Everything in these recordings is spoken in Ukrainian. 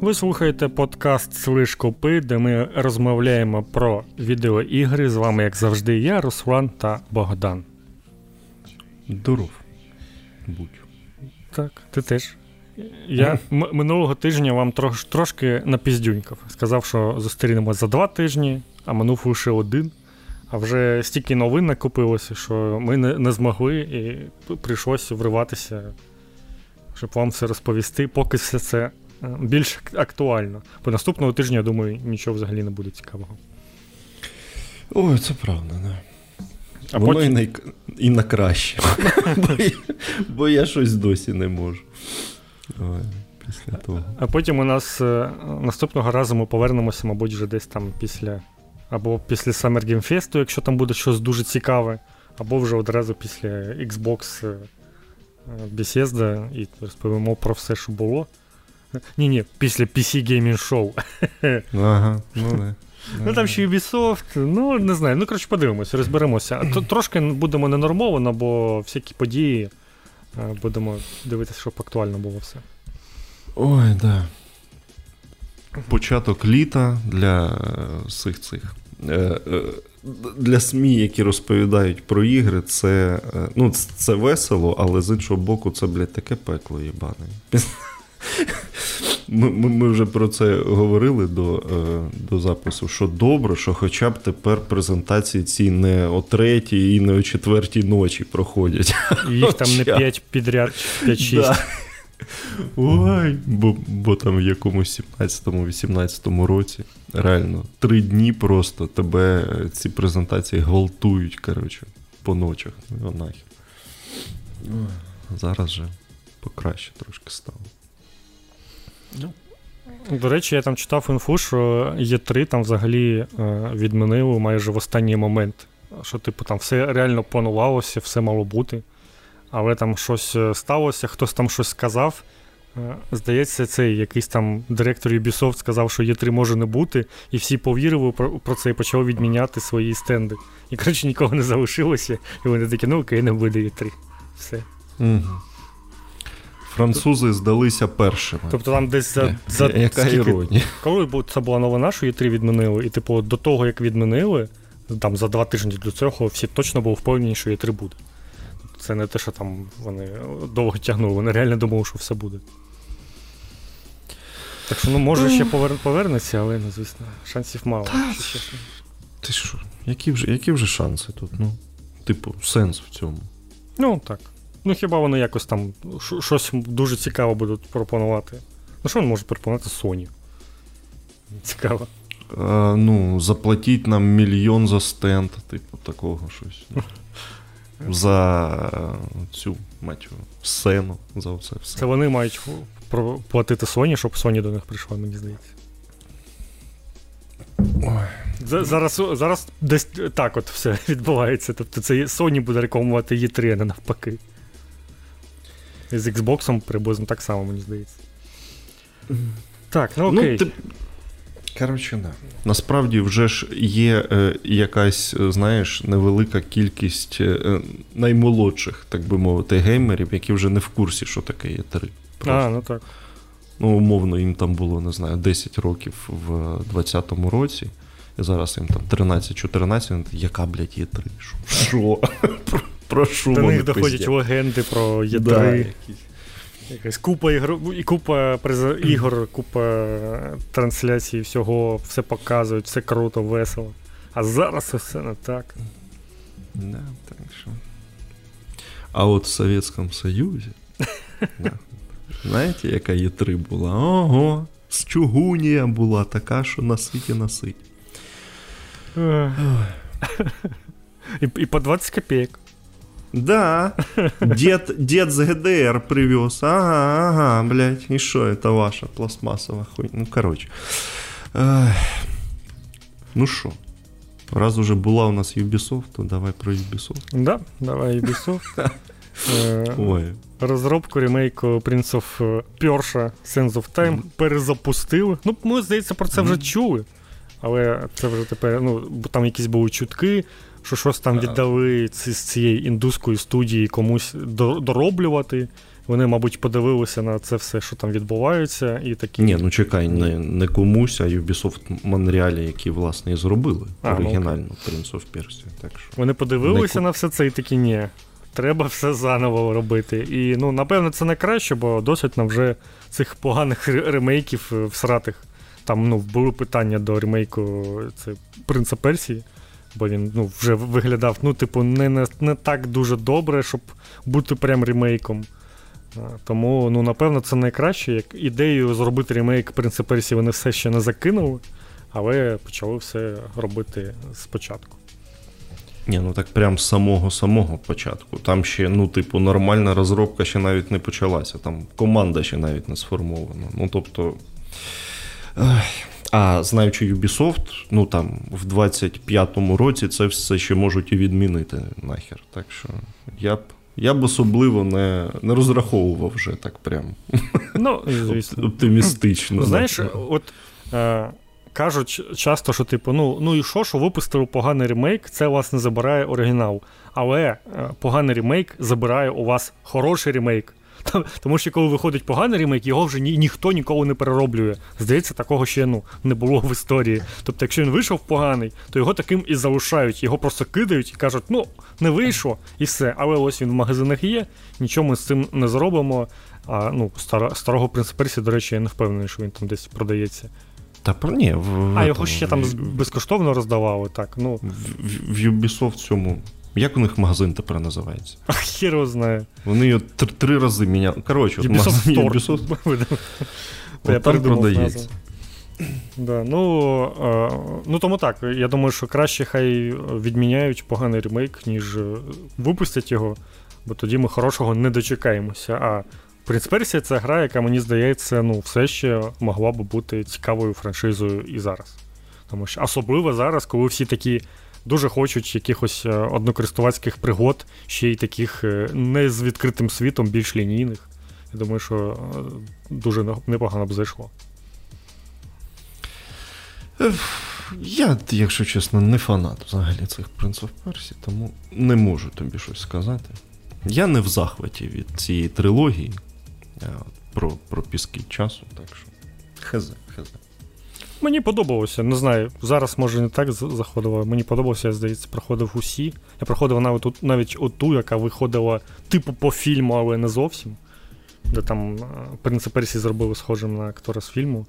Ви слухаєте подкаст Слиш Копи, де ми розмовляємо про відеоігри. З вами, як завжди, я, Руслан та Богдан. Здоров. Будь. Так, ти теж. Я м- минулого тижня вам трош, трошки напіздюнькав. Сказав, що зустрінемось за два тижні, а минув лише один. А вже стільки новин накопилося, що ми не, не змогли і прийшлося вриватися, щоб вам все розповісти, поки все це більш актуально. Бо наступного тижня, я думаю, нічого взагалі не буде цікавого. Ой, це правда, да. А Воно потім- і, на, і на краще. бо, я, бо я щось досі не можу. Ой, після того. А потім у нас е, наступного разу ми повернемося, мабуть, вже десь там після. Або після Summer Game Fest, якщо там буде щось дуже цікаве, або вже одразу після Xbox е, е, Bethesda і розповімо про все, що було. Ні, ні, після PC Gaming Show. Ага, ну не. Ну там ще Ubisoft, ну не знаю. Ну, коротше, подивимося, розберемося. Трошки будемо ненормовано, бо всякі події е, будемо дивитися, щоб актуально було все. Ой, да. Початок літа для е, всіх цих. е, Для СМІ, які розповідають про ігри, це, ну, це весело, але з іншого боку, це, блядь, таке пекло їбане. Ми, ми, ми вже про це говорили до, е, до запису, що добре, що хоча б тепер презентації ці не о третій і не о четвертій ночі проходять. І їх там не. 5 підряд, 5-6. Да. Ой, бо, бо там в якомусь 17-18 році реально три дні просто тебе ці презентації гвалтують, коротше, по ночах. Ну нахер. Зараз же покраще трошки стало. До речі, я там читав інфу, що Є3 там взагалі е, відмінили майже в останній момент. Що, типу, там все реально планувалося, все мало бути. Але там щось е, сталося, хтось там щось сказав. Е, Здається, цей якийсь там директор Ubisoft сказав, що Є3 може не бути, і всі повірили про, про це і почали відміняти свої стенди. І, коротше, нікого не залишилося, і вони такі, ну окей, не буде Є3. Все. Угу. Французи здалися першими. Тобто там десь за, Я- за Яка скільки? іронія? Коли це була новина, що Є3 відмінили, і типу до того, як відмінили, там за два тижні до цього всі точно були впевнені, що Є3 буде. Це не те, що там вони довго тягнули, вони реально думали, що все буде. Так що, ну, може, ще повер... повернеться, але, ну, звісно, шансів мало. Ти що? Які вже, які вже шанси тут? Ну, типу, сенс в цьому. Ну, так. Ну, хіба вони якось там щось дуже цікаве будуть пропонувати. Ну, що вони можуть пропонувати Sony? Цікаво. Е, ну, заплатіть нам мільйон за стенд, типу, такого щось. За е, цю його, сцену, за це все. Це вони мають платити Sony, щоб Sony до них прийшла, мені здається. За- Зараз, зараз десь так от все відбувається. Тобто це Sony буде рекламувати E3, а не навпаки. З Xbox приблизно так само, мені здається. Так, ну окей. Ну, ти... Коротше, да. Насправді вже ж є е, якась, е, знаєш, невелика кількість е, наймолодших, так би мовити, геймерів, які вже не в курсі, що таке є 3. а, ну так. Ну, умовно, їм там було, не знаю, 10 років в 20-му році. І зараз їм там 13-14, вони яка, блядь, є 3? Що? Про, про До них доходять пиздять? легенди про Є3. Да. Якась купа ігр, і купа приз... ігор, купа трансляцій, всього, все показують, все круто, весело. А зараз все не так. Да, так що. А от в Совєтському Союзі, да, знаєте, яка є 3 була? Ого, з чугунія була така, що насить і насить. І, і по 20 копійок. Да, дед, дед з ГДР привез. Ага, ага, блядь, і що это ваша пластмасова хуйня? Ну, короче. Ну що, раз уже була у нас Ubisoft, то давай про Ubisoft. Да, давай Ubisoft. Е, Ой, Розробку ремейку Prince of Persia Sands of Time перезапустили. Ну, ми, здається, про це вже чули. Але це вже тепер, ну, там якісь були чутки, що щось там віддали з цієї індуської студії комусь до- дороблювати. вони, мабуть, подивилися на це все, що там відбувається, і такі. Ні, ну чекай, не не комусь, а Ubisoft Монреалі, які, власне, і зробили а, оригінальну ну, Prince of Persia. Так що... Вони подивилися не... на все це і такі ні. Треба все заново робити. І ну, напевно, це найкраще, бо досить нам вже цих поганих ремейків е, всратих. Там ну, були питання до ремейку це Принца Персії, бо він ну, вже виглядав, ну, типу, не, не, не так дуже добре, щоб бути прям ремейком. Тому, ну, напевно, це найкраще. Як ідею зробити ремейк Принца Персії вони все ще не закинули, але почали все робити спочатку. Ні, ну так прям з самого-самого початку. Там ще, ну, типу, нормальна розробка ще навіть не почалася. Там команда ще навіть не сформована. Ну, тобто. А знаючи Ubisoft, ну там в 25-му році це все ще можуть і відмінити нахер. Так що я б я б особливо не не розраховував вже так прям. Ну, звісно. Оптимістично. Знаєш, от е, кажуть часто, що типу, ну ну і що, що випустили поганий ремейк, це власне забирає оригінал. Але е, поганий ремейк забирає у вас хороший ремейк. Тому що коли виходить поганий ремейк, його вже ні, ніхто ніколи не перероблює. Здається, такого ще ну, не було в історії. Тобто, якщо він вийшов поганий, то його таким і залишають. Його просто кидають і кажуть, ну, не вийшло, і все. Але ось він в магазинах є, нічого ми з цим не зробимо. А ну, стар, старого принциперсі, до речі, я не впевнений, що він там десь продається. Та ні, в, А його ще там безкоштовно роздавали, так. ну. В, в, в Ubisoft цьому як у них магазин тепер називається? Хер його знає. Вони його три, три рази міняли. Коротше, от магазин Ubisoft. От там продається. Да, ну, е, ну тому так. Я думаю, що краще хай відміняють поганий ремейк, ніж е, випустять його, бо тоді ми хорошого не дочекаємося. А Prince Persia це гра, яка, мені здається, ну, все ще могла б бути цікавою франшизою і зараз. Тому що особливо зараз, коли всі такі дуже хочуть якихось е, однокористувацьких пригод, ще й таких е, не з відкритим світом, більш лінійних. Я думаю, що е, дуже непогано б зайшло. Я, якщо чесно, не фанат взагалі цих принців Персі, тому не можу тобі щось сказати. Я не в захваті від цієї трилогії про про піски часу, так що хз, хз. Мені подобалося, не знаю. Зараз може не так заходило. Мені подобалося, я здається, проходив усі. Я проходив навіть навіть оту, яка виходила типу по фільму, але не зовсім. Де там е, принцип Персі зробили схожим на актора з фільму.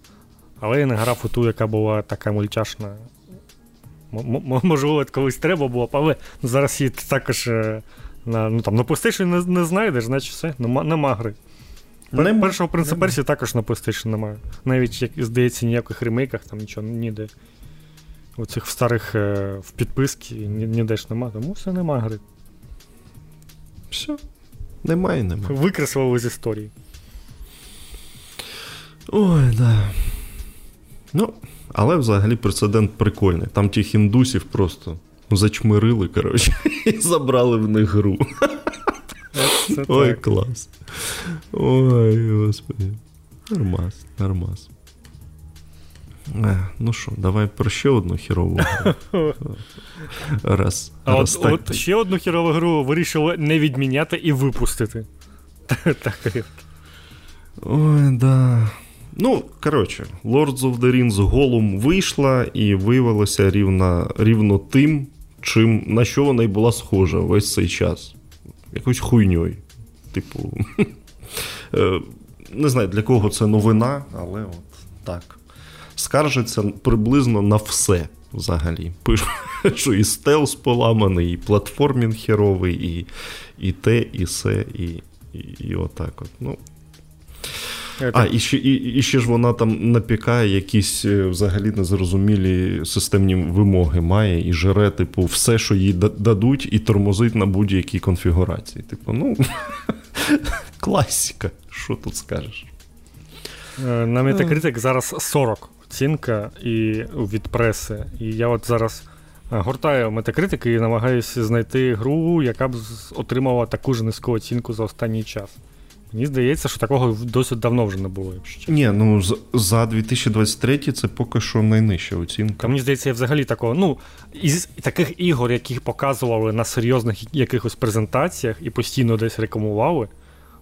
Але я не грав у ту, яка була така мультяшна. Можливо, колись треба було, але зараз її також е, на ну, там, на PlayStation не, не знайдеш, значить все, нема, нема гри. Нема. Першого принца Персі також на PlayStation немає. Навіть, як здається, ніяких ремейках там нічого ніде. Оцих в старих е, в підписки ніде ж нема, тому все нема гри. Все. Немає, немає. Викреслили з історії. Ой, да. Ну, але взагалі прецедент прикольний. Там тих індусів просто зачмирили, коротше, і забрали в них гру. Це Ой, так. клас. Ой, господи. Нормас, нормас. Е, ну що, давай про ще одну хірову гру. Раз. А раз от, так. от ще одну хірову гру вирішили не відміняти і випустити. Так. Ой, да. Ну, коротше, Lords of the Rings голум вийшла і виявилося рівно, рівно тим, чим, на що вона й була схожа весь цей час якоюсь хуйньою. Типу, е, не знаю, для кого це новина, але от так. Скаржиться приблизно на все взагалі. Пишу, що і стелс поламаний, і платформінг херовий, і і те, і все, і і, і отак от. Ну, а, і ще і, і ще ж вона там напікає якісь е, взагалі незрозумілі системні вимоги, має і жере, типу, все, що їй дадуть, і тормозить на будь-якій конфігурації. Типу, ну класіка, що тут скажеш? Е, на Metacritic зараз 40 оцінка і від преси. І я от зараз е, гортаю Metacritic і намагаюся знайти гру, яка б отримала таку ж низьку оцінку за останній час. Мені здається, що такого досить давно вже не було. якщо Ні, ну за 2023 це поки що найнижча оцінка. Та мені здається, я взагалі такого. Ну, із таких ігор, яких показували на серйозних якихось презентаціях і постійно десь рекламували,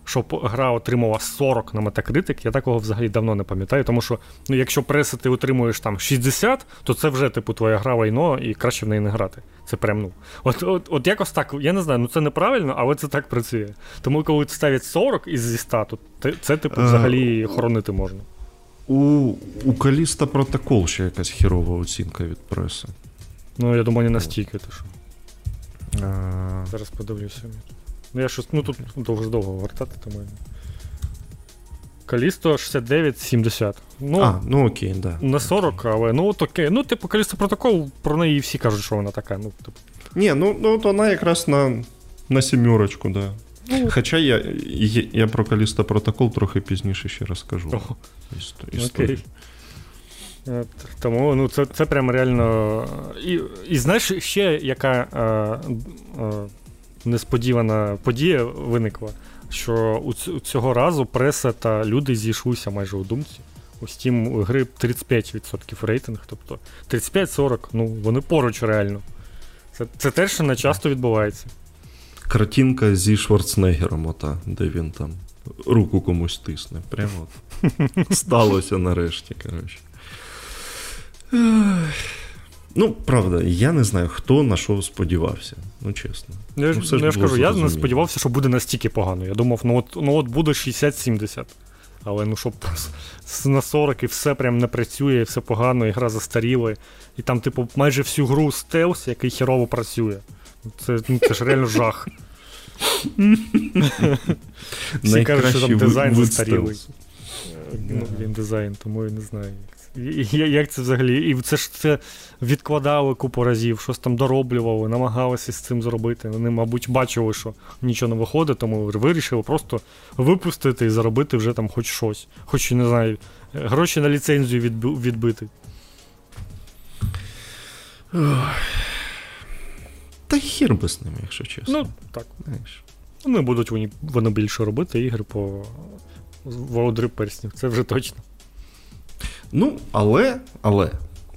щоб гра отримала 40 на Metacritic, я такого взагалі давно не пам'ятаю, тому що ну, якщо преси ти отримуєш там 60, то це вже типу твоя гра вайно і краще в неї не грати. Це прям ну. От от, от якось так, я не знаю, ну це неправильно, але це так працює. Тому коли ставлять 40 із зі 100, то це, типу, взагалі хоронити можна. У у Каліста протокол ще якась хірова оцінка від преси. Ну, я думаю, не настільки, ти що. А... Зараз подивлюся. Ну, я щось, ну тут довго довго вертати, тому. Калісто 69-70. Ну, а, ну окей, да. Не 40, але ну от окей. Ну, типу, Калісто протокол, про неї всі кажуть, що вона така. Ну, типу. Ні, ну ну вона якраз на на сімерочку, да. Ну, Хоча я я, я про Калісто протокол трохи пізніше ще розкажу. О, Окей. Тому ну, це це прям реально. І і знаєш, ще яка е, е, несподівана подія виникла, що у цього разу преса та люди зійшлися майже у думці. У Steam гри 35% рейтинг, тобто 35-40, ну вони поруч реально. Це це теж що не часто відбувається. Картинка зі Шварценеггером, ота, де він там руку комусь тисне. Прямо от. Сталося нарешті, коротше. Ну, правда, я не знаю, хто на що сподівався. Ну, чесно. Я, ну, ну, я ж кажу, я не сподівався, що буде настільки погано. Я думав, ну от ну от буде 60-70. Але ну щоб на 40 і все прям не працює, і все погано, і гра застаріла. І там, типу, майже всю гру стелс, який херово працює. Це ну, це ж реально жах. Всі кажуть, що там дизайн застарілий. Ну, Він дизайн, тому я не знаю. Як це взагалі? І це ж це відкладали купу разів, щось там дороблювали, намагалися з цим зробити. Вони, мабуть, бачили, що нічого не виходить, тому вирішили просто випустити і заробити вже там хоч щось. Хоч, не знаю, гроші на ліцензію відбити. Та хір би з ними, якщо чесно. Ну, так. Знаєш. Не будуть вони, вони більше робити ігри по володарю перснів, це вже точно. Ну, але але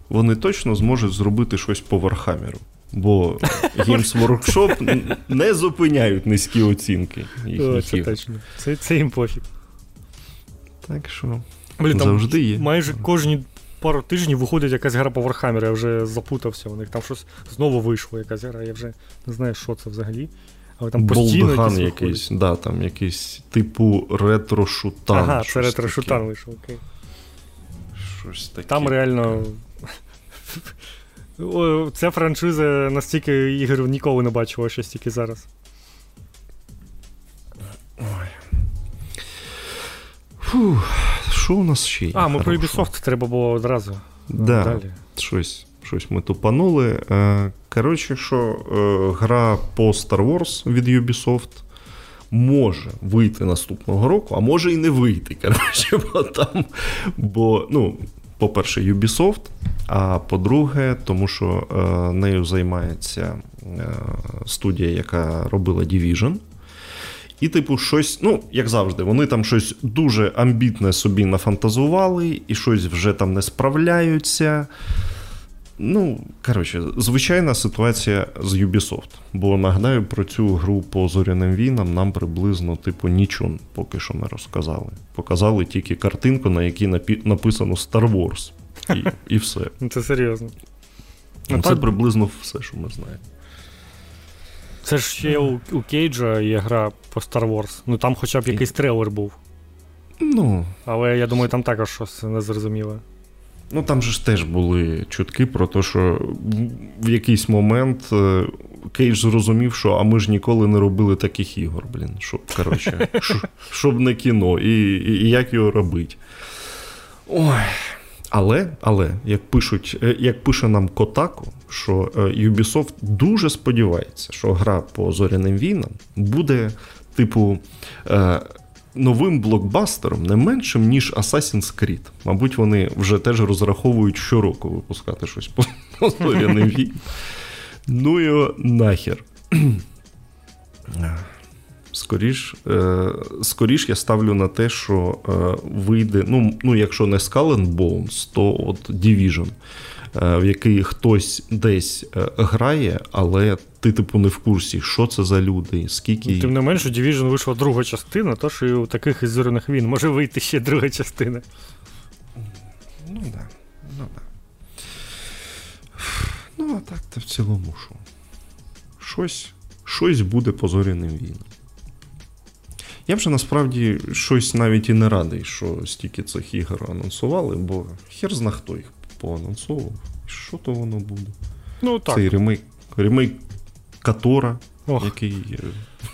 вони точно зможуть зробити щось по Warhammer у. Бо Games Workshop не зупиняють низькі оцінки. О, Це точно. Це це їм пофіг. Так що. Блін, там завжди є. Майже кожні пару тижнів виходить якась гра по Warhammer у, я вже запутався. У них там щось знову вийшло, якась гра, я вже не знаю, що це взагалі. Але там постійно Болдган якийсь, да, там якийсь типу ретро-шутан. Ага, це ретро-шутан вийшов, окей щось таке. Там реально. Ця франшиза настільки ігор ніколи не бачила щось тільки зараз. Ой. Фу, Що у нас ще? є? А, ми про Ubisoft треба було одразу. Да, Далі. Щось щось ми тупанули. Е, коротше, що е, гра по Star Wars від Ubisoft може вийти наступного року, а може і не вийти. коротше, Бо там, бо, ну, по-перше, Ubisoft, а по-друге, тому що е, нею займається е, студія, яка робила Division. І, типу, щось, ну, як завжди, вони там щось дуже амбітне собі нафантазували, і щось вже там не справляються. Ну, коротше, звичайна ситуація з Ubisoft. Бо нагадаю, про цю гру по зоряним війнам нам приблизно, типу, нічого поки що не розказали. Показали тільки картинку, на якій напі... написано Star Wars. І і все. Ну, це серйозно. Ну, Це приблизно все, що ми знаємо. Це ж ще у, у Кейджа є гра по Star Wars. Ну там хоча б якийсь трейлер був. Ну. Але я думаю, там також щось незрозуміле. Ну там же ж теж були чутки про те, що в якийсь момент е, Кейдж зрозумів, що а ми ж ніколи не робили таких ігор, блін. Щоб, коротше, щоб не кіно, і, і, і як його робити. Ой. Але, але, як пишуть, е, як пише нам Котаку, що е, Ubisoft дуже сподівається, що гра по зоряним війнам буде, типу, новим блокбастером не меншим, ніж Assassin's Creed. Мабуть, вони вже теж розраховують щороку випускати щось по зоряним війн. Ну його нахер. Скоріш е, скоріш я ставлю на те, що е, вийде, ну, ну якщо не Skull and Bones, то от Division. Е, в який хтось десь е, грає, але ти, типу, не в курсі, що це за люди, скільки. Тим не менше, Division вийшла друга частина, тож і у таких із зоряних він може вийти ще друга частина. Ну да. Ну да. Ну, а так то в цілому що. Щось щось буде по зоряним війнам. Я вже насправді щось навіть і не радий, що стільки цих ігор анонсували, бо хер зна хто їх поанонсував. Що то воно буде? Ну, так. Цей ремейк ремейк Котора, Ох. який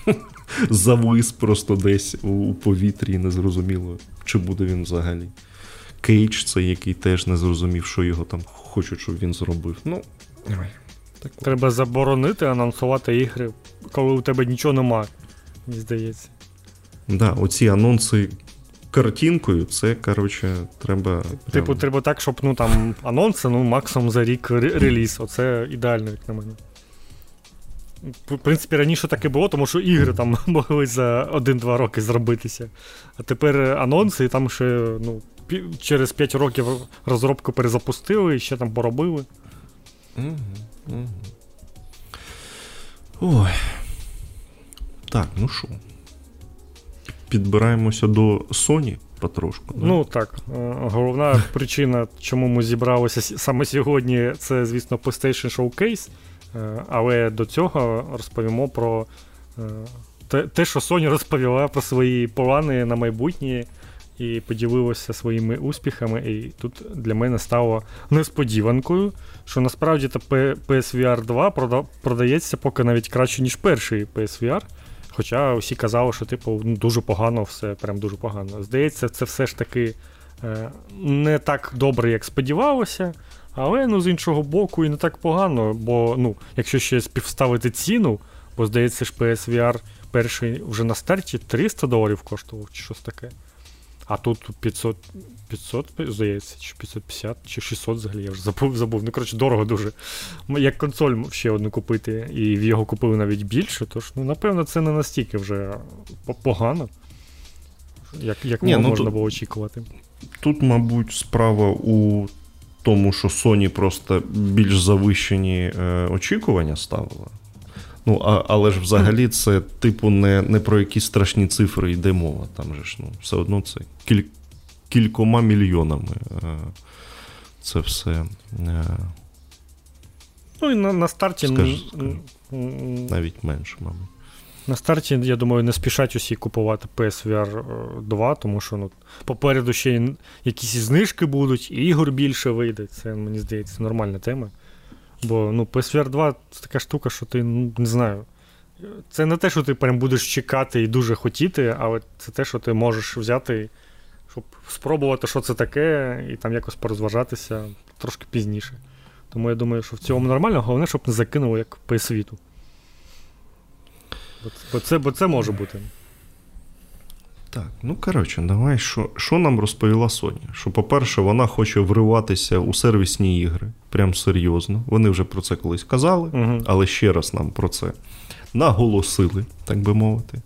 е, завис просто десь у повітрі, незрозуміло, чи буде він взагалі. Кейдж, це який теж не зрозумів, що його там хочуть, щоб він зробив. Ну, так. Треба заборонити анонсувати ігри, коли у тебе нічого нема, мені здається. Да, оці анонси картинкою, це, коротше, треба. Типу, треба так, щоб ну там анонси, ну максимум за рік ре- реліз. Оце ідеально, як на мене. В принципі, раніше так і було, тому що ігри там могли за 1-2 роки зробитися. А тепер анонси, і там ще ну, пі- через 5 років розробку перезапустили і ще там поробили. Мгм, мгм. Ой. Так, ну що. Підбираємося до Sony потрошку. да? Ну так, е, головна причина, чому ми зібралися саме сьогодні, це, звісно, PlayStation Showcase. Е, Але до цього розповімо про е, те, що Sony розповіла про свої плани на майбутнє і поділилася своїми успіхами. І тут для мене стало несподіванкою, що насправді та PSVR 2 продається поки навіть краще, ніж перший PSVR. Хоча усі казали, що типу ну, дуже погано, все прям дуже погано. Здається, це все ж таки е, не так добре, як сподівалося, але ну, з іншого боку, і не так погано, бо ну, якщо ще співставити ціну, бо здається ж PSVR перший вже на старті 300 доларів коштував, чи щось таке. А тут 500, 500, здається, чи 550, чи 600 взагалі, я вже забув, забув. Ну, коротше, дорого дуже. Як консоль ще одну купити, і його купили навіть більше, тож, ну, напевно, це не настільки вже погано, як, як Ні, ну, можна тут- було очікувати. Тут, мабуть, справа у тому, що Sony просто більш завищені е, очікування ставила. Ну, а, але ж взагалі це, типу, не, не про якісь страшні цифри йде мова. Там же ж ну, все одно це кіль, кількома мільйонами. Е, це все. Е, Ну і на, на старті. Скажи. м, навіть менше, мабуть. На старті, я думаю, не спішать усі купувати PSVR 2, тому що ну, попереду ще якісь знижки будуть, і ігор більше вийде. Це, мені здається, нормальна тема. Бо ну, PSVR 2 це така штука, що ти ну, не знаю. Це не те, що ти прям будеш чекати і дуже хотіти, але це те, що ти можеш взяти, щоб спробувати, що це таке, і там якось порозважатися трошки пізніше. Тому я думаю, що в цьому нормально, головне, щоб не закинуло як Vita. Бо, бо, це, бо це може бути. Так, ну коротше, давай, що, що нам розповіла Sony? Що, по-перше, вона хоче вриватися у сервісні ігри, прям серйозно. Вони вже про це колись казали, Угу. але ще раз нам про це наголосили, так би мовити.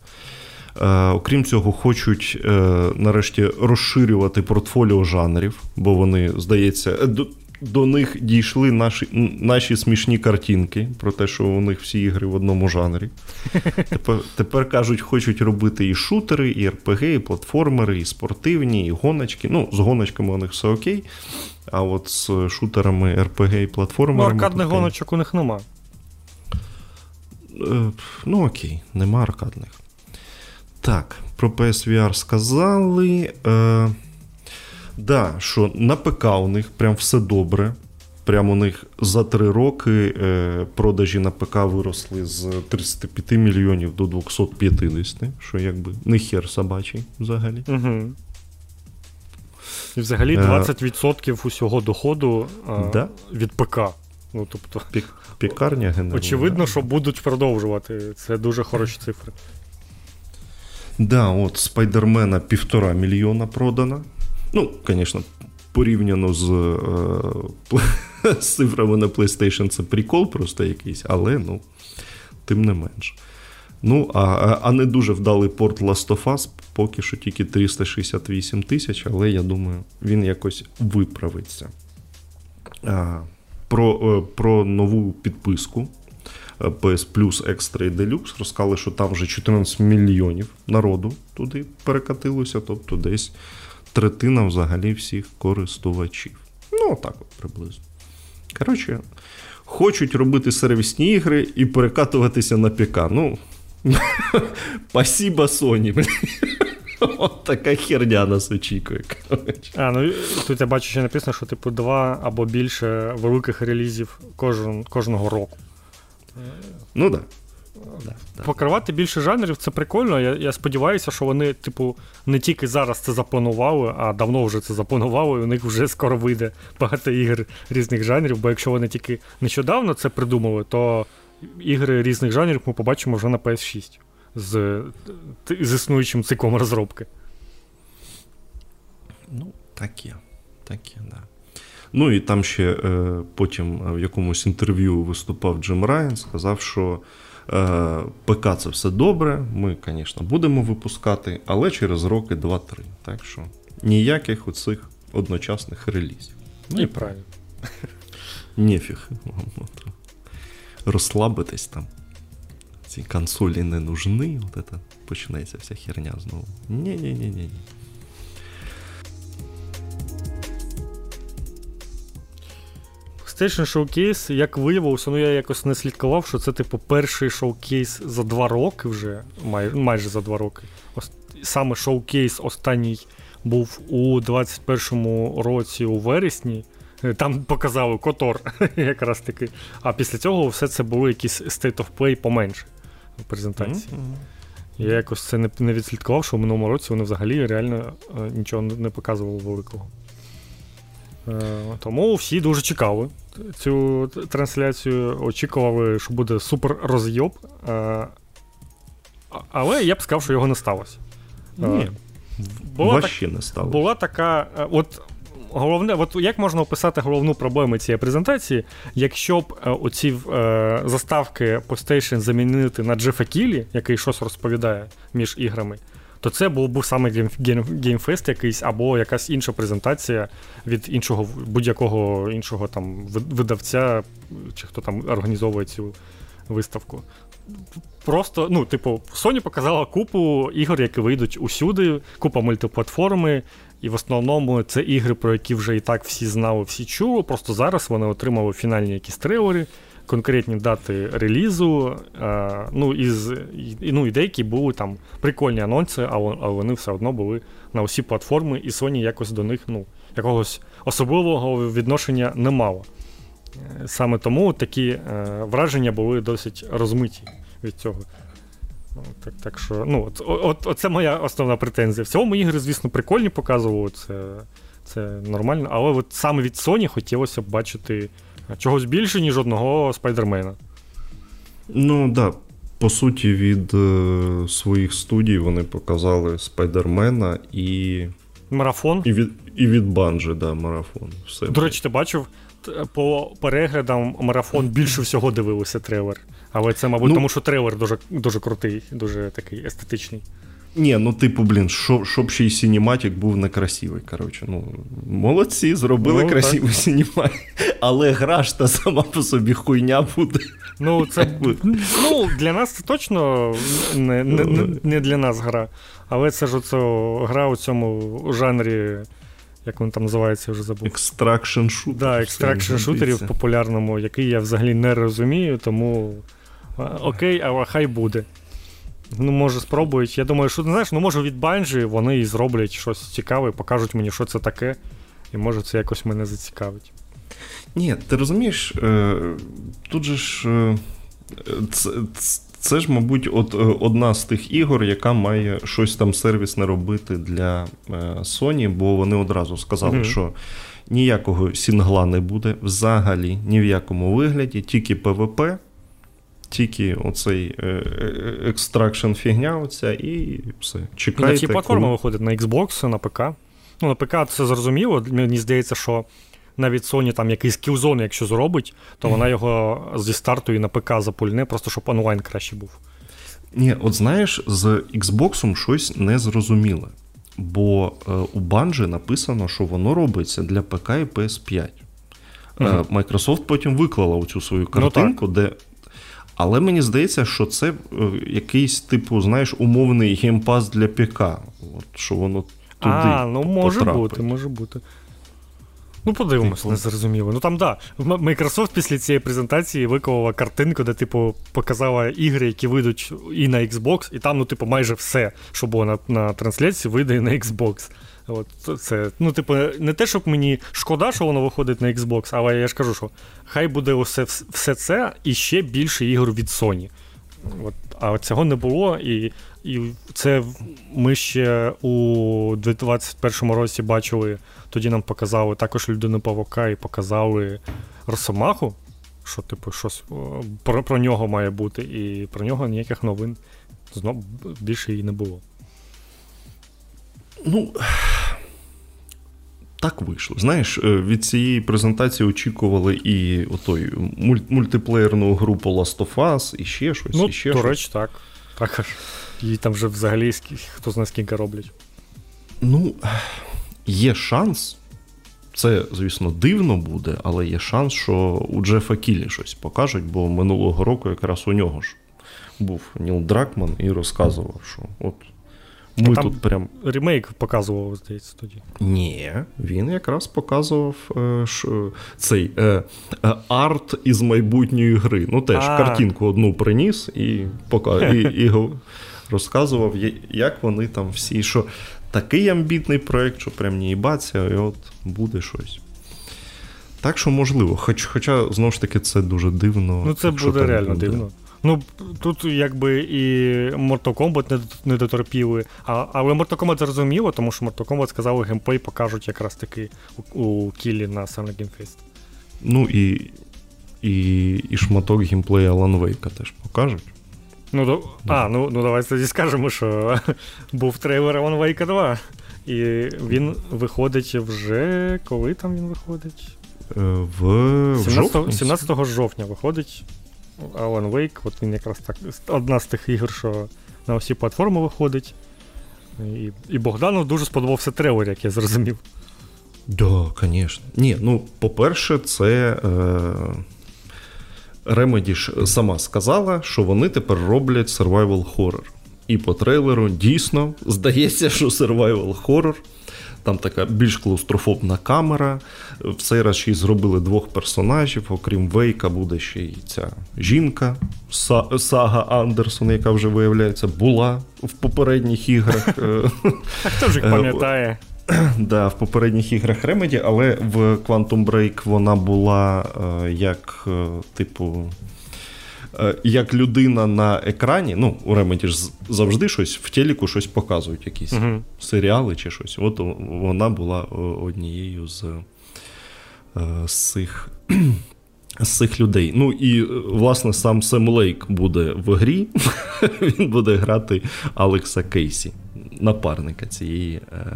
Е, окрім цього, хочуть е, нарешті розширювати портфоліо жанрів, бо вони, здається, е, до, них дійшли наші, наші смішні картинки про те, що у них всі ігри в одному жанрі. Тепер, тепер кажуть, хочуть робити і шутери, і РПГ, і платформери, і спортивні, і гоночки. Ну, з гоночками у них все окей. А от з шутерами, РПГ і Ну, аркадних таке- гоночок у них нема. Е, Ну, окей, нема аркадних. Так, про PSVR сказали. Е, да, що на ПК у них прям все добре. Прям у них за три роки е, продажі на ПК виросли з 35 мільйонів до 250, що якби не хер собачий взагалі. Угу. І взагалі Е. 20% усього доходу а, Да? від ПК. Ну, тобто, Пікарня генерує. очевидно, що будуть продовжувати. Це дуже хороші цифри. Да, от Спайдермена півтора мільйона продано. Ну, звісно, порівняно з, е, з цифрами на PlayStation це прикол просто якийсь, але ну, тим не менш. Ну, а, а- не дуже вдалий порт Last of Us, поки що тільки 368 тисяч, але я думаю, він якось виправиться. А, про, е, про нову підписку. PS Plus Extra і Deluxe розказали, що там вже 14 мільйонів народу туди перекатилося, тобто десь третина взагалі всіх користувачів. Ну, так от приблизно. Коротше, хочуть робити сервісні ігри і перекатуватися на ПК. Ну, спасибо, Sony, От така херня нас очікує. Коротше. А, ну тут я бачу, що написано, що типу два або більше великих релізів кожен, кожного року. Ну так. Да. Да, Покривати більше жанрів це прикольно. Я я сподіваюся, що вони, типу, не тільки зараз це запланували, а давно вже це запланували, і у них вже скоро вийде багато ігр різних жанрів. Бо якщо вони тільки нещодавно це придумали, то ігри різних жанрів ми побачимо вже на PS6 з, з існуючим циклом розробки. Ну, так є. Так є, да. Ну і там ще е, потім в якомусь інтерв'ю виступав Джим Райан, сказав, що ПК це все добре. Ми, звісно, будемо випускати, але через роки 2-3. Так що ніяких оцих одночасних релізів. Ну і правильно. Нефіг. Розслабитись там. Ці консолі не нужны. От це починається вся херня знову. Ні-ні-ні-ні. PlayStation Showcase, як виявилося, ну я якось не слідкував, що це, типу, перший showcase за два роки вже, май, майже за два роки. Ос, саме showcase останній був у 21-му році у вересні. Е, там показали Котор, якраз таки. А після цього все це були якісь State of Play поменше в презентації. Mm-hmm. Я якось це не не відслідкував, що в минулому році вони взагалі реально е, нічого не показували великого. Е, тому всі дуже чекали цю трансляцію, очікували, що буде супер розйоб. Е, але я б сказав, що його не сталося. Ні, була, так, не сталося. була така. От головне, от як можна описати головну проблему цієї презентації, якщо б е, оці е, заставки PlayStation замінити на Джефа Кілі, який щось розповідає між іграми, то це був був саме геймфест якийсь, або якась інша презентація від іншого будь-якого іншого там видавця, чи хто там організовує цю виставку. Просто, ну, типу, Sony показала купу ігор, які вийдуть усюди, купа мультиплатформи, і в основному це ігри, про які вже і так всі знали, всі чули. Просто зараз вони отримали фінальні якісь трейлери, конкретні дати релізу. Е, ну, із, ну, і деякі були там прикольні анонси, але, але вони все одно були на усі платформи, і Sony якось до них ну, якогось особливого відношення не мало. Е, саме тому такі е, враження були досить розмиті від цього. Ну, так так що, ну, от, от, от, Це моя основна претензія. В цілому ігри, звісно, прикольні показували, це це нормально, але от саме від Sony хотілося б бачити чогось більше, ніж одного спайдермена. Ну, так. Да. По суті, від е, своїх студій вони показали Спайдермена і. Марафон. І від і від Банжи, да, марафон. Все. До речі, ти бачив, по переглядам марафон більше всього дивилися трейлер. Але це, мабуть, ну, тому що трейлер дуже дуже крутий, дуже такий естетичний. Ні, ну типу, блін, щоб, ще й синематик був некрасивий. коротше. Ну, Молодці, зробили ну, красивий синематик. Але гра ж та сама по собі хуйня буде. Ну, це ну, для нас це точно не не, не, не для нас гра. Але це ж оце, гра у цьому жанрі як він там називається, я вже забув. Extraction шутер. Да, extraction шутерів популярному, який я взагалі не розумію, тому окей, але хай буде. Ну, може, спробують. Я думаю, що знаєш, ну може від Bungie вони і зроблять щось цікаве, покажуть мені, що це таке, і може це якось мене зацікавить. Ні, ти розумієш, е, тут же ж. Це, це ж, мабуть, от е, одна з тих ігор, яка має щось там сервісне робити для е, Sony, бо вони одразу сказали, mm-hmm. що ніякого сінгла не буде взагалі ні в якому вигляді, тільки PvP, тільки оцей extraction фігня, оця, і все. Чекайте, і на всі платформи коли... виходять на Xbox, на ПК. Ну, на ПК це зрозуміло. Мені здається, що навіть Sony там якийсь Killzone, якщо зробить, то вона його зі старту і на ПК запульне, просто щоб онлайн краще був. Ні, от знаєш, з Xbox щось незрозуміле. Бо е, у Bungie написано, що воно робиться для ПК і PS5. Uh-huh. Microsoft потім виклала цю свою ну, картинку, ну, де. Але мені здається, що це якийсь, типу, знаєш, умовний Game Pass для ПК. От, Що воно туди. А, ну може потрапить. бути, може бути. Ну, подивимось, типу. не зрозуміло. Ну там да. Microsoft після цієї презентації виклала картинку, де, типу, показала ігри, які вийдуть і на Xbox, і там, ну, типу, майже все, що було на на трансляції, вийде і на Xbox. От це, Ну, типу, не те, щоб мені шкода, що воно виходить на Xbox, але я ж кажу, що хай буде усе, все це і ще більше ігор від Sony. От, А цього не було, і і це ми ще у 2021 році бачили. Тоді нам показали також людину Павука і показали Росомаху. Що, типу, щось про про нього має бути, і про нього ніяких новин знов більше і не було. Ну, так вийшло. Знаєш, е, від цієї презентації очікували і отой мультиплеєрну групу Last of Us, і ще щось. Ну, і ще до речі, так. Також. І там вже взагалі хто знає скільки роблять. Ну, є шанс. Це, звісно, дивно буде, але є шанс, що у Джефа Кілі щось покажуть, бо минулого року якраз у нього ж був Ніл Дракман і розказував, що от ми Там тут прям. Ремейк показував, здається, тоді. Ні, він якраз показував е, ш, цей е, е, арт із майбутньої гри. Ну, теж А-а-а. картинку одну приніс і пока, і, і розказував, як вони там всі, що такий амбітний проєкт, що прям не їбаться, і от буде щось. Так що можливо, хоч, хоча, знову ж таки, це дуже дивно. Ну, це буде реально буде. дивно. Ну, тут якби і Mortal Kombat не, не дотерпіли, а, але Mortal Kombat зрозуміло, тому що Mortal Kombat сказали, геймплей покажуть якраз таки у, у Кілі на Summer Game Fest. Ну і і, і шматок геймплея Alan Wake теж покажуть. Ну, до... А, ну ну давайте тоді скажемо, що був трейлер Alan Wake 2. І він виходить вже. Коли там він виходить? Е, в 17 17 жовтня виходить Alan Wake, от він якраз так. Одна з тих ігор, що на всі платформи виходить. І і Богдану дуже сподобався трейлер, як я зрозумів. Да, звісно. Ні, ну, по-перше, це. Е... Remedy ж сама сказала, що вони тепер роблять survival horror. І по трейлеру дійсно здається, що survival horror. Там така більш клаустрофобна камера. В цей раз ще й зробили двох персонажів, окрім Вейка, буде ще й ця жінка Сага Андерсон, яка вже виявляється, була в попередніх іграх. А хто ж їх пам'ятає? Да, В попередніх іграх Remedy, але в Quantum Break вона була е, як, е, типу. Е, як людина на екрані, ну, у Remedy ж завжди щось в телеку щось показують, якісь uh серіали чи щось. От вона була однією з, з цих з цих людей. Ну і власне сам Сем Лейк буде в грі, він буде грати Алекса Кейсі напарника цієї е,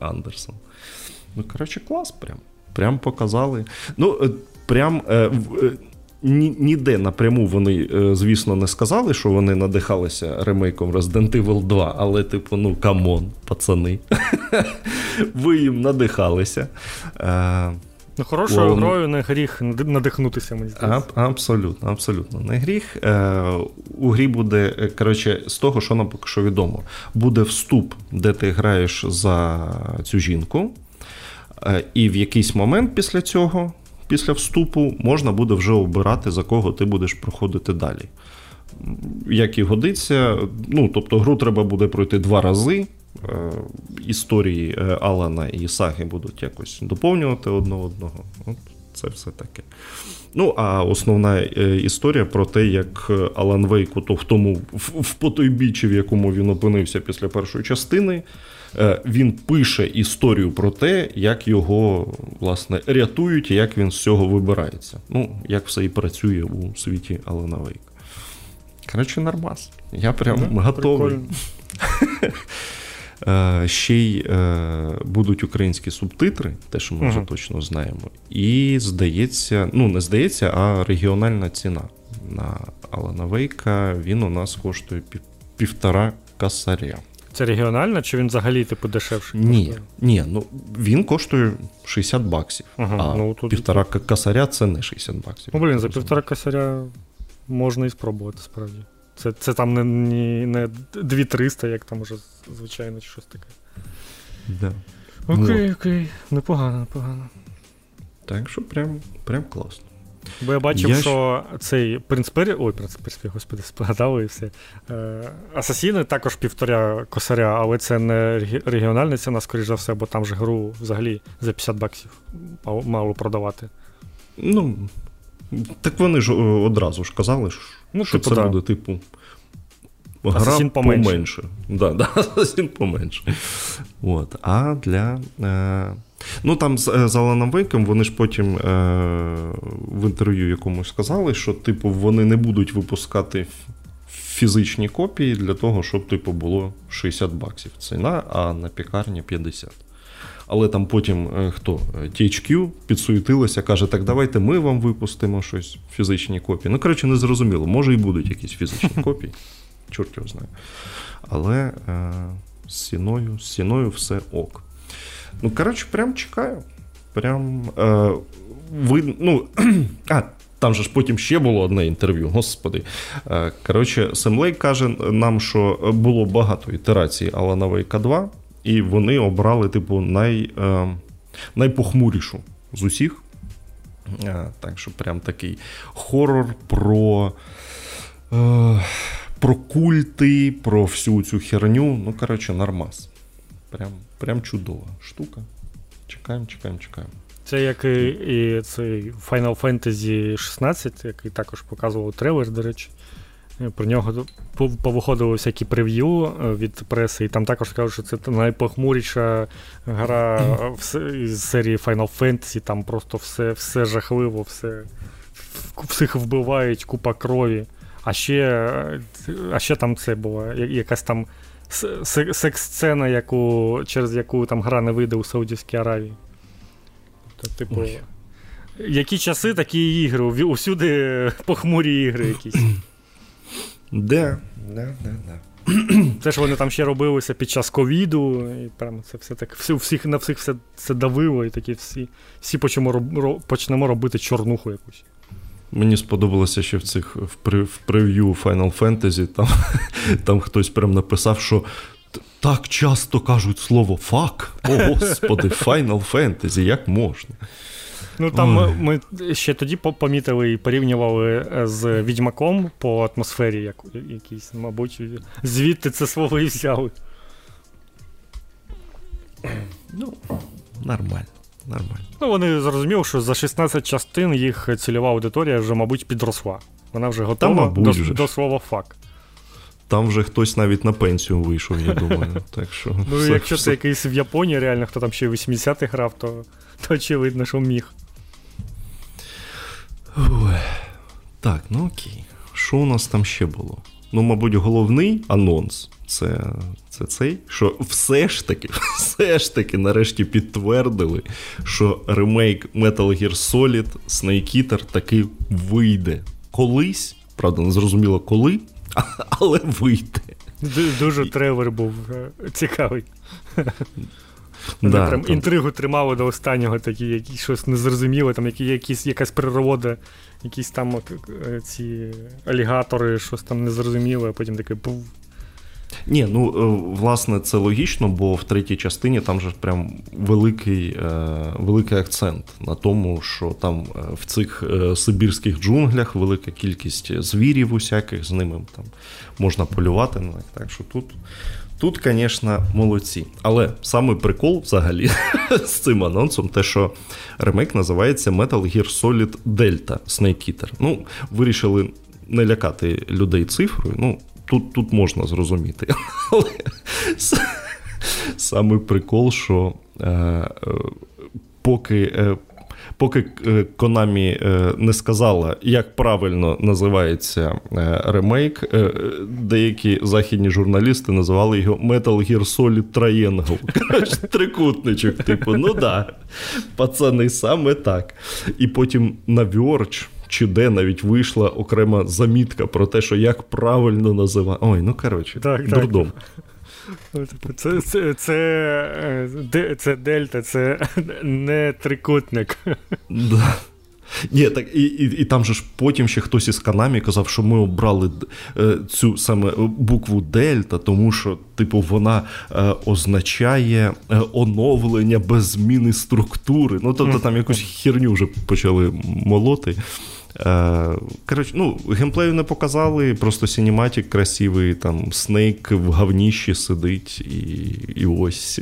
Андерсон. Ну, коротше, клас, прям. Прям показали. Ну, е, прям. Е, е, Ніде напряму вони, е, звісно, не сказали, що вони надихалися ремейком Resident Evil 2, але, типу, ну come on, пацани. Ви їм надихалися. Е, Ну, хорошою грою не гріх надихнутися, мені здається. А, абсолютно, абсолютно не гріх. Е, У грі буде, коротше, з того, що нам поки що відомо, буде вступ, де ти граєш за цю жінку, е, і в якийсь момент після цього, після вступу, можна буде вже обирати, за кого ти будеш проходити далі. Як і годиться, ну, тобто гру треба буде пройти два рази. Е, історії е, Алана і Саги будуть якось доповнювати одне одного. От Це все таке. Ну, а основна е, історія про те, як Алан Вейк в тому в потойбіччі, в якому він опинився після першої частини, він пише історію про те, як його власне рятують і як він з цього вибирається. Ну, як все і працює у світі Алана Вейка. Коротше, нормас. Я прям да, готовий. Е, ще й е, будуть українські субтитри, те, що ми вже точно знаємо. І здається, ну не здається, а регіональна ціна на Алана Вейка він у нас коштує півтора касаря. Це регіональна, чи він взагалі типу дешевший? Ні, ні, ну він коштує 60 баксів. Ага, а ну, тут... півтора косаря це не 60 баксів. Ну, блін, за півтора косаря можна і спробувати, справді. Це це там не не, не 2300, як там уже звичайно, чи щось таке. Да. Окей, ну. окей. Непогано, непогано. Так що прям прям класно. Бо я бачив, я що цей принц Пері... Ой, принц Персі, господи, спогадали і все. Е, Асасіни також півторя косаря, але це не регіональна ціна, скоріш за все, бо там же гру взагалі за 50 баксів мало продавати. Ну, так вони ж одразу ж казали, ну, що типу, це да. буде, типу. Гра поменше. поменше. Да, да, Асасін поменше. От. А для. Е... Ну там з, е, з Аланом Вейком вони ж потім е, в інтерв'ю якомусь сказали, що типу вони не будуть випускати фізичні копії для того, щоб типу було 60 баксів ціна, а на пікарні 50. Але там потім е, хто? THQ підсуетилося, каже, так давайте ми вам випустимо щось, фізичні копії. Ну, коротше, не зрозуміло, може і будуть якісь фізичні копії, чорт його знає. Але е, з сіною, з сіною все ок. Ну, коротше, прям чекаю. Прям е, ви, ну, а, там же ж потім ще було одне інтерв'ю, господи. Е, коротше, Семлей каже нам, що було багато ітерацій Алана Вейка 2, і вони обрали, типу, най, е, найпохмурішу з усіх. Е, так що прям такий хорор про. Е, про культи, про всю цю херню. Ну, коротше, нормас. Прям прям чудова штука. Чекаємо, чекаємо, чекаємо. Це як і, і цей Final Fantasy 16, який також показував трейлер, до речі. Про нього повиходили всякі прев'ю е, від преси, і там також сказали, що це найпохмуріша гра з серії Final Fantasy, там просто все все жахливо, все, всіх вбивають, купа крові. А ще а ще там це була якась там секс-сцена, яку, через яку там гра не вийде у Саудівській Аравії. Тобто, типу, Ой. які часи, такі ігри. Усюди похмурі ігри якісь. Де? Да, да, да. Це ж вони там ще робилися під час ковіду, і прямо це все так, всі, всіх, на всіх все це давило, і такі всі всі почнемо, почнемо робити чорнуху якусь. Мені сподобалося ще в цих в, в прев'ю Final Fantasy, там там хтось прям написав, що так часто кажуть слово фак. О, господи, Final Fantasy, як можна? Ну там ми, ми ще тоді помітили і порівнювали е, з Відьмаком по атмосфері, як, якійсь, мабуть, звідти це слово і взяли. Ну, нормально нормально. Ну, вони зрозуміли, що за 16 частин їх цільова аудиторія вже, мабуть, підросла. Вона вже готова Та, мабуть, до, вже. до слова фак. Там вже хтось навіть на пенсію вийшов, я думаю. Так що Ну, все, якщо все. це якийсь в Японії, реально, хто там ще в 80-х грав, то, то очевидно, що міг. Ой. Так, ну окей. Що у нас там ще було? Ну, мабуть, головний анонс це це цей, що все ж таки, все ж таки, нарешті підтвердили, що ремейк Metal Gear Solid Snake Eater таки вийде колись. Правда, не зрозуміло коли, але вийде. Дуже трейлер був е, цікавий. Да, прям там... Інтригу тримали до останнього, такі, які щось незрозуміле, там які, якісь, якась природа, якісь там е, ці алігатори, щось там незрозуміле, а потім таке був. Ні, ну е, власне це логічно, бо в третій частині там же прям великий е, великий акцент на тому, що там в цих сибірських джунглях велика кількість звірів усяких, з ними там можна полювати. Ну, Так що тут, тут, звісно, молодці. Але саме прикол взагалі з цим анонсом, те, що ремейк називається Metal Gear Solid Delta Snake Eater. Ну, вирішили не лякати людей цифрою. ну, тут тут можна зрозуміти. Але саме прикол, що е, е, поки. Е, Поки Konami е, не сказала, як правильно називається е, ремейк, е, деякі західні журналісти називали його Metal Gear Solid Triangle. Трикутничок, типу, ну да, пацани, саме так. І потім на Verge чи де навіть вийшла окрема замітка про те, що як правильно називати. Ой, ну коротше, так, дурдом. Типу, це це, це, це дельта, це не трикутник. Да. Ні, так і і, і там же ж потім ще хтось із Канамі казав, що ми обрали е, цю саме букву Дельта, тому що, типу, вона е, означає е, оновлення без зміни структури. Ну, тобто там якусь херню вже почали молоти. Е, коротше, ну, геймплею не показали, просто синематик красивий, там Снейк в говніщі сидить і і ось.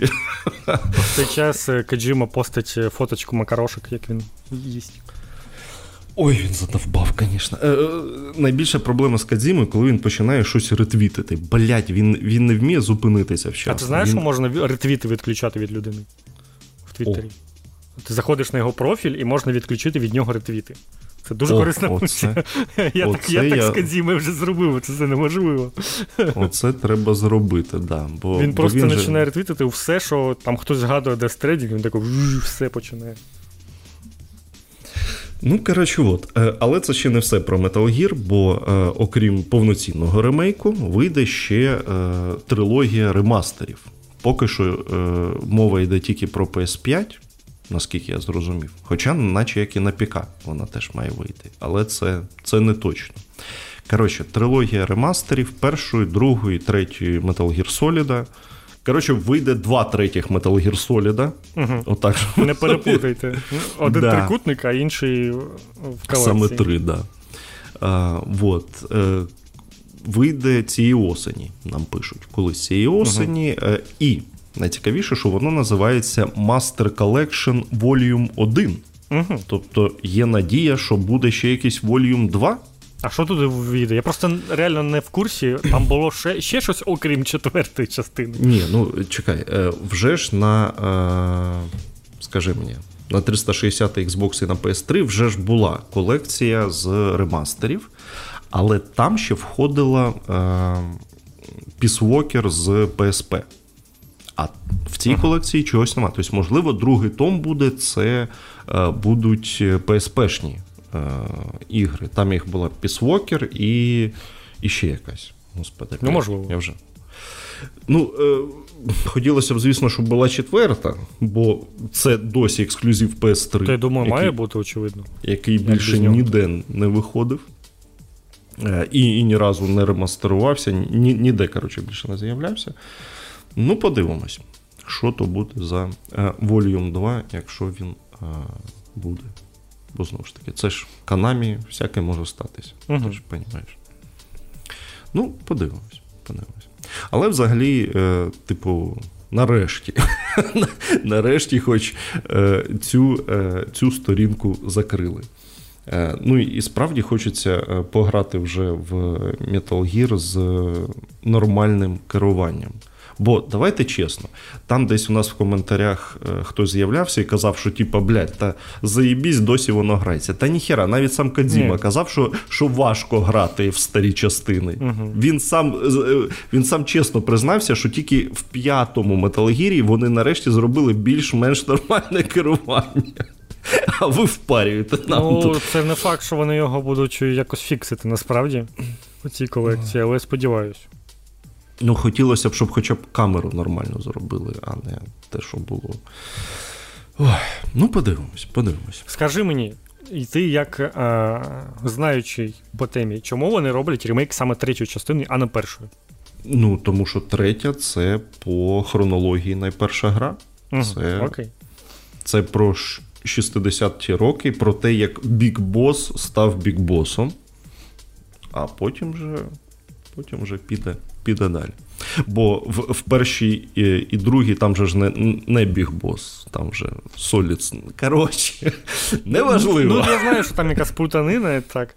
В цей час е, Каджима постить фоточку макарошок, як він їсть. Ой, він задовбав, звісно. Е, е, найбільша проблема з Кадзімою, коли він починає щось ретвітити. Блять, він він не вміє зупинитися вчасно. А ти знаєш, він... що можна ретвіти відключати від людини в Твіттері? О. Ти заходиш на його профіль і можна відключити від нього ретвіти. Це дуже О, корисна функція. Я оце так я, я... так з Кадзімою вже зробив, це неможливо. Оце треба зробити, да. Бо, Він бо просто він починає же... ретвітити все, що там хтось згадує Death Stranding, він такий все починає. Ну, коротше, от. Е, але це ще не все про Metal Gear, бо е, окрім повноцінного ремейку, вийде ще е, трилогія ремастерів. Поки що е, мова йде тільки про PS5, наскільки я зрозумів. Хоча, наче як і на ПК, вона теж має вийти. Але це, це не точно. Коротше, трилогія ремастерів першої, другої, третьої Metal Gear Solid. Коротше, вийде два третіх Metal Gear Solid. Угу. Отак. Не перепутайте. Один да. трикутник, а інший в колекції. Саме три, так. Да. Вот. Е, Вийде цієї осені, нам пишуть, колись цієї осені. Угу. І найцікавіше, що воно називається Master Collection Volume 1. Угу. Тобто є надія, що буде ще якийсь Volume 2. А що туди війде? Я просто реально не в курсі. Там було ще ще щось, окрім четвертої частини. Ні, ну чекай, е, вже ж на е, скажи мені, на 360 Xbox і на PS3 вже ж була колекція з ремастерів, але там ще входила е, Peace Walker з PSP. А в цій ага. колекції чогось немає. Тобто, можливо, другий том буде це будуть PSP-шні е, ігри. Там їх була Walker і і ще якась. Господи, ну, можливо. Я вже. Ну, е, хотілося б, звісно, щоб була четверта, бо це досі ексклюзив PS3. То я думаю, який, має бути, очевидно. Який більше ніде не виходив. Е, і і ні разу не ремастерувався, ні, ніде, коротше, більше не з'являвся. Ну, подивимось, що то буде за е, Volume 2, якщо він е, буде. Бо знову ж таки, це ж канамі, всяке може статися. Угу. Ти ж розумієш. Ну, подивимось, подивимось. Але взагалі, е, типу, нарешті, нарешті, хоч е, цю, е, цю сторінку закрили. Е, ну і справді хочеться пограти вже в Metal Gear з нормальним керуванням. Бо давайте чесно, там десь у нас в коментарях е, хтось з'являвся і казав, що типа, блядь, та заїбісь, досі воно грається. Та ніхера, навіть сам Кадзіма казав, що що важко грати в старі частини. Угу. Він сам е, він сам чесно признався, що тільки в п'ятому металогірі вони нарешті зробили більш-менш нормальне керування. А ви впарюєте нам. Ну, тут. Це не факт, що вони його будуть якось фіксити насправді у цій колекції, але сподіваюся. Ну, хотілося б, щоб хоча б камеру нормально зробили, а не те, що було. Ой, Ну, подивимось, подивимось. Скажи мені, і ти, як е, знаючий по темі, чому вони роблять ремейк саме третьої частини, а не першої? Ну, тому що третя це по хронології найперша гра. Угу, це, окей. це про 60-ті роки, про те, як Бік Бос став Бік Босом, а потім вже, потім вже піде піде далі. Бо в в першій і, і другій там же ж не не біг бос, там вже Солід. Коротше, неважливо. Ну, я знаю, що там якась плутанина, так.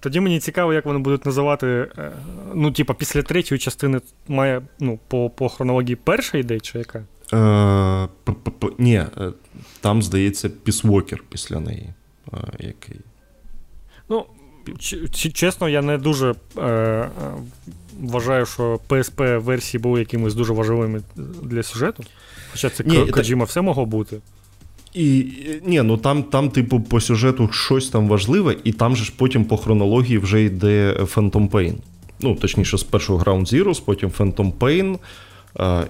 Тоді мені цікаво, як вони будуть називати. Е, ну, типа, після третьої частини має ну, по по хронології перша йде, чи яка? Е, Ні, е, там, здається, пісвокер після неї. Е, який. Ну, чесно, я не дуже е, вважаю, що PSP версії були якимись дуже важливими для сюжету. Хоча це Ні, Коджіма так... все могло бути. І ні, ну там, там, типу, по сюжету щось там важливе, і там же ж потім по хронології вже йде Phantom Pain. Ну, точніше, з першого Ground Zeroes, потім Phantom Pain,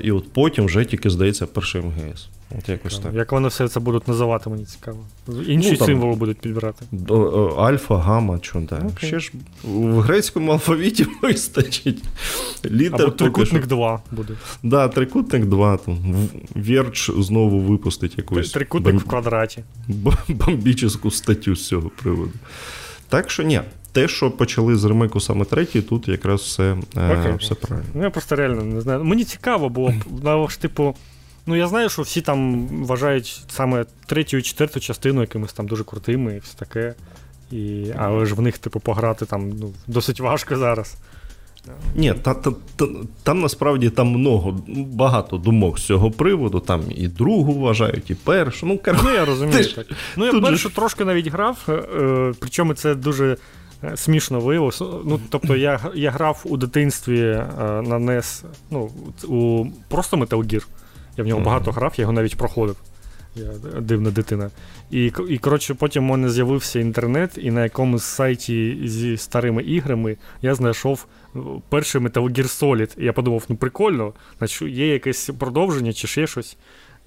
І от потім вже тільки здається перший МГС. От якось так. Як вони все це будуть називати, мені цікаво. Інші ну, там, символи будуть підбирати. Альфа, гамма, так. Okay. Ще ж в грецькому алфавіті вистачить. Літер Або трикутник що... 2 буде. Так, да, трикутник 2. Там. Вірч знову випустить якусь. Трикутник бом... в квадраті. Бомбічну статтю з цього приводу. Так що ні. Те, що почали з ремейку саме третій, тут якраз все okay. все правильно. Ну, я просто реально не знаю. Мені цікаво було, б, типу, Ну, я знаю, що всі там вважають саме третю і четверту частину якимись там дуже крутими і все таке. І, Але ж в них, типу, пограти там ну, досить важко зараз. Ні, та, та, та, там насправді там много, багато думок з цього приводу. Там і другу вважають, і першу. Ну, кар... ну я розумію. Ж... так. Ну, я першу же... трошки навіть грав, е, е, причому це дуже е, смішно виявилося. Ну, Тобто я я грав у дитинстві е, на NES, ну, у просто Metal Gear. Я в нього багато грав, я його навіть проходив. Я дивна дитина. І, і коротше, потім у мене з'явився інтернет, і на якомусь сайті зі старими іграми я знайшов е, перший Metal Gear Solid. І я подумав, ну прикольно, значить є якесь продовження чи ще щось.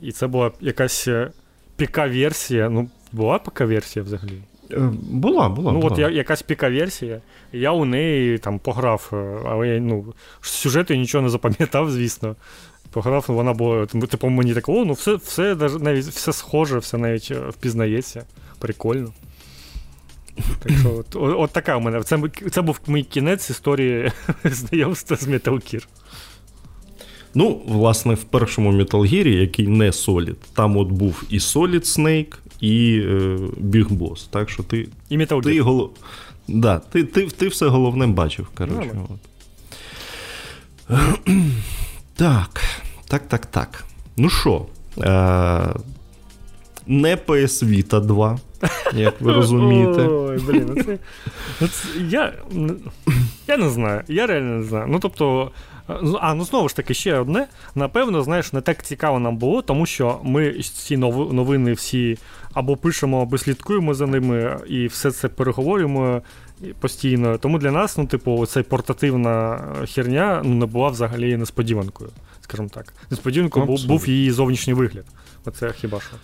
І це була якась е, ПК-версія. Ну, була ПК-версія взагалі? Е, була, була. Ну, була. от я, якась піка-версія. Я у неї там пограв, але я ну, сюжету нічого не запам'ятав, звісно. Пограв, вона була, типу, мені так, о, ну все все, навіть все схоже, все навіть е, впізнається. Прикольно. Так що, от, от така у мене. Це це був мій кінець історії знайомства з Metal Gear. Ну, власне, в першому Metal Gear, який не Solid, там от був і Solid Snake, і е, Boss. Так що ти. І Metal Ти, голов... да, ти, ти, ти все головне бачив, коротше. От. Так, так, так, так. Ну що, е- не PS Vita 2, як ви розумієте. Ой, блін, ну це, ну це, я я не знаю, я реально не знаю. Ну, тобто, ну, а ну знову ж таки, ще одне. Напевно, знаєш, не так цікаво нам було, тому що ми ці новини всі або пишемо, або слідкуємо за ними, і все це переговорюємо постійно. Тому для нас, ну, типу, ця портативна херня ну, не була взагалі несподіванкою, скажімо так. Несподіванкою був, був її зовнішній вигляд. Оце хіба що.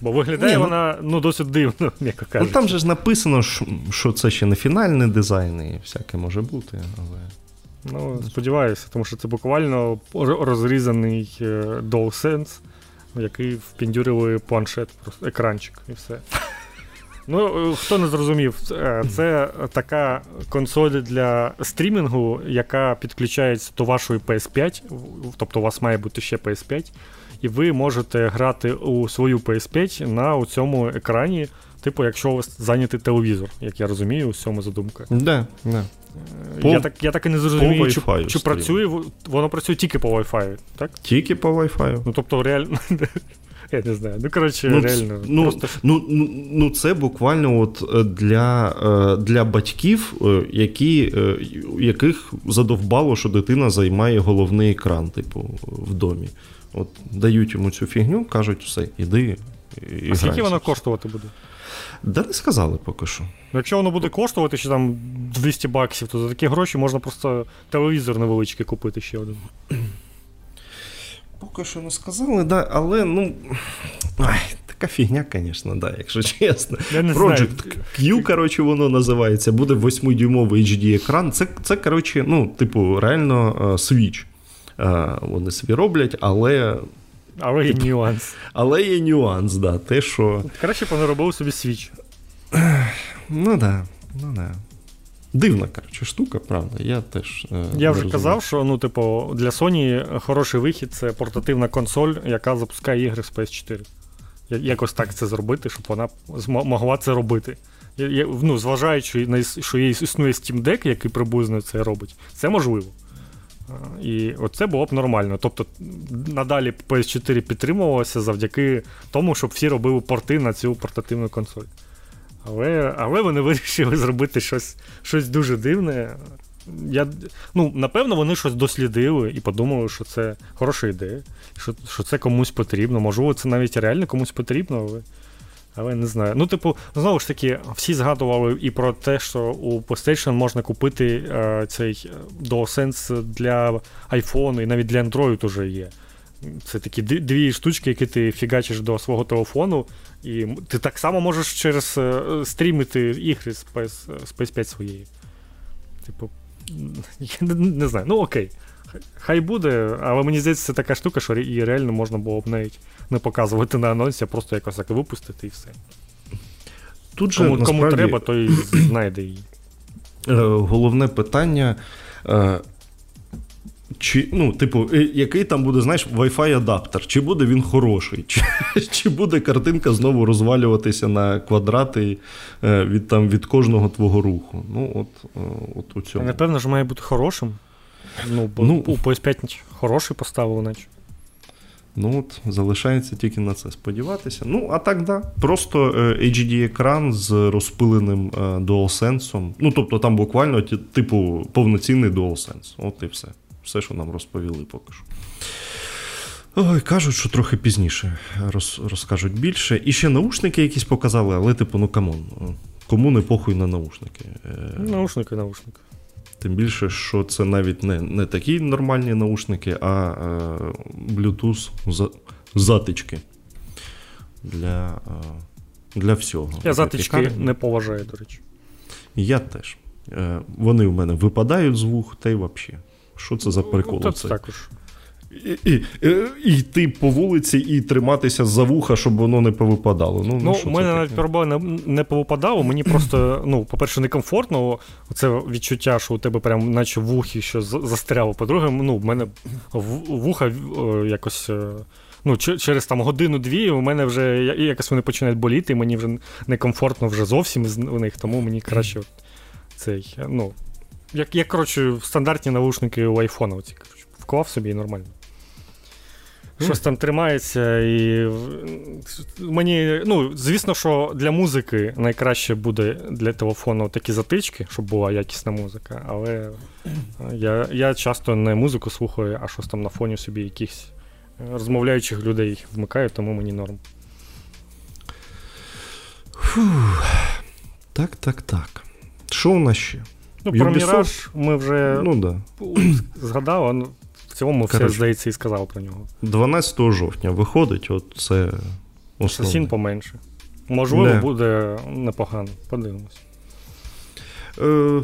Бо виглядає Ні, ну, вона ну, досить дивно, м'яко кажучи. Ну там же ж написано, що це ще не фінальний дизайн, і всяке може бути, але. Ну, сподіваюся, тому що це буквально розрізаний е, DualSense, який впіндюрили планшет, просто екранчик і все. Ну, хто не зрозумів, е, це така консоль для стрімінгу, яка підключається до вашої PS5, тобто у вас має бути ще PS5, і ви можете грати у свою PS5 на цьому екрані, типу, якщо у вас зайнятий телевізор, як я розумію, у цьому задумка. Да, да. По, я так я так і не зрозумію, чи, чи працює, воно працює тільки по Wi-Fi, так? Тільки по Wi-Fi. Ну, тобто, реально. Я не знаю. Ну, коротше, ну, реально. Ну, просто... ну, ну, ну, це буквально от е, для е, для батьків, е, які, яких задовбало, що дитина займає головний екран, типу, в домі. От дають йому цю фігню, кажуть, все, іди. І а скільки воно коштувати буде? Да не сказали поки що. Якщо воно буде коштувати ще там 200 баксів, то за такі гроші можна просто телевізор невеличкий купити ще один. Поки що не сказали, да, але ну. Ай, Така фігня, звісно, да, якщо чесно. Я не Project Q, коротше, воно називається. Буде 8-дюймовий HD екран. Це, це коротше, ну, типу, реально Switch. Вони собі роблять, але. Але є нюанс. Але є нюанс, да. Те, що... Краще б вони робили собі Switch. Ну так, да, ну да. Дивна коротше, штука, правда. Я теж. Е, Я вже розумію. казав, що ну, типу, для Sony хороший вихід це портативна консоль, яка запускає ігри з PS4. Якось так це зробити, щоб вона могла це робити. Я, ну, Зважаючи на що існує Steam Deck, який приблизно це робить, це можливо. І оце було б нормально. Тобто надалі PS4 підтримувалося завдяки тому, щоб всі робили порти на цю портативну консоль. Але але вони вирішили зробити щось щось дуже дивне. Я, ну, Напевно, вони щось дослідили і подумали, що це хороша ідея, що що це комусь потрібно. Можливо, це навіть реально комусь потрібно, але Але не знаю. Ну, типу, знову ж таки, всі згадували і про те, що у PlayStation можна купити е, цей DualSense для iPhone і навіть для Android уже є. Це такі дві штучки, які ти фігачиш до свого телефону, і ти так само можеш через е, стрімити ігри з з PS5 своєї. Типу, я не, не знаю. Ну окей. Хай буде, але мені здається, це така штука, що її реально можна було б навіть не показувати на анонсі, а просто якось так випустити і все. Тут же, Кому, насправді, кому треба, той знайде її. Е, головне питання. Е, чи, ну, типу, е, який там буде, знаєш, Wi-Fi адаптер? Чи буде він хороший? Чи чи буде картинка знову розвалюватися на квадрати від там, від кожного твого руху? Ну, от, от у цьому. Напевно, що має бути хорошим. Ну, бо ну, у PS5 хороший поставили, наче. Ну от, залишається тільки на це сподіватися. Ну, а так, да. Просто HD-екран з розпиленим DualSense. Ну, тобто там буквально, типу, повноцінний DualSense. От і все. Все, що нам розповіли поки що. Ой, кажуть, що трохи пізніше роз, розкажуть більше. І ще наушники якісь показали, але, типу, ну come on. Кому не похуй на наушники? Наушники, наушники. Тим більше, що це навіть не не такі нормальні наушники, а е, Bluetooth затички для е, для всього. Я затички не поважаю, до речі. Я теж. Е, вони в мене випадають з вух, та й взагалі. Що це за ну, прикол? Ну, це також. І, і, і йти по вулиці і триматися за вуха, щоб воно не повипадало. Ну, ну, У мене навіть перебої не, не повипадало. Мені просто, ну, по-перше, некомфортно. Це відчуття, що у тебе прям наче вухи що застряло. По-друге, ну, в мене вуха якось. Е, ну, Через там годину-дві у мене вже якось вони починають боліти, і мені вже некомфортно вже зовсім з них, тому мені краще цей. ну, Як, як коротше, стандартні наушники у айфона. Оці, вклав собі і нормально. Щось там тримається, і мені, ну, звісно, що для музики найкраще буде для телефону такі затички, щоб була якісна музика, але я я часто не музику слухаю, а щось там на фоні собі якихось розмовляючих людей вмикаю, тому мені норм. Фух. Так, так, так. Що у нас ще? Ну, Про Міраж ми вже ну, да. згадали цілому все, здається, і сказав про нього. 12 жовтня виходить, от це. Асасін поменше. Можливо, не. буде непогано. Подивимось. Е,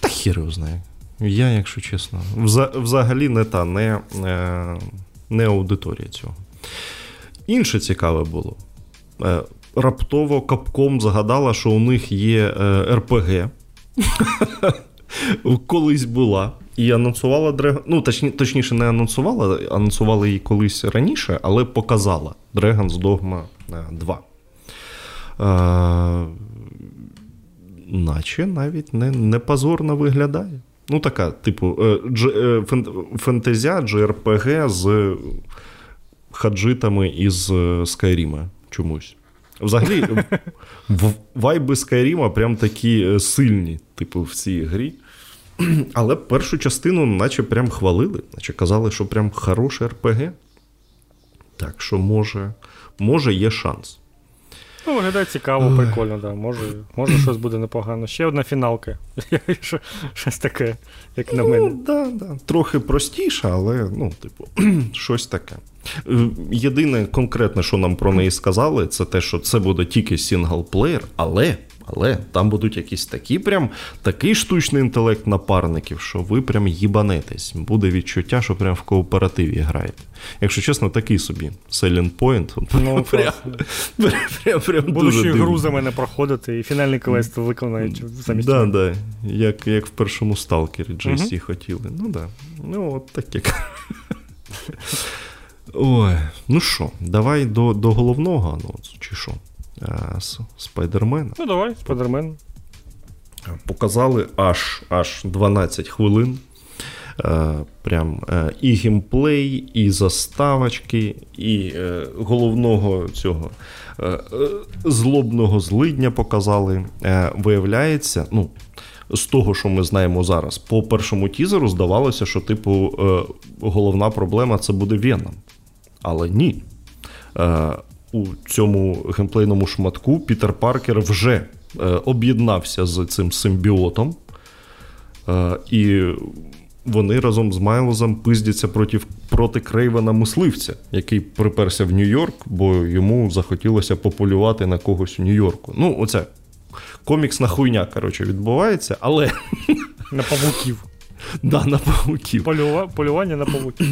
Та хір його знає. Я, якщо чесно, взагалі не та, не, е, не аудиторія цього. Інше цікаве було. Е, раптово капком згадала, що у них є е, РПГ. Колись була. І анонсувала Dragon... Ну, точні, точніше, не анонсувала, анонсувала її колись раніше, але показала Dragon's Dogma 2. Е, Наче навіть не не позорно виглядає. Ну, така, типу, е, е, фентезя JRPG з хаджитами із Скайріма чомусь. Взагалі, вайби Скайріма прям такі е, сильні, типу, в цій грі. Але першу частину, наче прям хвалили, наче казали, що прям хороший РПГ. Так що, може, може, є шанс. Ну, виглядає цікаво, прикольно, да. Може, може щось буде непогано. Ще одна фіналка. Щось таке, як на мене. Ну, да, да. Трохи простіше, але, ну, типу, щось таке. Єдине конкретне, що нам про неї сказали, це те, що це буде тільки синглплеєр, але але там будуть якісь такі прям такий штучний інтелект напарників, що ви прям їбанетесь. Буде відчуття, що прям в кооперативі граєте. Якщо чесно, такий собі selling point. Ну, прям, прям, прям Буду ще гру за мене проходити, і фінальний квест виконають замість. Да, да. Як як в першому сталкері GSC uh-huh. хотіли. Ну да. Ну, от таке. Ой, ну що, давай до до головного анонсу, чи що? Спайдермена. Ну, давай, Спайдермен. Показали аж аж 12 хвилин. Е, прям е, і геймплей, і заставочки, і е, головного цього злобного злидня показали. Виявляється, ну, з того, що ми знаємо зараз, по першому тізеру здавалося, що, типу, головна проблема це буде Веном. Але ні у цьому геймплейному шматку Пітер Паркер вже е, об'єднався з цим симбіотом. Е, і вони разом з Майлзом пиздяться проти проти Крейвена мисливця, який приперся в Нью-Йорк, бо йому захотілося пополювати на когось у Нью-Йорку. Ну, оце коміксна хуйня, коротше, відбувається, але. На павуків. Да, на павуків. Полюва... Полювання на павуків.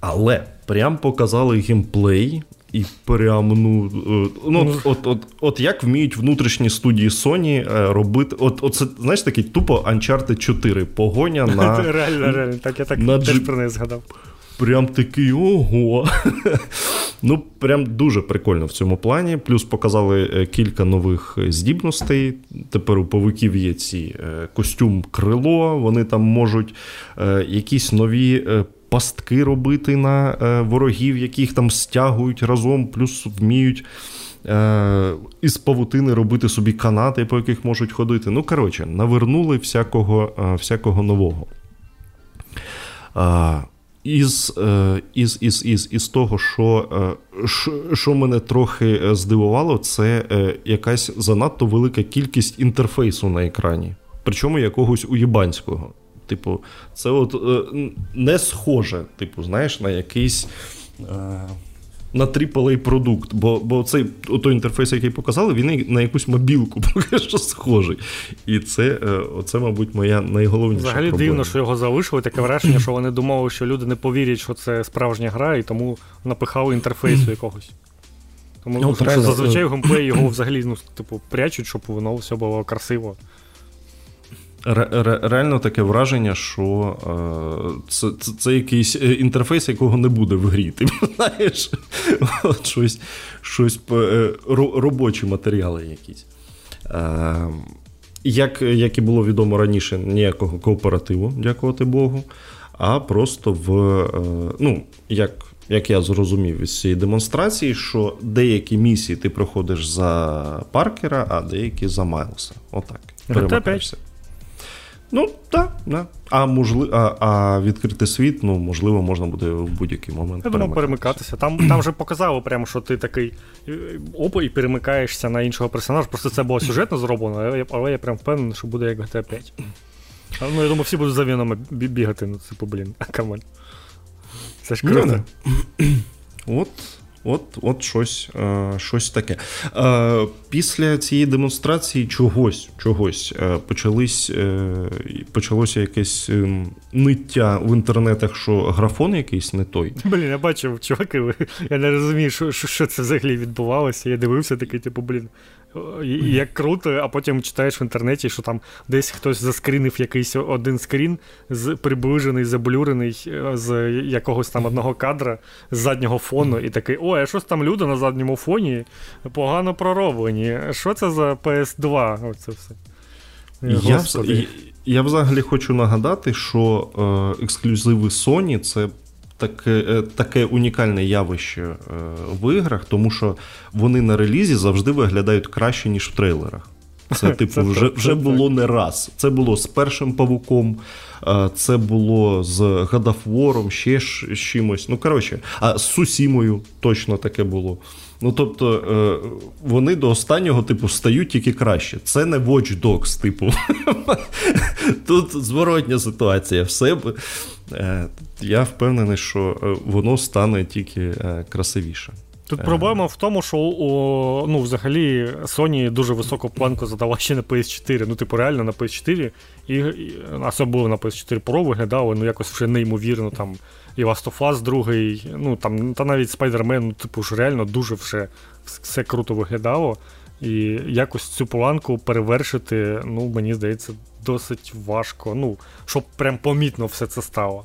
Але прям показали геймплей, і прям, ну, е, ну от от, от, як вміють внутрішні студії Sony е, робити. От, от це, знаєш, такий тупо Uncharted 4 погоня на. Реально, реально, так я так на теж про неї згадав. Прям такий ого. Ну, прям дуже прикольно в цьому плані. Плюс показали е, кілька нових здібностей. Тепер у павуків є ці костюм крило, вони там можуть якісь нові пастки робити на е, ворогів, яких там стягують разом, плюс вміють е, із павутини робити собі канати, по яких можуть ходити. Ну, коротше, навернули всякого е, всякого нового. Із із, із, із, із того, що що мене трохи здивувало, це якась занадто велика кількість інтерфейсу на екрані, причому якогось уєбанського. Типу, це от е, не схоже, типу, знаєш, на якийсь. Е, на AAA продукт, бо бо цей той інтерфейс, який показали, він на якусь мобілку поки що схожий. І це, е, оце, мабуть, моя найголовніша. Взагалі проблема. дивно, що його залишили. Таке враження, що вони думали, що люди не повірять, що це справжня гра, і тому напихали інтерфейсу якогось. Тому ну, що зазвичай в геймплеї його взагалі ну, типу, прячуть, щоб воно все було красиво. Ре- реально таке враження, що е, це це, це якийсь е, інтерфейс, якого не буде в грі. Ти знаєш, От щось щось е, робочі матеріали якісь. Як як і було відомо раніше, ніякого кооперативу, дякувати Богу, а просто в. Ну, як як я зрозумів із цієї демонстрації, що деякі місії ти проходиш за Паркера, а деякі за Майлса. Отак. Перемикаєшся. Ну, так, да. а можливо, а, а відкритий світ, ну, можливо, можна буде в будь-який момент. Я думаю, перемикатися. Там там же показало, прямо, що ти такий е, опа і перемикаєшся на іншого персонажа. Просто це було сюжетно зроблено, але я, але я прям впевнений, що буде як GTA 5. Ну, я думаю, всі будуть за вінами бігати, ну, типу, блін, come on. Це ж круто. От От от щось е, щось таке. Е, Після цієї демонстрації чогось чогось е, почались, почалося якесь ем, ниття в інтернетах, що графон якийсь не той. Блін, я бачив, чуваки, я не розумію, що що це взагалі відбувалося. Я дивився такий, типу, блін, як круто, а потім читаєш в інтернеті, що там десь хтось заскрінив якийсь один скрін, з приближений, заблюрений е, з якогось там одного кадра з заднього фону, і такий, ой, а щось там люди на задньому фоні погано пророблені. Що це за PS2? Оце все. Я, я взагалі хочу нагадати, що е, ексклюзиви Sony це таке е, таке унікальне явище е, в іграх, тому що вони на релізі завжди виглядають краще, ніж в трейлерах. Це, типу, це вже вже було не раз. Це було з першим павуком, е, це було з War, ще з чимось. Ну, коротше, а з Сусімою точно таке було. Ну, тобто, вони до останнього, типу, стають тільки краще. Це не Watch Dogs, типу. Тут зворотня ситуація. Все Е, я впевнений, що е, воно стане тільки е, красивіше. Тут проблема в тому, що о, ну, взагалі Sony дуже високу планку задала ще на PS4. Ну, типу, реально на PS4, і, і особливо на PS4 Pro виглядало, ну якось вже неймовірно. там І Last of Us другий, ну там, та навіть Spider-Man, ну, типу, ж реально дуже вже все круто виглядало. І якось цю планку перевершити, ну, мені здається, досить важко. Ну, щоб прям помітно все це стало.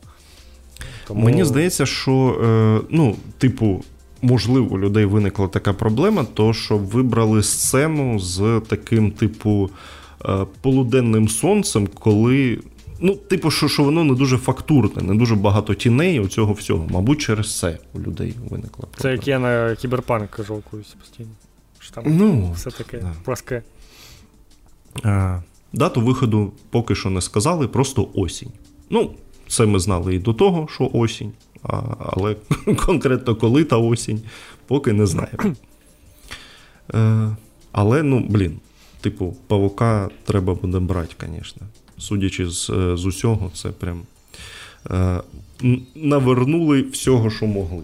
Тому... Мені здається, що, е, ну, типу, можливо, у людей виникла така проблема, то що вибрали сцену з таким, типу, е, полуденним сонцем, коли. Ну, типу, що що воно не дуже фактурне, не дуже багато тіней у цього всього. Мабуть, через це у людей виникла проблема. Це як я на кіберпанк жалкуюся постійно. Що там ну, все таке да. пласке. А, Дату виходу поки що не сказали, просто осінь. Ну, це ми знали і до того, що осінь, а, але конкретно коли та осінь, Поки не знаю. Е, Але, ну, блін, типу, павука треба буде брати, звісно. Судячи з, е, з усього, це прям е, навернули всього, що могли.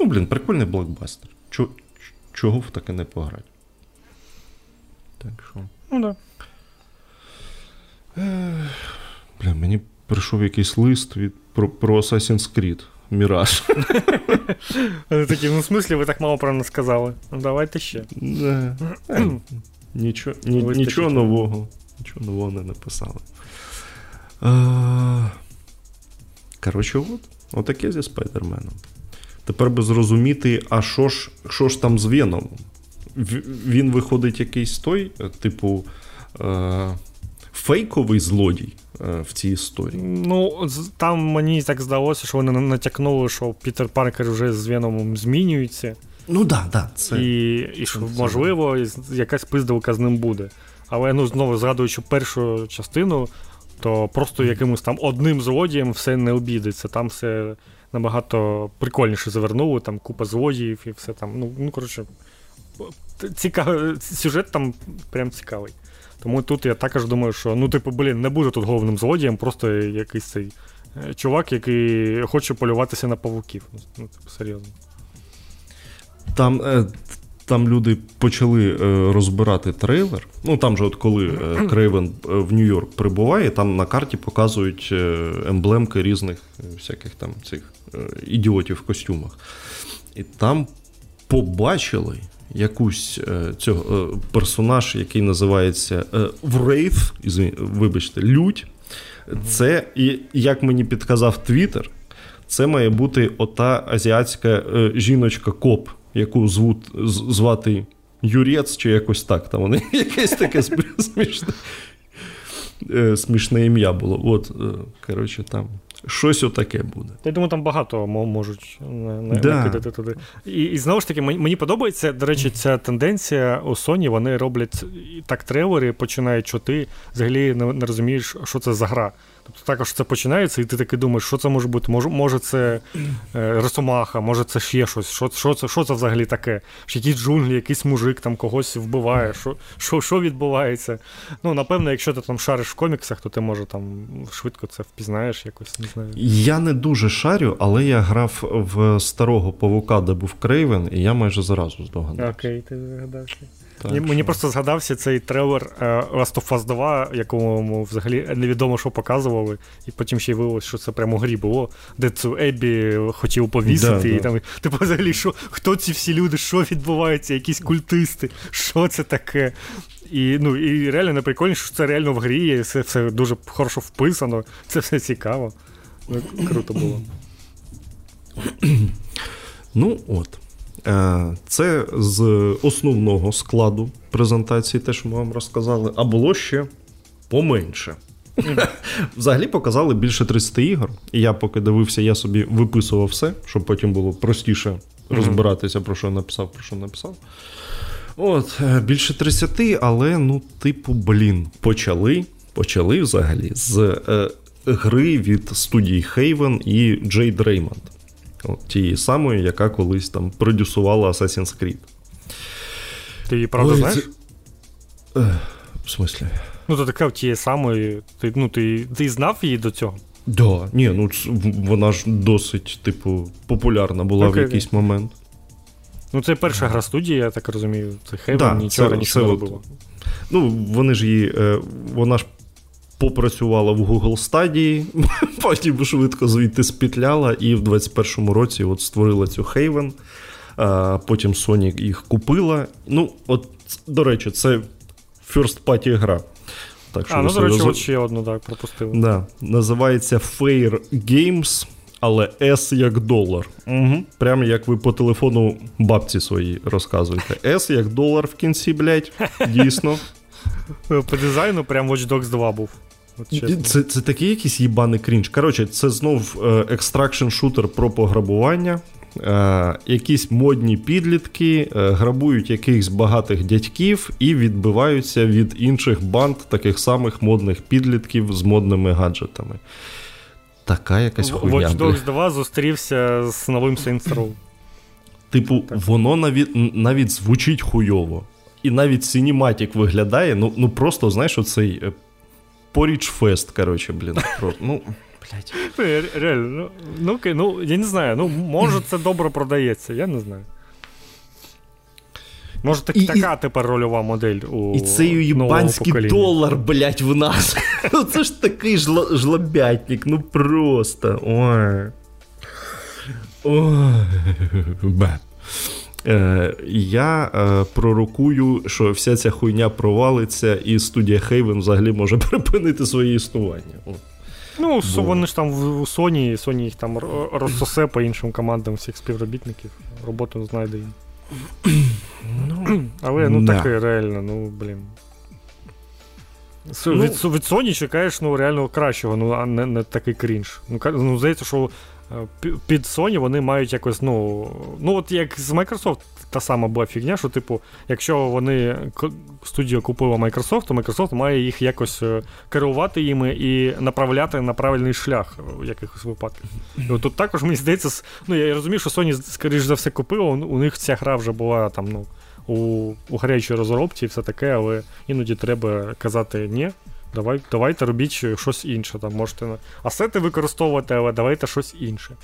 Ну, блін, прикольний блокбастер. Чого, чого в таке не пограти? Так що. Ну, да. Бля, мені прийшов якийсь лист від про, про Assassin's Creed. Міраж. Вони такі, ну в смислі, ви так мало про нас сказали. Ну, давайте ще. Нічого нічого нового. Нічого нового не написали. Коротше, от. Отаке зі Спайдерменом. Тепер би зрозуміти, а що ж що ж там з Веном? Він виходить якийсь той, типу, е- фейковий злодій е- в цій історії. Ну, там мені так здалося, що вони натякнули, що Пітер Паркер вже з Веномом змінюється. Ну да, да, це... І і що, це... можливо, якась пиздилка з ним буде. Але ну, знову згадуючи першу частину, то просто якимось там одним злодієм все не обійдеться. Там все набагато прикольніше завернули, там купа злодіїв і все там. Ну, ну коротше, цікавий сюжет там прям цікавий. Тому тут я також думаю, що ну, типу, блін, не буде тут головним злодієм, просто якийсь цей е, чувак, який хоче полюватися на павуків. Ну, типу, серйозно. Там е, там люди почали е, розбирати трейлер. Ну там же, от коли Крейвен в Нью-Йорк прибуває, там на карті показують емблемки різних всяких там цих ідіотів в костюмах. І там побачили якусь цього персонаж, який називається Врейф, вибачте, Лють. Це, як мені підказав Твіттер, це має бути ота азіатська жіночка-коп яку звуть, звати Юрець чи якось так. Там вони якесь таке смішне е, смішне ім'я було. От, е, коротше, там. Щось отаке буде. Я думаю, там багато можуть накидати да. туди. І і знову ж таки, мені подобається, до речі, ця тенденція у Sony, вони роблять так трейлери, починають, чути, взагалі не, не розумієш, що це за гра. Тобто також це починається, і ти таки думаєш, що це може бути? Може, може це е, Росомаха, може це ще щось. Що що, це що це взагалі таке? Що якісь джунглі, якийсь мужик там когось вбиває, що що, що відбувається? Ну, напевно, якщо ти там шариш в коміксах, то ти може там швидко це впізнаєш якось. не знаю. Я не дуже шарю, але я грав в старого павука, де був Крейвен, і я майже зразу здогадався. Окей, ти здогадався. Так, Мені що... просто згадався цей трейлер е, Last of Us 2, якому взагалі невідомо, що показували, і потім ще й виявилося, що це прямо грі було, де цю Еббі хотів повісити. Да, і да. там, Типу, взагалі, що, хто ці всі люди, що відбувається, якісь культисти, що це таке? І ну, і реально не прикольно, що це реально в грі, і це все дуже хорошо вписано, це все цікаво. Ну, Круто було. Ну от. Е, це з основного складу презентації, те, що ми вам розказали, а було ще поменше. Взагалі показали більше 30 ігор, і я поки дивився, я собі виписував все, щоб потім було простіше розбиратися, про що написав, про що написав. От, е, більше 30, але, ну, типу, блін, почали почали взагалі з е, гри від студії Haven і Jade Raymond. От, Тієї самої, яка колись там продюсувала Assassin's Creed. Ти її правда Ой, знаєш? Це... В смислі? Ну, то така тієї самої. Ти ну, ти, ти знав її до цього? Да, ні, ну вона ж досить, типу, популярна була okay, в якийсь okay. момент. Ну, це перша гра студії, я так розумію. Це Heaven, да, нічого раніше не робило. Ну, вони ж її. Е, вона ж попрацювала в Google стадії, потім швидко звідти спітляла, і в 21-му році от створила цю Haven. А Потім Sony їх купила. Ну, от, до речі, це first party гра. Так, що А, ну, до речі, от ще одну так, пропустив. Да. Називається Fair Games, але S як долар. Угу. Прямо як ви по телефону бабці свої розказуєте. S як долар в кінці, блядь, дійсно. По дизайну прям Watch Dogs 2 був. От Це це такий якийсь їбаний крінж. Коротше, це знов extraction шутер про пограбування. Е, Якісь модні підлітки е, грабують якихось багатих дядьків і відбиваються від інших банд таких самих модних підлітків з модними гаджетами. Така якась хуйня. Watch Dogs 2 зустрівся з новим Saints Row. Типу, так. воно навіть навіть звучить хуйово. І навіть Cinematic виглядає, ну ну просто, знаєш, оцей Поріч Фест, коротше, блін. Просто, ну, блядь. Реально, ну, ну, ну, я не знаю, ну, може це добре продається, я не знаю. Може, так, і, така тепер рольова модель у І цей їбанський долар, блядь, в нас. Ну це ж такий жл- жлобятник, ну просто. Ой. Ой. Е, Я е, пророкую, що вся ця хуйня провалиться, і студія Haven взагалі може припинити своє існування. Ну, Бо... вони ж там в Sony, Sony їх там розсосе по іншим командам всіх співробітників, роботу знайде їм. Ну, Але ну да. таке реально, ну, блін. Ну, від від Sony чекаєш ну, реально кращого, ну, а не не такий крінж. Ну, ну Здається, що під Sony вони мають якось, ну. Ну, от як з Microsoft та сама була фігня, що, типу, якщо вони студію купила Microsoft, то Microsoft має їх якось е, керувати їми і направляти на правильний шлях в якихось випадках. І от Тут також мені здається, ну я розумію, що Sony, скоріш за все, купила, у них ця гра вже була там, ну, у у гарячій розробці і все таке, але іноді треба казати ні. Давай, Давайте робіть щось інше. Там Можете асети використовувати, але давайте щось інше.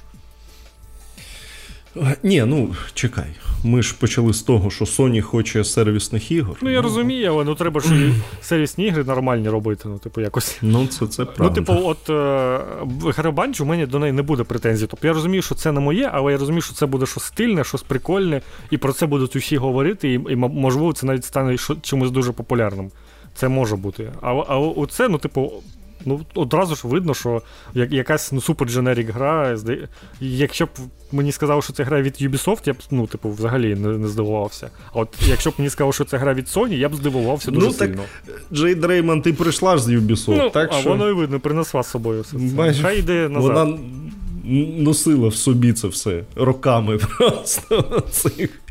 Ні, ну чекай. Ми ж почали з того, що Sony хоче сервісних ігор. Ну, я ну, розумію, але ну треба ж сервісні ігри нормальні робити. Ну, типу, якось. Ну, це це правда. Ну, типу, от е, Гарабанч у мене до неї не буде претензій. Тобто я розумію, що це не моє, але я розумію, що це буде щось стильне, щось прикольне, і про це будуть усі говорити, і, і можливо, це навіть стане чимось дуже популярним. Це може бути. А а оце, ну, типу, Ну, одразу ж видно, що якась ну, супер дженерік гра. Якщо б мені сказали, що це гра від Ubisoft, я б ну, типу, взагалі не, не здивувався. А от якщо б мені сказали, що це гра від Sony, я б здивувався дуже ну, сильно. Джей Дрейман, ти прийшла ж з Ubisoft. Ну, так А що... воно і видно, принесла з собою все це. Хай йде назад. Вона носила в собі це все роками просто цих.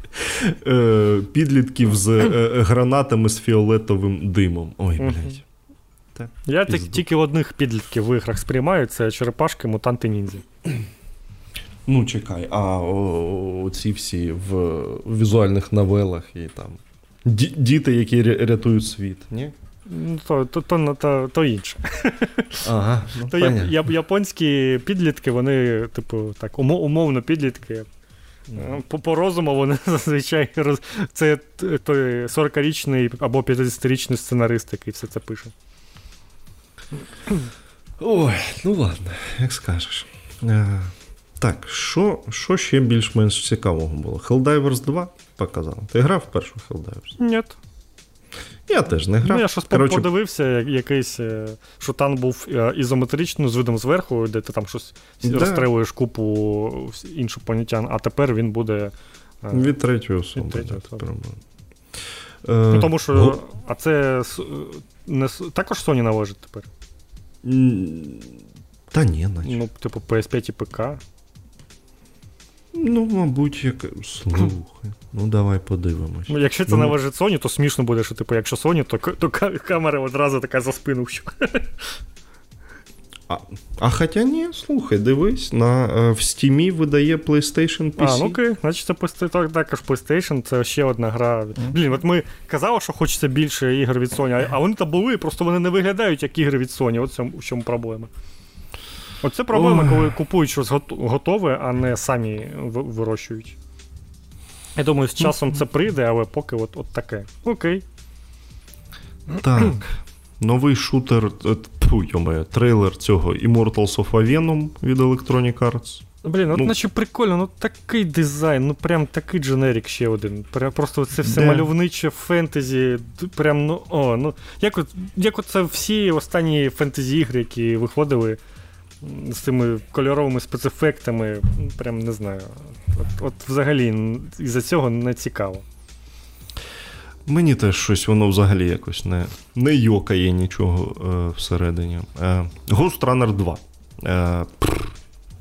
Е, підлітків з е, гранатами з фіолетовим димом. Ой, блядь. Я так, тільки одних підлітків в іграх сприймаю, це черепашки, мутанти ніндзі. Ну, чекай, а ці всі в, візуальних новелах і там. Діти, які рятують світ, ні? Ну, то то, то, то, то інше. Ага, ну, то я, Японські підлітки, вони, типу, так, умовно підлітки. Mm. По, по розуму вони зазвичай роз... це той 40-річний або 50-річний сценарист, який все це пише. Ой, ну ладно, як скажеш. А, Так, що що ще більш-менш цікавого було? Helldivers 2 показали. Ти грав в першу Helldivers? Ні. Я теж не грав. Ну, Я щось Короче... подивився, якийсь, е, що там був е, ізометричний з видом зверху, де ти там щось да. розстрелюєш купу іншопланетян, а тепер він буде. Е, від третьої особи. Від третьої особи. Ну, Тому що. А це не, також Sony належить тепер? Та ні, наче. Ну, типу, PS5 і ПК. Ну, мабуть, як. Слухай. Ну, давай подивимось. Ну, Якщо це ну, належить Sony, то смішно буде, що, типу, якщо Sony, то то камера одразу така за спину. А а хоча ні, слухай, дивись, на, е, в стімі видає PlayStation PC. А, ну окей, значить це також PlayStation, це ще одна гра. Mm. Блін, от ми казали, що хочеться більше ігор від Sony, а вони там були, просто вони не виглядають як ігри від Sony. От в чому проблема. Оце проблема, коли купують щось готове, а не самі вирощують. Я думаю, з часом це прийде, але поки от, от таке. Окей. Так. Новий шутер, тьфу, йомає, трейлер цього Immortals of Avenum від Electronic Arts. Блін, от ну, наче прикольно, ну такий дизайн, ну прям такий дженерік ще один. Просто це все мальовниче фентезі. Прям, ну, о, ну, як от, як от це всі останні фентезі-ігри, які виходили з цими кольоровими спецефектами, прям не знаю. От, от взагалі із-за цього не цікаво. Мені теж щось воно взагалі якось не не йокає нічого е, всередині. Е, Ghost Runner 2. Е, пр,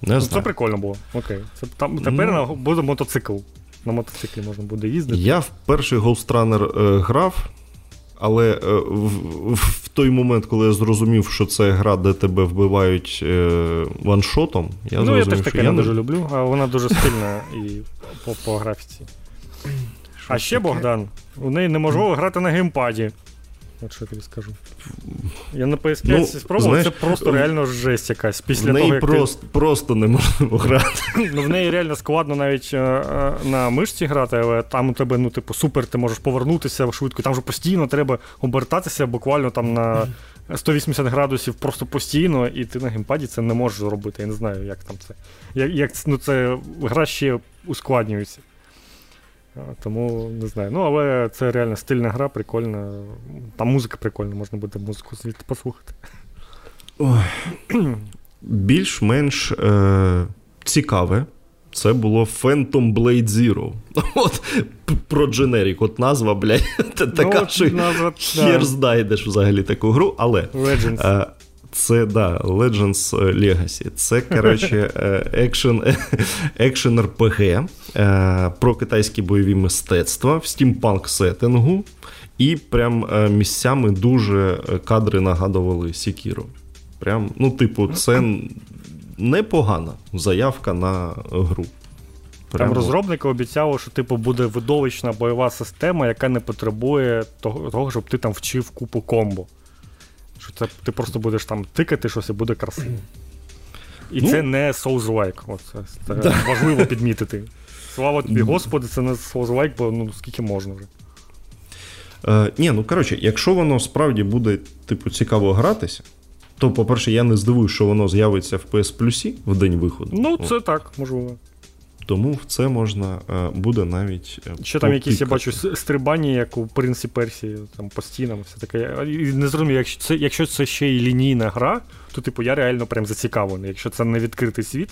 не ну, Це прикольно було. Окей. Це, там, Тепер ну, буде мотоцикл. На мотоциклі можна буде їздити. Я в перший Ghost Runner е, грав, Але е, в, в той момент, коли я зрозумів, що це гра, де тебе вбивають е, ваншотом, я ну, зрозумів, я теж таке я не дуже люблю, а вона дуже стильна і по, по графіці. а ще? Богдан, у неї неможливо грати на геймпаді. От що я тобі скажу. Я на PS5 ну, спробував, знаєш, це просто реально жесть якась. Після в неї того, як просто, ти... просто неможливо грати. Ну, В неї реально складно навіть е, на мишці грати, але там у тебе, ну, типу, супер, ти можеш повернутися швидко. Там же постійно треба обертатися буквально там на 180 градусів просто постійно, і ти на геймпаді це не можеш зробити. Я не знаю, як там це. Як, як ну, це гра ще ускладнюється. Тому не знаю. Ну, але це реально стильна гра, прикольна. Там музика прикольна, можна буде музику звідти послухати. Більш-менш е- цікаве. Це було Phantom Blade Zero. От про Дженерік, от назва, блядь, така, ну, що назва, хер да. знайдеш взагалі таку гру, але. Legends. Е- це да, Legends Legacy. Це, коротше, екшен екшен RPG про китайські бойові мистецтва в стімпанк сеттингу. І прям е, місцями дуже кадри нагадували Сікіро. Прям, ну, типу, це непогана заявка на гру. Прямо. Там розробники обіцяли, що типу буде видовищна бойова система, яка не потребує того, того щоб ти там вчив купу комбо. Що це ти просто будеш там тикати щось і буде красиво. І ну, це не Souls-like. Оце, це да. важливо підмітити. Слава тобі, Господи, це не Souls-like, бо ну скільки можна вже. Е, Ні, ну коротше, якщо воно справді буде, типу, цікаво гратися, то, по-перше, я не здивуюсь, що воно з'явиться в PS Plus в день виходу. Ну, це О. так, можливо. Тому в це можна е, буде навіть. Е, Ще там якісь я бачу стрибання, як у принці Персії, там по стінам, все таке. І Не зрозумію, якщо це якщо це ще й лінійна гра, то типу я реально прям зацікавлений. Якщо це не відкритий світ,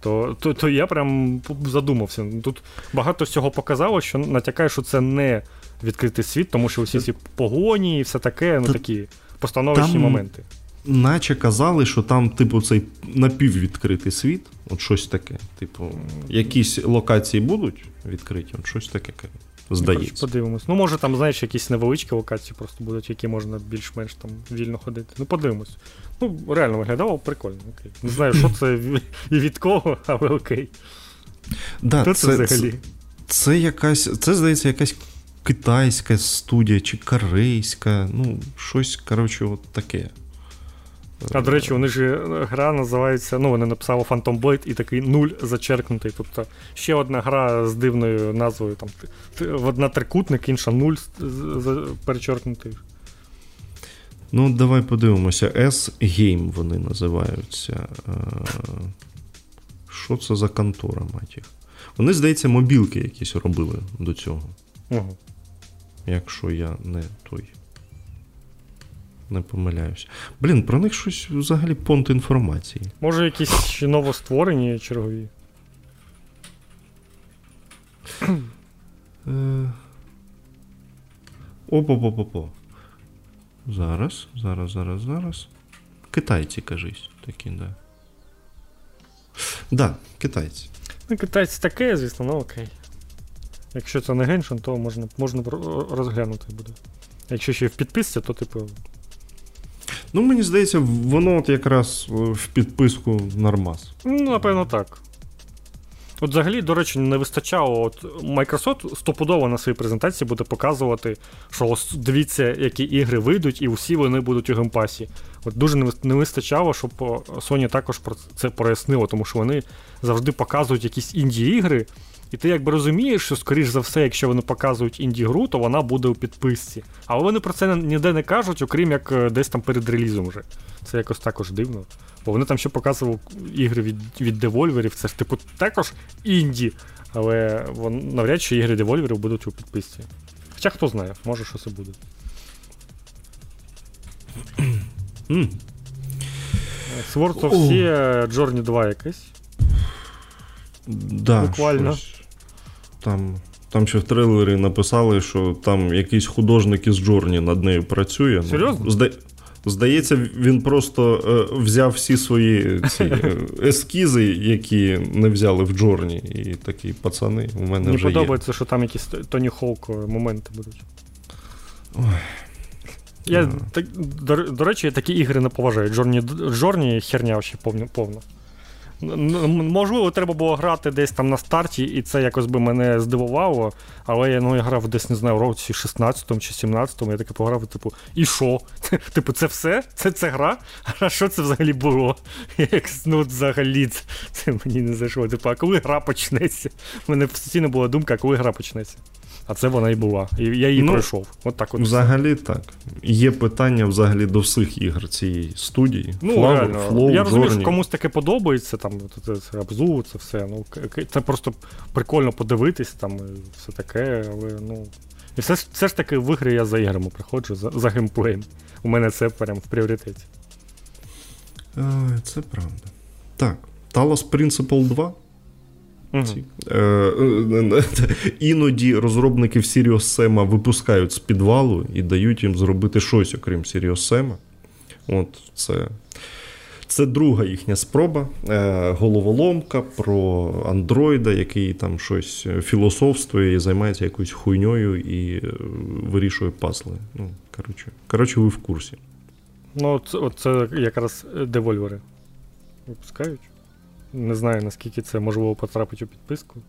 то то, то я прям задумався. Тут багато всього показало, що натякає, що це не відкритий світ, тому що усі ці погоні і все таке, ну такі постановочні там... моменти наче казали, що там, типу, цей напіввідкритий світ, от щось таке. Типу, якісь локації будуть відкриті, от щось таке. Здається. Ну, подивимось. Ну, може, там, знаєш, якісь невеличкі локації просто будуть, які можна більш-менш там вільно ходити. Ну, подивимось. Ну, реально виглядало прикольно. окей. Не знаю, що це і від кого, але окей. Да, це, це взагалі? Це, це якась, це, здається, якась китайська студія чи корейська, ну, щось, коротше, от таке. А до речі, вони ж гра називається. Ну, вони написали Phantom Blade і такий нуль зачеркнутий. Тобто ще одна гра з дивною назвою. Там Одна трикутник, інша нуль перечеркнутий. Ну, давай подивимося. S-Game вони називаються. Е, що це за контора, мать їх? Вони, здається, мобілки якісь робили до цього. Угу. Якщо я не той не помиляюсь. Блін, про них щось взагалі понт інформації. Може, якісь новостворені чергові. Е, Опо-по-по-по. Зараз, зараз, зараз, зараз. Китайці, кажись, такі, да. Да, китайці. Ну, китайці таке, звісно, ну окей. Якщо це не Геншин, то можна можна розглянути буде. Якщо ще в підписці, то типу Ну, мені здається, воно от якраз в підписку нормас. Ну, напевно, так. От взагалі, до речі, не вистачало. От Microsoft стопудово на своїй презентації буде показувати, що ось дивіться, які ігри вийдуть, і усі вони будуть у геймпасі. От дуже не вистачало, щоб Sony також про це прояснило, тому що вони завжди показують якісь інді-ігри, і ти якби розумієш, що, скоріш за все, якщо вони показують інді-гру, то вона буде у підписці. Але вони про це ніде не кажуть, окрім як е, десь там перед релізом вже. Це якось також дивно. Бо вони там ще показували ігри від від девольверів, це ж типу також інді. Але вон, навряд чи ігри девольверів будуть у підписці. Хоча хто знає, може що це буде. Mm. Swords of Sea Journey 2 якась. Да, Буквально. Щось там там ще в трейлері написали, що там якийсь художник із Джорні над нею працює. Ну, Серйозно? Зда... Здається, він просто е, взяв всі свої ці е, ескізи, які не взяли в Джорні, і такі пацани у мене Мені вже подобається, є. що там якісь Тоні Хоук моменти будуть. Ой. Я, так, до, до речі, я такі ігри не поважаю. Джорні, Джорні херня ще повна. Можливо, треба було грати десь там на старті, і це якось би мене здивувало. Але я ну, я грав десь, не знаю, в році 16 чи 17 я таки пограв, типу, і що? Типу, це все? Це це гра? А що це взагалі було? Як ну, взагалі це мені не зайшло. Типу, а коли гра почнеться? У мене постійно була думка, а коли гра почнеться. А це вона і була. І я її ну, пройшов. От так от Взагалі все. так. Є питання взагалі до всіх ігор цієї студії. Ну, Flower, реально. Flow, Я розумію, що комусь таке подобається, там це, це Абзу, це все. Ну, Це просто прикольно подивитись, там все таке, але ну. І все все ж таки в ігри я за іграми приходжу, за за геймплеєм. У мене це прям в пріоритеті. Це правда. Так. Talos Principle 2 Ці, е, е, Іноді розробники в Sirius Sam випускають з підвалу і дають їм зробити щось, окрім Sirius Sam. От це це друга їхня спроба. Е, головоломка про андроїда, який там щось філософствує і займається якоюсь хуйньою і е, вирішує пазли. Ну, Коротше, коротше, ви в курсі. Ну, це, це якраз девольвери випускають. Не знаю, наскільки це можливо потрапити у підписку.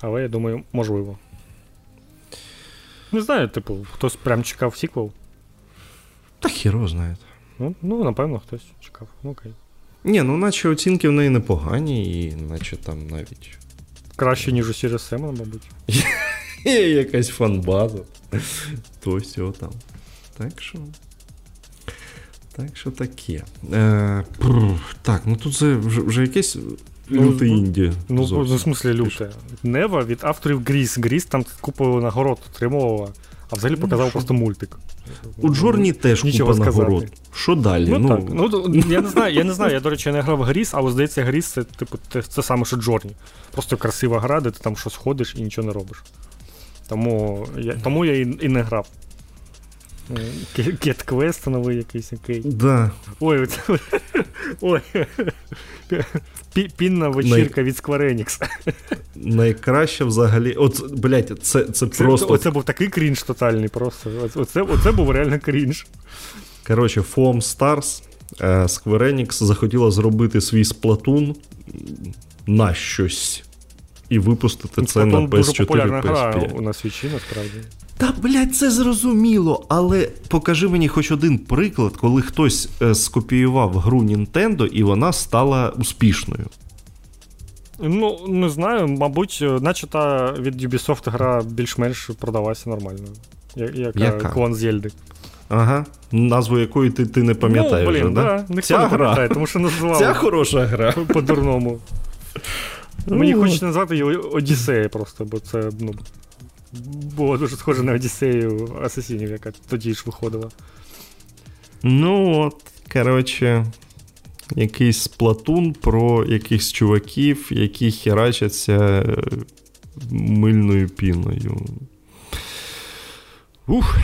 Але я думаю, можливо. Не знаю, типу, хтось прям чекав сіквел. Та хіро знає. Ну, ну, напевно, хтось чекав. Ну, окей. Ні, ну наче оцінки в неї непогані, і наче там навіть. Краще, ніж у Sirius Sam, мабуть. Є якась фанбаза. То всього там. Так що. Так що таке. Е, Так, ну тут це вже вже якесь ну, люте ну, інді. Ну, зовсім. в смислі люте. Нева від авторів Гріс. Гріс там купу нагород отримувала, а взагалі ну, показав ну, просто мультик. У Джорні теж Нічого купа сказати. нагород. Що далі? Ну, ну, так. ну Я не знаю, я не знаю, я, до речі, не грав в Гріс, але здається, Гріс це типу, це, це саме, що Джорні. Просто красива гра, де ти там щось ходиш і нічого не робиш. Тому я тому я і, і не грав. Кет квест новий якийсь окей. Да. Ой, оце... Ой. Пінна вечірка Най... від Square Enix. Найкраще взагалі. От, блядь, це це, це просто. Оце був такий крінж тотальний просто. Оце оце був реально крінж. Коротше, Foam Stars. Е, Square Enix захотіла зробити свій сплатун на щось. І випустити це на PS4 дуже популярна гра у нас свічі, насправді. Та, блядь, це зрозуміло, але покажи мені хоч один приклад, коли хтось е, скопіював гру Nintendo і вона стала успішною. Ну, не знаю, мабуть, е, наче та від Ubisoft гра більш-менш продалася нормально. Як е, Яка? клон Зельди. Ага, назву якої ти ти не пам'ятаєш. Ну, блін, да? да. Ця не пам'ятає, тому що назвав. Ця хороша гра. По-дурному. Мені хочеться назвати її Одіссея просто, бо це ну, було дуже схоже на Одіссею Асасінів, яка тоді ж виходила. Ну, от, коротше, якийсь платун про якихось чуваків, які херачаться е, мильною піною. Ух.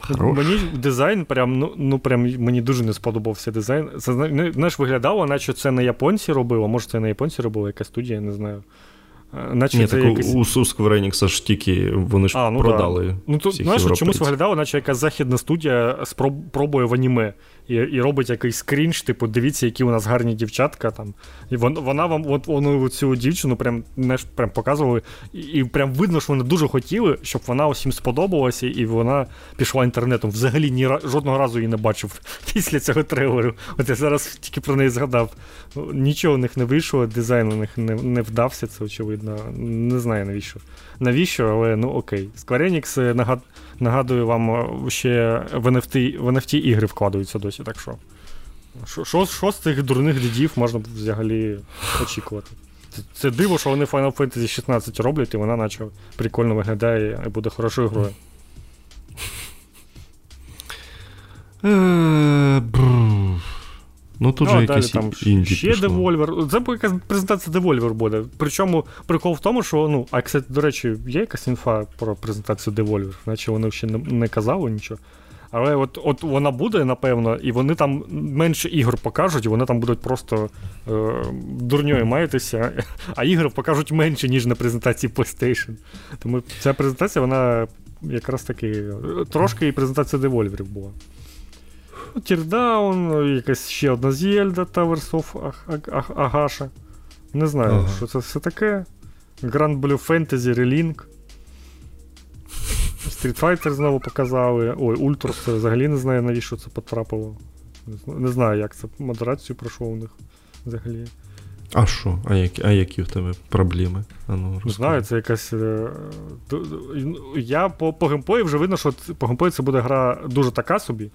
Хорош. Мені дизайн прям, ну, ну прям мені дуже не сподобався дизайн. Це знаєш, виглядало, наче це не японці робили, може це не японці робила, якась студія, я не знаю. Наче Ні, це так якась... у Square Enix ж тільки вони ж а, ну продали. Да. Ну тут знаєш, чомусь виглядало, наче якась західна студія спробує пробує в аніме і і робить якийсь скрінж, типу, дивіться, які у нас гарні дівчатка. там. І вон, вона вам от воно цю дівчину прям знаєш, прям показували, і, і прям видно, що вони дуже хотіли, щоб вона усім сподобалася, і вона пішла інтернетом. Взагалі ні жодного разу її не бачив після цього трейлеру. От я зараз тільки про неї згадав. Нічого у них не вийшло, дизайн у них не не вдався, це очевидно. Не знаю навіщо. Навіщо, але ну окей. Square Enix, е, нагад... нагадую вам, е, ще в NFT, в NFT ігри вкладаються досі, так що. Що, що з цих дурних дідів можна взагалі очікувати? Це, це диво, що вони Final Fantasy 16 роблять, і вона наче прикольно виглядає і буде хорошою грою. Ну тут ну, же якісь там інді ще Devolver. Це якась презентація Devolver буде. Причому прикол в тому, що, ну, а кстати, до речі, є якась інфа про презентацію Devolver, наче вони ще не, не казали нічого. Але от от вона буде, напевно, і вони там менше ігор покажуть, і вони там будуть просто е, дурньою маятися, а ігри покажуть менше, ніж на презентації PlayStation. Тому ця презентація, вона якраз таки трошки і презентація девольверів була. Teardown, якась ще одна Зельда Towers of Aghasba. Не знаю, ага. що це все таке. Granblue Fantasy Relink. Street Fighter знову показали. Ой, Ultros взагалі не знаю, навіщо це потрапило. Не знаю, як це модерацію пройшло у них взагалі. А що? А які а які в тебе проблеми? А ну, Не знаю, це якась. Е, я по по геймплею вже видно, що по геймплею це буде гра дуже така собі.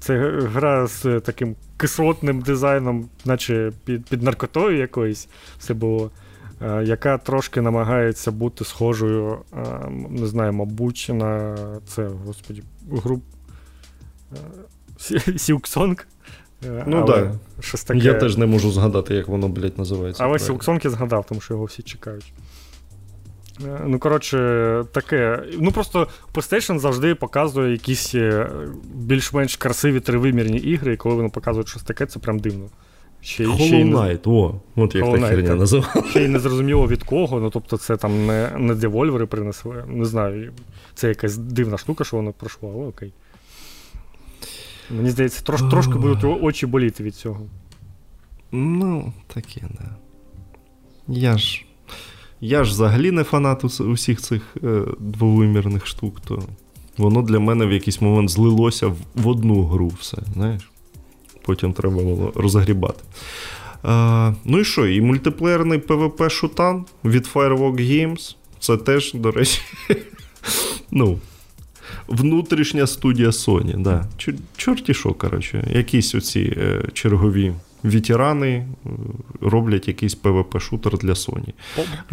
Це гра з таким кислотним дизайном, наче під під наркотою якоюсь все було, е, яка трошки намагається бути схожою, е, не знаю, мабуть, на це, господі, гру Silksong. Ну так. Таке... Я теж не можу згадати, як воно, блядь, називається. Але Silksong'и згадав, тому що його всі чекають. Е, ну, коротше, таке. Ну, просто PlayStation завжди показує якісь е, більш-менш красиві тривимірні ігри, і коли вони показують щось таке, це прям дивно. Ще, Hollow Knight, не... о, от як Hollow та херня називала. Ще й не зрозуміло від кого, ну тобто це там не не девольвери принесли. Не знаю, це якась дивна штука, що воно пройшло, але окей. Мені здається, трош, трошки будуть очі боліти від цього. Ну, таке, да. Я ж я ж взагалі не фанат усіх цих е, двовимірних штук, то воно для мене в якийсь момент злилося в, в одну гру все, знаєш. Потім треба було розгрібати. Е, ну і що? І мультиплеєрний PvP шутан від Firewalk Games. Це теж, до речі, ну, внутрішня студія Sony. да. Чорті що, коротше, якісь оці е, чергові ветерани е, роблять якийсь PvP-шутер для Sony.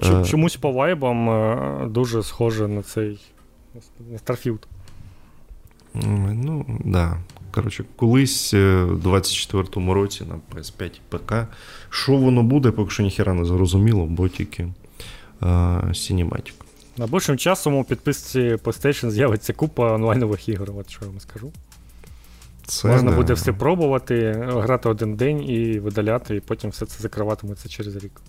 Е, чомусь по вайбам е, дуже схоже на цей Starfield. Ну, да. Коротше, колись у 24-му році на PS5 і ПК. Що воно буде, поки що ніхера не зрозуміло, бо тільки Cinematic. Найближчим часом у підписці PlayStation з'явиться купа онлайнових ігор, от що я вам скажу. Це Можна не... буде все пробувати, грати один день і видаляти, і потім все це закриватиметься через рік.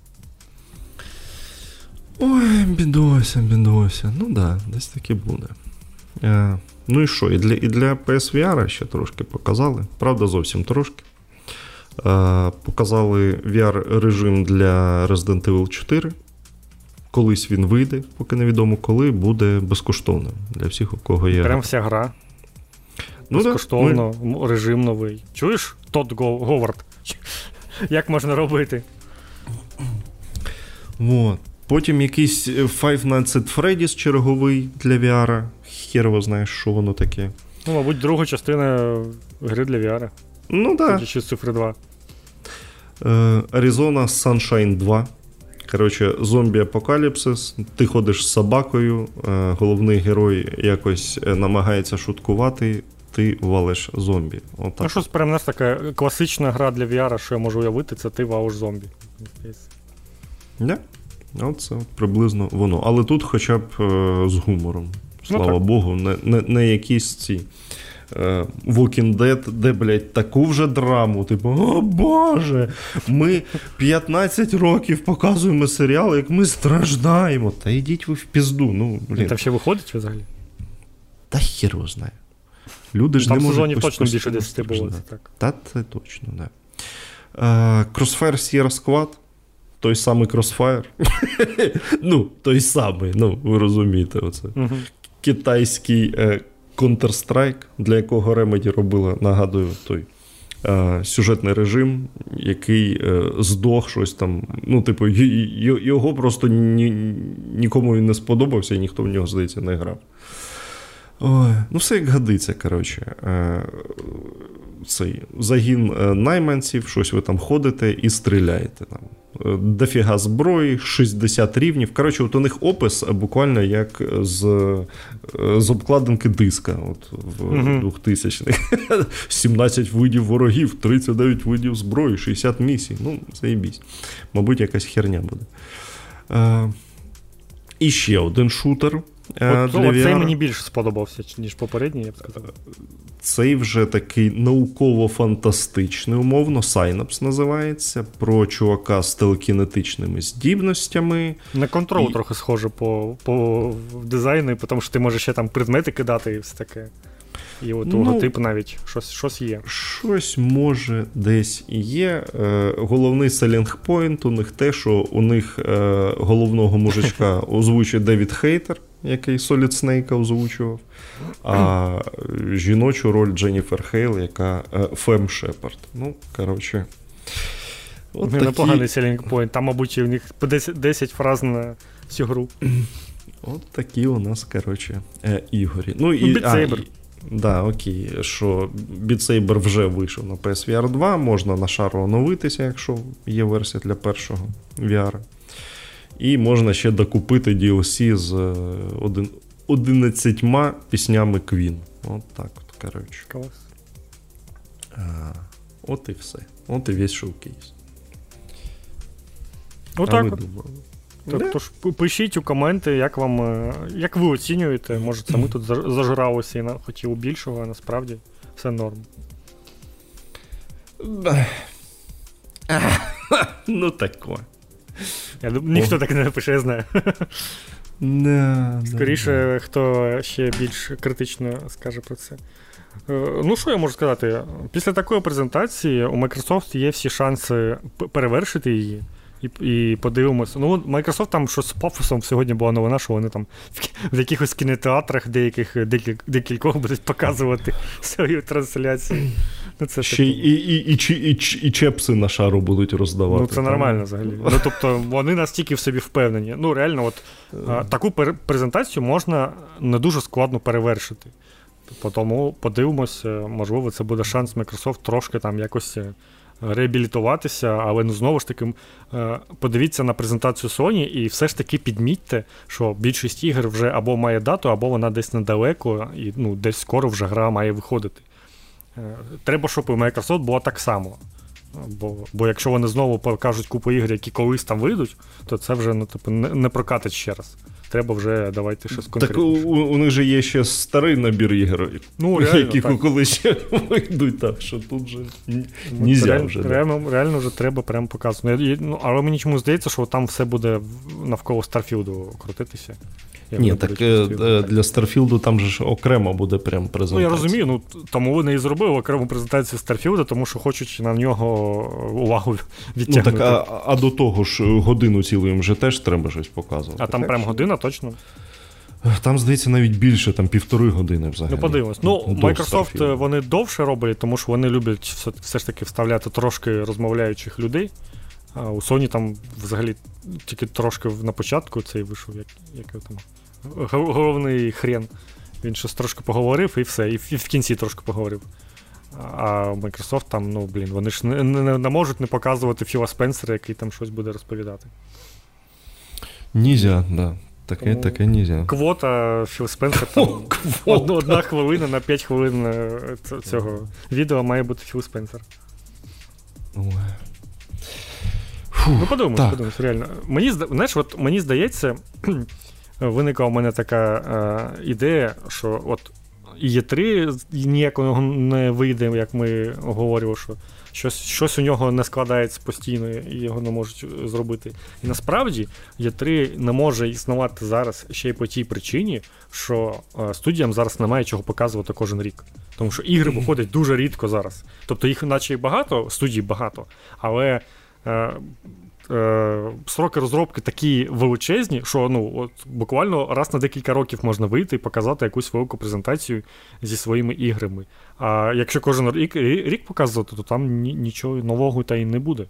Ой, бідося, бідося. Ну да, десь таки буде. Е, Ну і що? І для і для PSVR ще трошки показали. Правда, зовсім трошки. Е, Показали VR-режим для Resident Evil 4 колись він вийде, поки невідомо коли, буде безкоштовним для всіх, у кого є. Прям вся гра. Ну, Безкоштовно, ми... режим новий. Чуєш, Тодд Говард? Як можна робити? Вот. Потім якийсь Five Nights at Freddy's черговий для VR. Херово знаєш, що воно таке. Ну, мабуть, друга частина гри для VR. Ну так. Да. цифри 2. Arizona Sunshine 2. Коротше, зомбі-апокаліпсис, ти ходиш з собакою, е, головний герой якось е, намагається шуткувати, ти валиш зомбі. Отак. Ну, щось прям нас така класична гра для VR, що я можу уявити, це ти валиш зомбі. Не? Оце приблизно воно. Але тут хоча б е, з гумором. Ну, Слава ну, Богу, не, не, не якісь ці. Е, Walking Dead, де, блядь, таку вже драму. Типу, о Боже, ми 15 років показуємо серіал, як ми страждаємо. Та йдіть ви в пізду. ну, блін. Там ще виходить взагалі? Та його знає. Люди ж Там не можуть... сезонів точно більше 10 було. так. Та це точно, да. Crossfire Sierra Squad. Той самий Crossfire. ну, той самий, ну, ви розумієте, оце. Китайський е, Counter-Strike, для якого Remedy робила, нагадую, той е, сюжетний режим, який е, здох щось там. Ну, типу, його просто ні, нікому він не сподобався, і ніхто в нього, здається, не грав. Ой, Ну, все як годиться, коротше. Е, цей загін е, найманців, щось ви там ходите і стріляєте. там. Е, дофіга зброї, 60 рівнів. Коротше, от у них опис буквально як з з обкладинки диска от в uh 2000-х. 17 видів ворогів, 39 видів зброї, 60 місій. Ну, заєбісь. Мабуть, якась херня буде. І ще один шутер От, для VR... Цей мені більше сподобався, ніж попередній, я б сказав. Цей вже такий науково-фантастичний, умовно, Synapse називається. Про чувака з телекінетичними здібностями. На контрол і... трохи схоже по по дизайну, тому що ти можеш ще там предмети кидати і все таке. І от ну, логотип навіть щось щось є. Щось може десь є. Е, Головний selling point у них те, що у них е, головного мужичка озвучує Девід Хейтер, який Solid Snake озвучував, а жіночу роль Дженніфер Хейл, яка е, Фем Шепард. Ну, коротше. От такі... Непоганий selling point. Там, мабуть, у них 10, 10 фраз на всю гру. От такі у нас, коротше, е, ігорі. Ну, і, а, і, Да, окей, що Saber вже вийшов на PSVR 2, можна на шару оновитися, якщо є версія для першого VR. І можна ще докупити DLC з 11 е, піснями Queen. От так от, коротше. Клас. А, От і все. От і весь шоукейс. Отак. от. Тож пишіть у коменти, як вам, е, як ви оцінюєте, може це ми тут зажралися і хотіли більшого, а насправді все норм. Ну тако. Я Ніхто так не напише, я знаю. Скоріше, хто ще більш критично скаже про це. Е, ну, що я можу сказати? Після такої презентації у Microsoft є всі шанси перевершити її. І і подивимося. Ну, Microsoft там щось з пафосом сьогодні була новина, що вони там в якихось кінотеатрах деяких декіль, декількох будуть показувати свою трансляцію. Ну, це Ще і і, і, і, і, чепси на шару будуть роздавати. Ну, це нормально взагалі. Ну, Тобто вони настільки в собі впевнені. Ну, реально, от а, таку презентацію можна не дуже складно перевершити. Тому подивимося, можливо, це буде шанс Microsoft трошки там якось е, реабілітуватися, але ну знову ж таки е, подивіться на презентацію Sony і все ж таки підмітьте, що більшість ігор вже або має дату, або вона десь недалеко, і ну, десь скоро вже гра має виходити. Е, треба, щоб у Microsoft було так само. Бо бо якщо вони знову покажуть купу ігр, які колись там вийдуть, то це вже ну, типу, не прокатить ще раз треба вже давайте щось конкретніше. Так у, у них же є ще старий набір ігор, ну, реально, які так. коли ще вийдуть, так що тут вже нельзя реально, вже. Реально, да. реально вже треба прямо показувати. Ну, Але мені чому здається, що там все буде навколо Starfield'у крутитися. Ні, так е, для Starfield'у там же ж окремо буде прям презентація. Ну, я розумію, ну тому вони і зробили окрему презентацію Starfield'а, тому що хочуть на нього увагу відтягнути. Ну, так, А а до того ж, годину цілу їм вже теж треба щось показувати. А там прям що? Година точно? Там, здається, навіть більше, там півтори години взагалі. Ну, подивимось. Ну, Microsoft вони довше роблять, тому що вони люблять все, все ж таки вставляти трошки розмовляючих людей. А у Sony там взагалі тільки трошки на початку цей вийшов, як як там головний хрен. Він щось трошки поговорив і все, і в, і в кінці трошки поговорив. А Microsoft там, ну, блін, вони ж не, не, не можуть не показувати Філа Спенсера, який там щось буде розповідати. Нізя, да. Таке Тому таке нельзя. Квота Філ Спенсер там Одна, одна хвилина на 5 хвилин е, цього відео має бути Філ Спенсер. Ой. Фу, ну, подумаєш, так. подумаєш, реально. Мені знаєш, от мені здається, виникла у мене така е, ідея, що от є 3 ніякого не вийде, як ми говорили, що щось щось у нього не складається постійно і його не можуть зробити. І насправді є 3 не може існувати зараз ще й по тій причині, що е, студіям зараз немає чого показувати кожен рік. Тому що ігри виходять дуже рідко зараз. Тобто їх, наче і багато, студій багато, але Е, сроки розробки такі величезні, що ну, от буквально раз на декілька років можна вийти і показати якусь велику презентацію зі своїми іграми. А якщо кожен рік рік показувати, то там нічого нового та й не буде.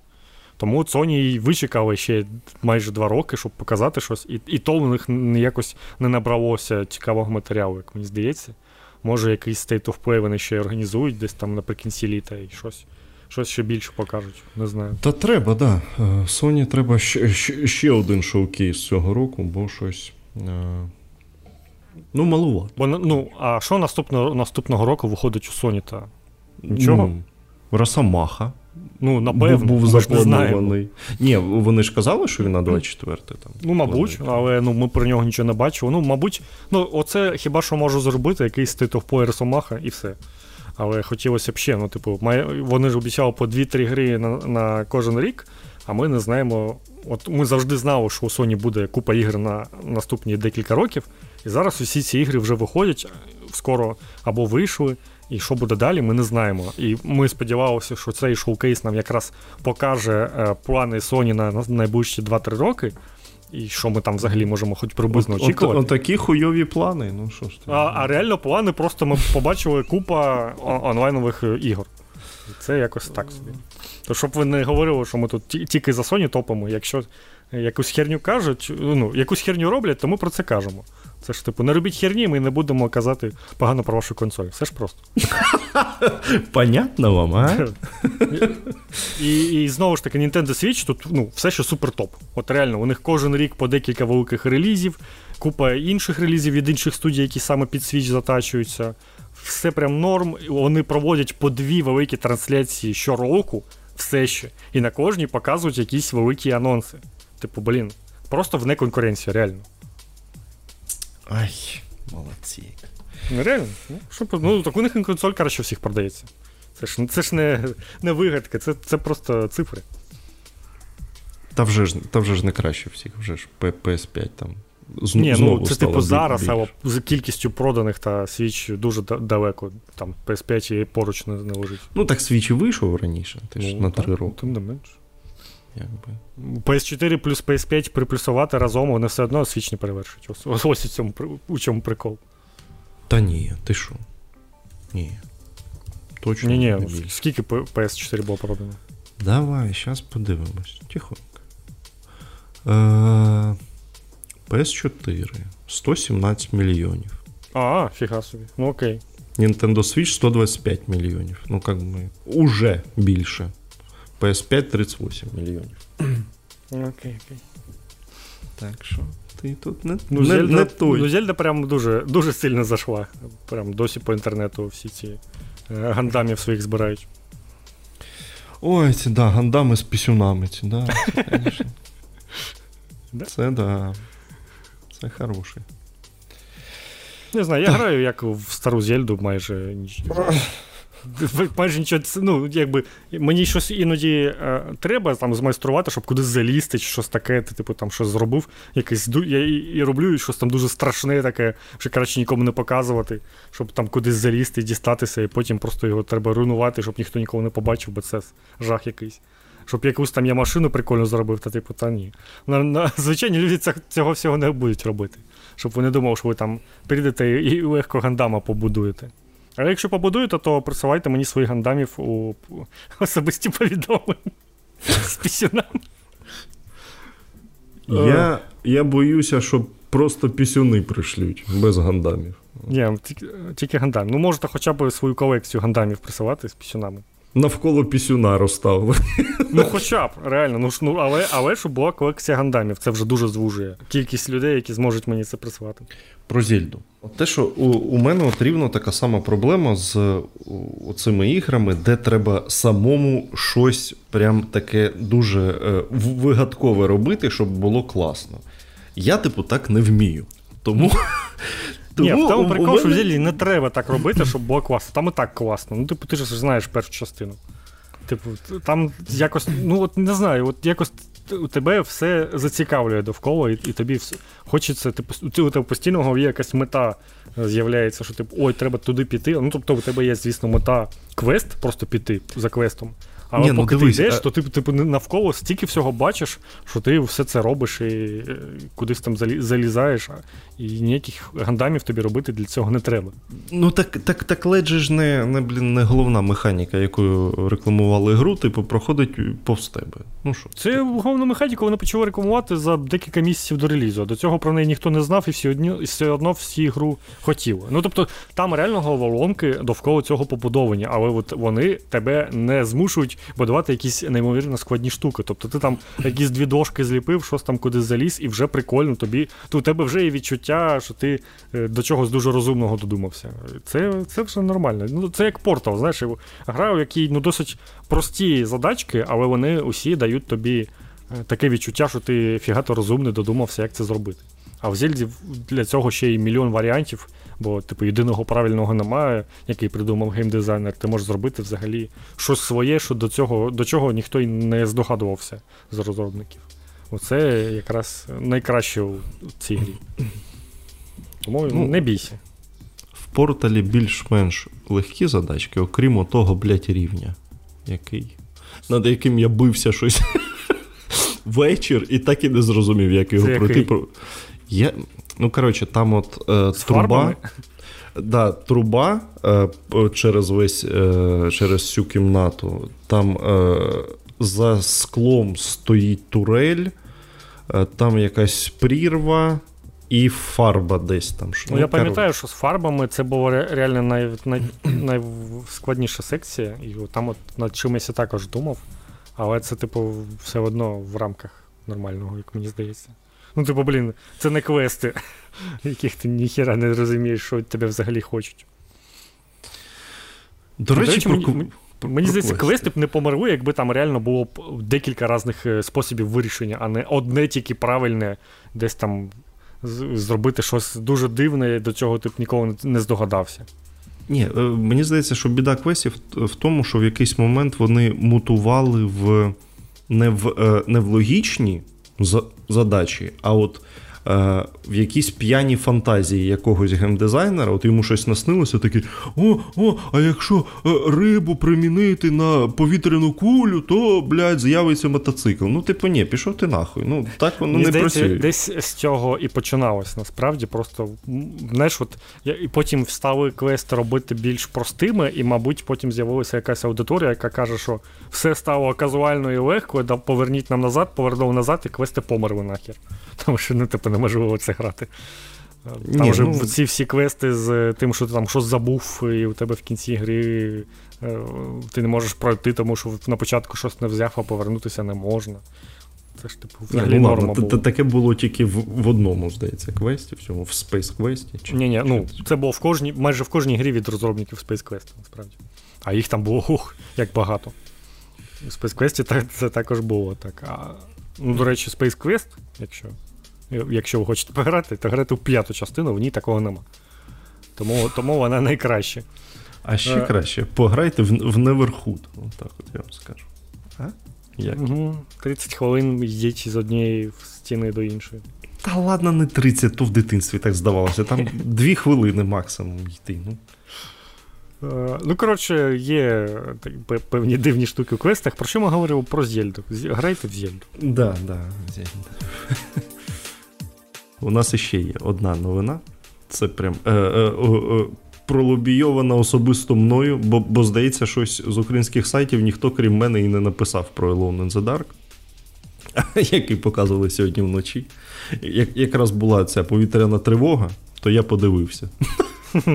Тому Sony вичекали ще майже два роки, щоб показати щось, і і то у них якось не набралося цікавого матеріалу, як мені здається. Може, якийсь State of Play вони ще організують десь там наприкінці літа і щось щось ще більше покажуть. Не знаю. Та треба, так. Да. Е, Sony треба ще, ще ще, один шоу-кейс цього року, бо щось. Е... Ну, малувато. Бо ну, а що наступного наступного року виходить у Sony? та Нічого? Ну, Росомаха. Ну, напевно, був знаємо. запланований. Ні, вони ж казали, що він на 24 там. Ну, мабуть, але ну, ми про нього нічого не бачили. Ну, мабуть, ну, оце хіба що можу зробити, якийсь of Росомаха і все. Але хотілося б ще, ну, типу, вони ж обіцяли по 2-3 гри на, на кожен рік, а ми не знаємо. От ми завжди знали, що у Sony буде купа ігр на наступні декілька років, і зараз усі ці ігри вже виходять, скоро або вийшли, і що буде далі, ми не знаємо. І ми сподівалися, що цей шоукейс нам якраз покаже е, плани Sony на найближчі 2-3 роки, і що ми там взагалі можемо хоч приблизно От- очікувати. От, от такі хуйові плани. Ну що ж ти. А, а реально плани просто ми побачили купа онлайнових е, ігор. І Це якось так собі. То щоб ви не говорили, що ми тут тільки за Sony топимо, якщо якусь херню кажуть, ну, якусь херню роблять, то ми про це кажемо. Це ж типу, не робіть херні, ми не будемо казати погано про вашу консоль. Все ж просто. Понятно вам, а? І, і знову ж таки, Nintendo Switch тут ну, все ще супер топ. От реально, у них кожен рік по декілька великих релізів, купа інших релізів від інших студій, які саме під Switch затачуються. Все прям норм. Вони проводять по дві великі трансляції щороку, все ще. І на кожній показують якісь великі анонси. Типу, блін, просто вне конкуренція, реально. Ай, молодці. Ну, реально. Ну, що, ну, так у них консоль краще всіх продається. Це ж, це ж не, не вигадка, це, це просто цифри. Та вже ж, та вже ж не краще всіх, вже ж PS5 там. з- Ні, знову ну це стало типу зараз, більше. але з кількістю проданих та Switch дуже далеко. Там PS5 і поруч не, лежить. Ну так Switch і вийшов раніше, ти ж Ну, на так, 3 роки. Тим не менш. Якби. PS4 плюс PS5 приплюсувати разом, вони все одно Switch не перевершують. Ось, ось, у, цьому, у чому прикол. Та ні, ти що? Ні. Точно. Ні, ні, скільки PS4 було продано? Давай, зараз подивимось. Тихонько. Е, PS4 117 мільйонів. А, фіга собі. Ну окей. Nintendo Switch 125 мільйонів. Ну, как би, уже більше. PS5 38 мільйонів. Окей, окей. Так що ти тут не, Ну, не, Зельда, не той. ну, Зельда прям дуже, дуже сильно зайшла. Прям досі по інтернету всі ці е, гандамів своїх збирають. Ой, ці да, гандами з пісюнами, ці, да. Це. Да? Це да. Це хороший. Не знаю, я граю як в стару Зельду майже нічого. Майже нічого, ну, якби мені щось іноді е, треба там змайструвати, щоб кудись залізти, чи щось таке, ти типу там щось зробив, якийсь ду- я і, і роблю щось там дуже страшне, таке, що краще нікому не показувати, щоб там кудись залізти, дістатися, і потім просто його треба руйнувати, щоб ніхто нікого не побачив, бо це жах якийсь. Щоб якусь там я машину прикольно зробив, та типу, та ні. На, на, звичайні люди цього всього не будуть робити. Щоб ви не думали, що ви там прийдете і і легко гандама побудуєте. А якщо побудуєте, то присилайте мені своїх гандамів у особисті повідомлення з пісюнами. Я, я боюся, що просто пісюни пришлють без гандамів. Ні, тільки, тільки гандам. Ну, можете хоча б свою колекцію гандамів присилати з пісюнами. Навколо пісюна розставили. Ну, хоча б, реально, ну, ну але, але щоб була колекція гандамів, це вже дуже звужує кількість людей, які зможуть мені це присилати. Про Зельду. Те, що у, у мене от рівно така сама проблема з у, цими іграми, де треба самому щось прям таке дуже е, вигадкове робити, щоб було класно. Я, типу, так не вмію. Тому. Ні, в тому прикол, що в мене- не треба так робити, щоб було класно. Там і так класно. Ну, типу, ти ж знаєш першу частину. Типу, там якось, ну от не знаю, от якось у тебе все зацікавлює довкола, і, і тобі все, хочеться, типу, у тебе у тебе постійно в голові якась мета е, з'являється, що типу, ой, треба туди піти. Ну, тобто, у тебе є, звісно, мета квест, просто піти за квестом. Але Ні, ну, поки дивись, ти йдеш, а- то ти типу, навколо стільки всього бачиш, що ти все це робиш і е, кудись там залі- залізаєш, і ніяких гандамів тобі робити для цього не треба. Ну так, так, так ледь же ж не, не, блін, не головна механіка, якою рекламували гру, типу, проходить повз тебе. Ну що? Це головну механіку вони почали рекламувати за декілька місяців до релізу. До цього про неї ніхто не знав, і всі одні, і все одно всі гру хотіли. Ну тобто там реально головоломки довкола цього побудовані, але от вони тебе не змушують можуть будувати якісь неймовірно складні штуки. Тобто ти там якісь дві дошки зліпив, щось там кудись заліз, і вже прикольно тобі. То у тебе вже є відчуття, що ти е, до чогось дуже розумного додумався. Це це все нормально. Ну, Це як портал, знаєш, гра, в якій ну, досить прості задачки, але вони усі дають тобі е, таке відчуття, що ти фігато розумний додумався, як це зробити. А в Зельді для цього ще й мільйон варіантів, бо, типу, єдиного правильного немає, який придумав геймдизайнер. Ти можеш зробити взагалі щось своє, що до цього, до чого ніхто й не здогадувався з розробників. Оце якраз найкраще у цій грі. Тому ну, не бійся. В порталі більш-менш легкі задачки, окрім того, блядь, рівня, який, над яким я бився щось вечір і так і не зрозумів, як його пройти. Я, Ну, коротше, там от е, труба. Да, Труба е, через весь, е, через всю кімнату. Там е, за склом стоїть турель, е, там якась прірва. І фарба десь там. Ну, ну Я пам'ятаю, що з фарбами це була реально най, най, найскладніша секція, і там от над чимось я також думав. Але це, типу, все одно в рамках нормального, як мені здається. Ну, типу, блін, це не квести, яких ти ніхіра не розумієш, що тебе взагалі хочуть. До речі, До речі про... мені, про, мені здається, квести б не померли, якби там реально було б декілька різних е, способів вирішення, а не одне тільки правильне, десь там зробити щось дуже дивне, до цього ти б ніколи не здогадався. Ні, е, мені здається, що біда квестів в тому, що в якийсь момент вони мутували в не в, е, не в логічні задачі, а от в якійсь п'яній фантазії якогось геймдизайнера, от йому щось наснилося, такий: о, о, а якщо е, рибу примінити на повітряну кулю, то, блядь, з'явиться мотоцикл. Ну, типу, ні, пішов ти нахуй. Ну, так воно Мені не здається, працює. Десь з цього і починалось. Насправді, просто знаєш, от і потім встали квести робити більш простими, і, мабуть, потім з'явилася якась аудиторія, яка каже, що все стало казуально і легко, поверніть нам назад, повернув назад, і квести померли нахер. Тому що ну, типу, неможливо це грати. Там Ні, вже ну... ці всі квести з тим, що ти там щось забув, і у тебе в кінці гри е, ти не можеш пройти, тому що на початку щось не взяв, а повернутися не можна. Це ж типу взагалі ну, норма було. Таке було тільки в, в одному, здається, квесті, в цьому в Space Quest. Ні, ні, ну це було в кожній, майже в кожній грі від розробників Space Quest, насправді. А їх там було ух, як багато. У Space Quest це також було так. А, Ну, до речі, Space Quest, якщо якщо ви хочете пограти, то грати в п'яту частину, в ній такого нема. Тому тому вона найкраща. А ще а, е. краще, пограйте в в Neverhood. так от я вам скажу. А? Як? Угу, 30 хвилин йдіть з однієї стіни до іншої. Та ладно, не 30, то в дитинстві так здавалося. Там 2 хвилини максимум йти. ну. Е, ну, коротше, є певні дивні штуки у квестах. Про що ми говоримо про Зельду? Грайте в Зельду. Да, да, Зельда. У нас іще є одна новина. Це прям е, е, е, пролобійована особисто мною, бо, бо, здається, щось з українських сайтів ніхто, крім мене, і не написав про Alone in the Dark, який показували сьогодні вночі. Як, Якраз була ця повітряна тривога, то я подивився.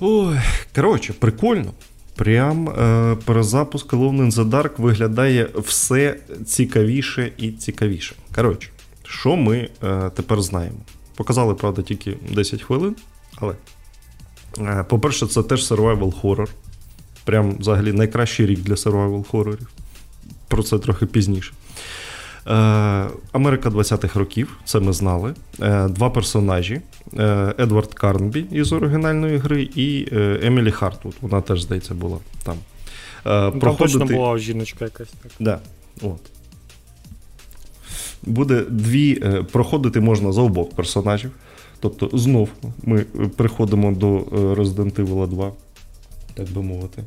Ой, Коротше, прикольно. Прям е, перезапуск Alone in the Dark виглядає все цікавіше і цікавіше. Коротше, що ми е, тепер знаємо? Показали, правда, тільки 10 хвилин, але, е, по-перше, це теж survival horror. Прям взагалі найкращий рік для survival хорорів. Про це трохи пізніше. Е, Америка 20-х років, це ми знали. Е, два персонажі: е, Едвард Карнбі із оригінальної гри і Емілі Хартвуд. Вона теж, здається, була там. Там Проходити... точно була жіночка якась. так. Да, от. Буде дві. Проходити можна за обох персонажів. Тобто, знов ми приходимо до Resident Evil 2, так би мовити.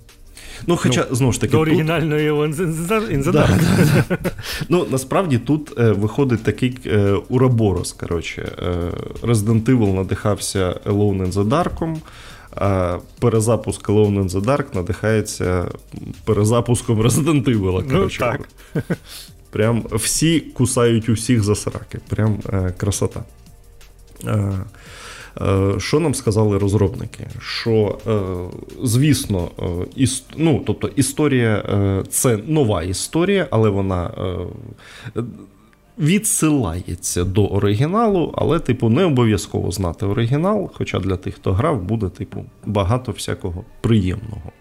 Ну, хоча, ну, знову ж таки. До оригінальної тут... да, да, Ну, насправді тут е, виходить такий е, ураборос. коротше. Е, Resident Evil надихався Alone in the Dark, а перезапуск Alone in the Dark надихається перезапуском Resident Evil. Ну, так. Прям всі кусають усіх за сраки. Прям е, красота. Е, Е, що нам сказали розробники? Що, е, звісно, іс, ну, тобто історія це нова історія, але вона відсилається до оригіналу, але, типу, не обов'язково знати оригінал. Хоча для тих, хто грав, буде, типу, багато всякого приємного.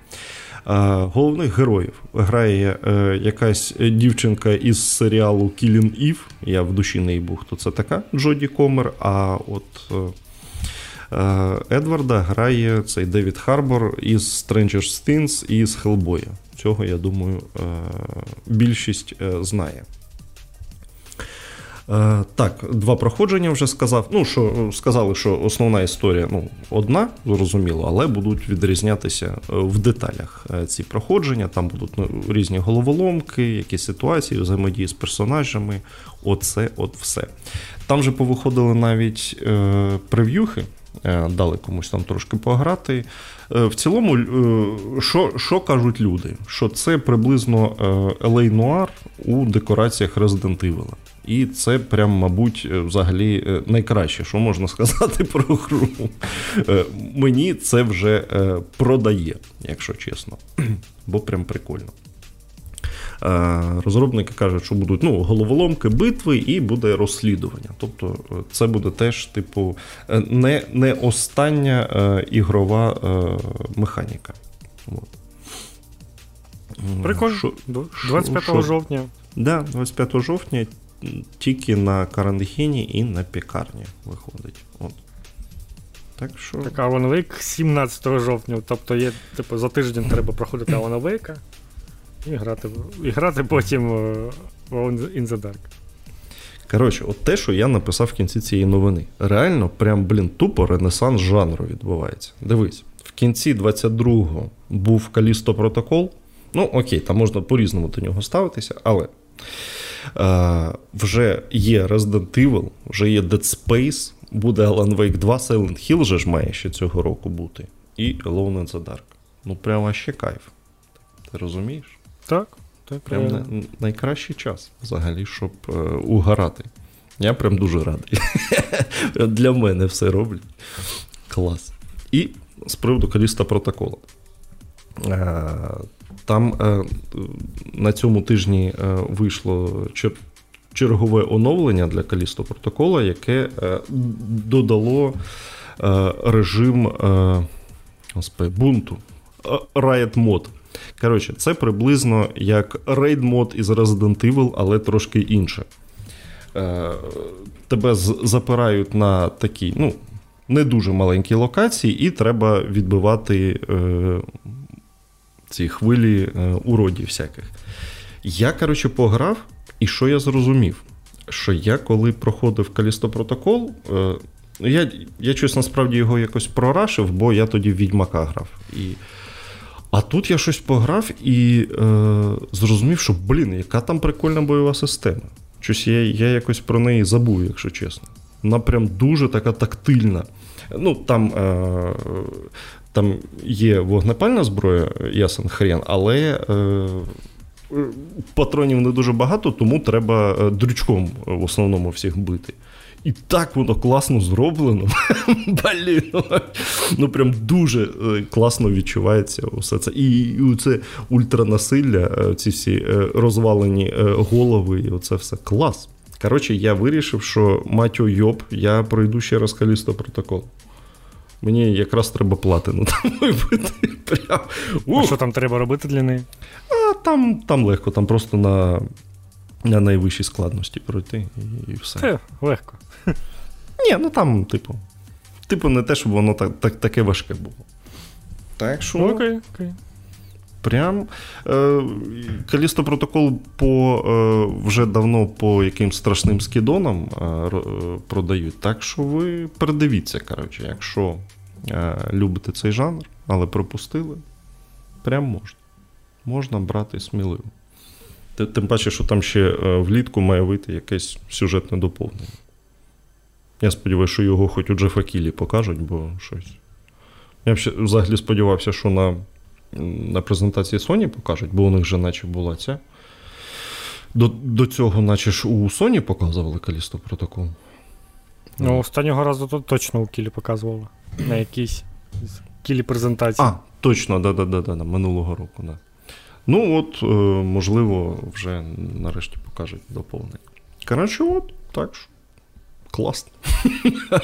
Головних героїв грає е, якась дівчинка із серіалу Кілін Ів. Я в душі не був, хто це така Джоді Комер. А от е, е, Едварда грає цей Девід Харбор із Stranger Things і з Hellboy'я. Цього, я думаю, більшість знає. Е, так, два проходження вже сказав. Ну, що сказали, що основна історія ну, одна, зрозуміло, але будуть відрізнятися е, в деталях е, ці проходження. Там будуть ну, різні головоломки, якісь ситуації, взаємодії з персонажами. Оце от все. Там же повиходили навіть е, прев'юхи. Дали комусь там трошки пограти. В цілому, що що кажуть люди? Що це приблизно LA Noir у декораціях Resident Evil. І це прям, мабуть, е, взагалі е, найкраще, що можна сказати про гру. Е, мені це вже продає, якщо чесно. Бо прям прикольно. Розробники кажуть, що будуть ну, головоломки, битви і буде розслідування. Тобто це буде теж, типу, не не остання ігрова механіка. От. Прикольно. Шо, 25 шо, жовтня. Так, да, 25 жовтня тільки на карантині і на пікарні виходить. От. Так що... Так, Alan Wake 17 жовтня, тобто є, типу, за тиждень треба проходити Alan Wake і грати і грати потім е, In the Dark. Коротше, от те, що я написав в кінці цієї новини. Реально, прям, блін, тупо ренесанс жанру відбувається. Дивись, в кінці 22-го був Калісто Протокол. Ну, окей, там можна по-різному до нього ставитися, але вже є Resident Evil, вже є Dead Space, буде Alan Wake 2, Silent Hill вже ж має ще цього року бути. І Alone in the Dark. Ну, прямо ще кайф. Ти розумієш? Так. так Прям на, найкращий час взагалі, щоб е, угорати. Я прям дуже радий. Для мене все роблять. Клас. І з приводу Каліста протокола. Там е, на цьому тижні е, вийшло чергове оновлення для Калісто протокола, яке е, додало режим господи, бунту. Riot мод. Коротше, це приблизно як Raid мод із Resident Evil, але трошки інше. Тебе запирають на такій, ну, не дуже маленькій локації, і треба відбивати ці хвилі е, уродів всяких. Я, коротше, пограв, і що я зрозумів? Що я, коли проходив Калісто протокол, е, я я щось насправді його якось прорашив, бо я тоді в Відьмака грав. І... А тут я щось пограв і е, зрозумів, що, блін, яка там прикольна бойова система. Щось я я якось про неї забув, якщо чесно. Вона прям дуже така тактильна. Ну, Там е, там є вогнепальна зброя, ясен хрен, але е, патронів не дуже багато, тому треба е, дрючком в основному всіх бити. І так воно класно зроблено. Блін, ну прям дуже е, класно відчувається усе це. І це ультранасилля, е, ці всі розвалені голови, і оце все клас. Коротше, я вирішив, що матю йоп, я пройду ще раз Калісто протокол. Мені якраз треба платину там вибити. Прям. А що там треба робити для неї? А Там там легко, там просто на на найвищій складності пройти і, і все. Це легко. Ні, ну там, типу. Типу, не те, щоб воно так, так, таке важке було. Так що. Окей, окей. Прям е, Калісто протокол по е, вже давно по яким страшним скидонам е, продають. Так що ви передивіться, коротше, якщо любите цей жанр, але пропустили, прям можна. Можна брати сміливо. Тим паче, що там ще влітку має вийти якесь сюжетне доповнення. Я сподіваюся, що його хоч у Джефа Кілі покажуть, бо щось. Я взагалі сподівався, що на на презентації Sony покажуть, бо у них же наче була ця. До до цього, наче ж у Sony показували Калісто протокол. Ну, останнього разу тут точно у Кілі показували. На якійсь кілі презентації. А, точно, да-да-да, минулого року, да. Ну, от, е, можливо, вже нарешті покажуть доповнення. Коротше, от, так що. Класно.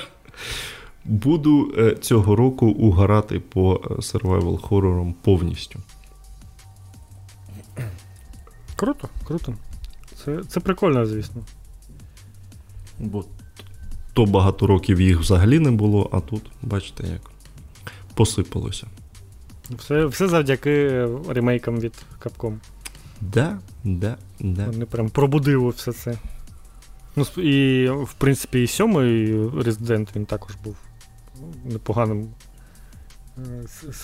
Буду е, цього року угорати по survival хорорам повністю. Круто, круто. Це це прикольно, звісно. Бо то багато років їх взагалі не було, а тут, бачите, як посипалося. Все все завдяки ремейкам від Capcom. Да, да, да. Вони прям пробудили все це. Ну, І, в принципі, і сьомий Resident він також був непоганим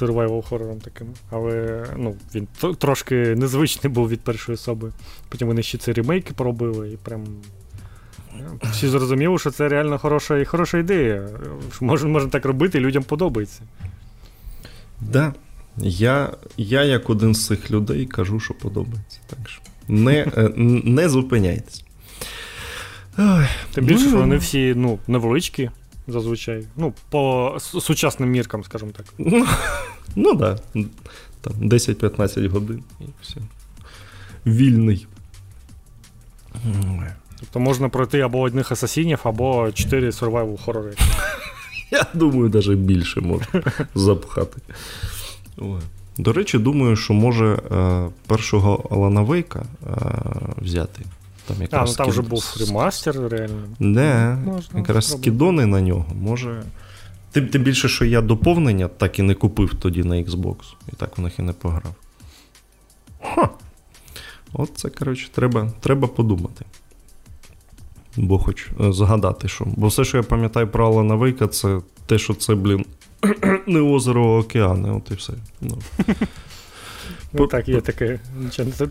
survival хорором таким. Але ну, він трошки незвичний був від першої особи. Потім вони ще ці ремейки поробили і прям. Всі зрозуміли, що це реально хороша хороша ідея. Можна можна так робити, і людям подобається. Да. Я я як один з цих людей кажу, що подобається. Так що Не е, не зупиняйтесь. Тим більше, ну, що вони всі ну, невеличкі зазвичай. Ну, по сучасним міркам, скажімо так. Ну так. Да. Там 10-15 годин і все. Вільний. Тобто можна пройти або одних асасінів, або 4 survival хорори. Я думаю, навіть більше можна запхати. Ой. До речі, думаю, що може е, першого Алана Вейка е, взяти. Там якраз а, ну там вже був ремастер, реально. Не, Можна якраз скидони на нього. Може. Тим, тим більше, що я доповнення так і не купив тоді на Xbox. І так у них і не пограв. Ха! От це, коротше, треба треба подумати. Бо хоч е, згадати, що. Бо все, що я пам'ятаю про Алана Вейка, це те, що це, блін, не озеро, а океани, от і все. Ну. Ну так, є таке.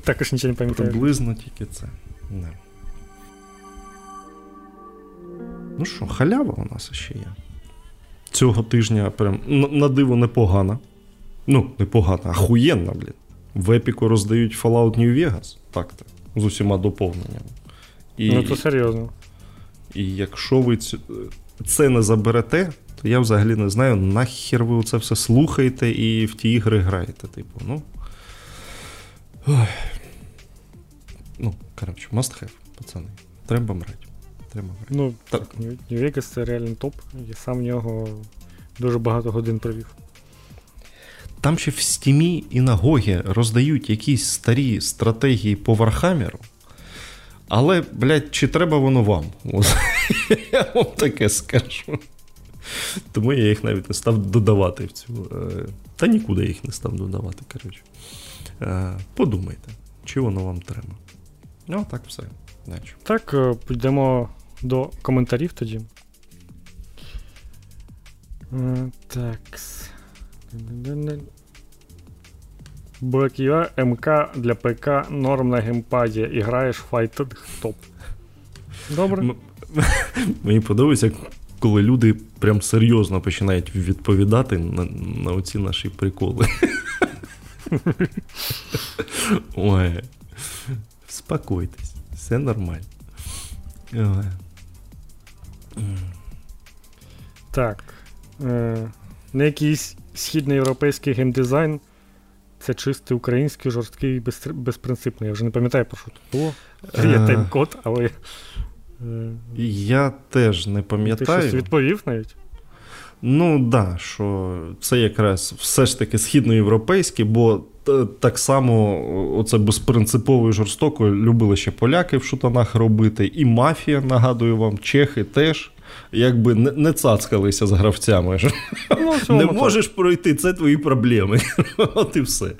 Також нічого не пам'ятаю. Приблизно тільки це. Не. Ну що, халява у нас ще є. Цього тижня прям на диво непогана. Ну, непогана, ахуєнна, блін. В Епіку роздають Fallout New Vegas. Так-то. З усіма доповненнями. І, Ну, то серйозно. І якщо ви це не заберете, то я взагалі не знаю, нахер ви це все слухаєте і в ті ігри граєте. Типу, ну. Ой. Ну, коротше, must-have, пацани. Треба брати. Треба брати. Ну, так, New Vegas це реально топ. Я сам в нього дуже багато годин провів. Там ще в Steam'і і на GOG'і роздають якісь старі стратегії по Вархамеру. Але, блядь, чи треба воно вам? Я вам таке скажу. Тому я їх навіть не став додавати в цю. Е, та нікуди їх не став додавати, коротше. Е, подумайте, чи воно вам треба. Ну, так все. Наче. Так, е, підемо до коментарів тоді. Так. Black МК для ПК норм на геймпаді і граєш Fighted топ. Добре. Мені подобається, коли люди прям серйозно починають відповідати на на оці наші приколи. Ой. Успокойтесь, все нормально. Так. Е, На якийсь східноєвропейський геймдизайн. Це чистий український, жорсткий, без, безпринципний. Я вже не пам'ятаю, про що тут було. Є е. тайм-код, але. Я теж не пам'ятаю. Ти щось відповів навіть? Ну, так, да, що це якраз все ж таки східноєвропейське, бо так само оце безпринципово і жорстоко любили ще поляки в шутанах робити, і мафія, нагадую вам, чехи теж. Якби не, не цацкалися з гравцями. Ну, не можеш пройти, це твої проблеми. От і все.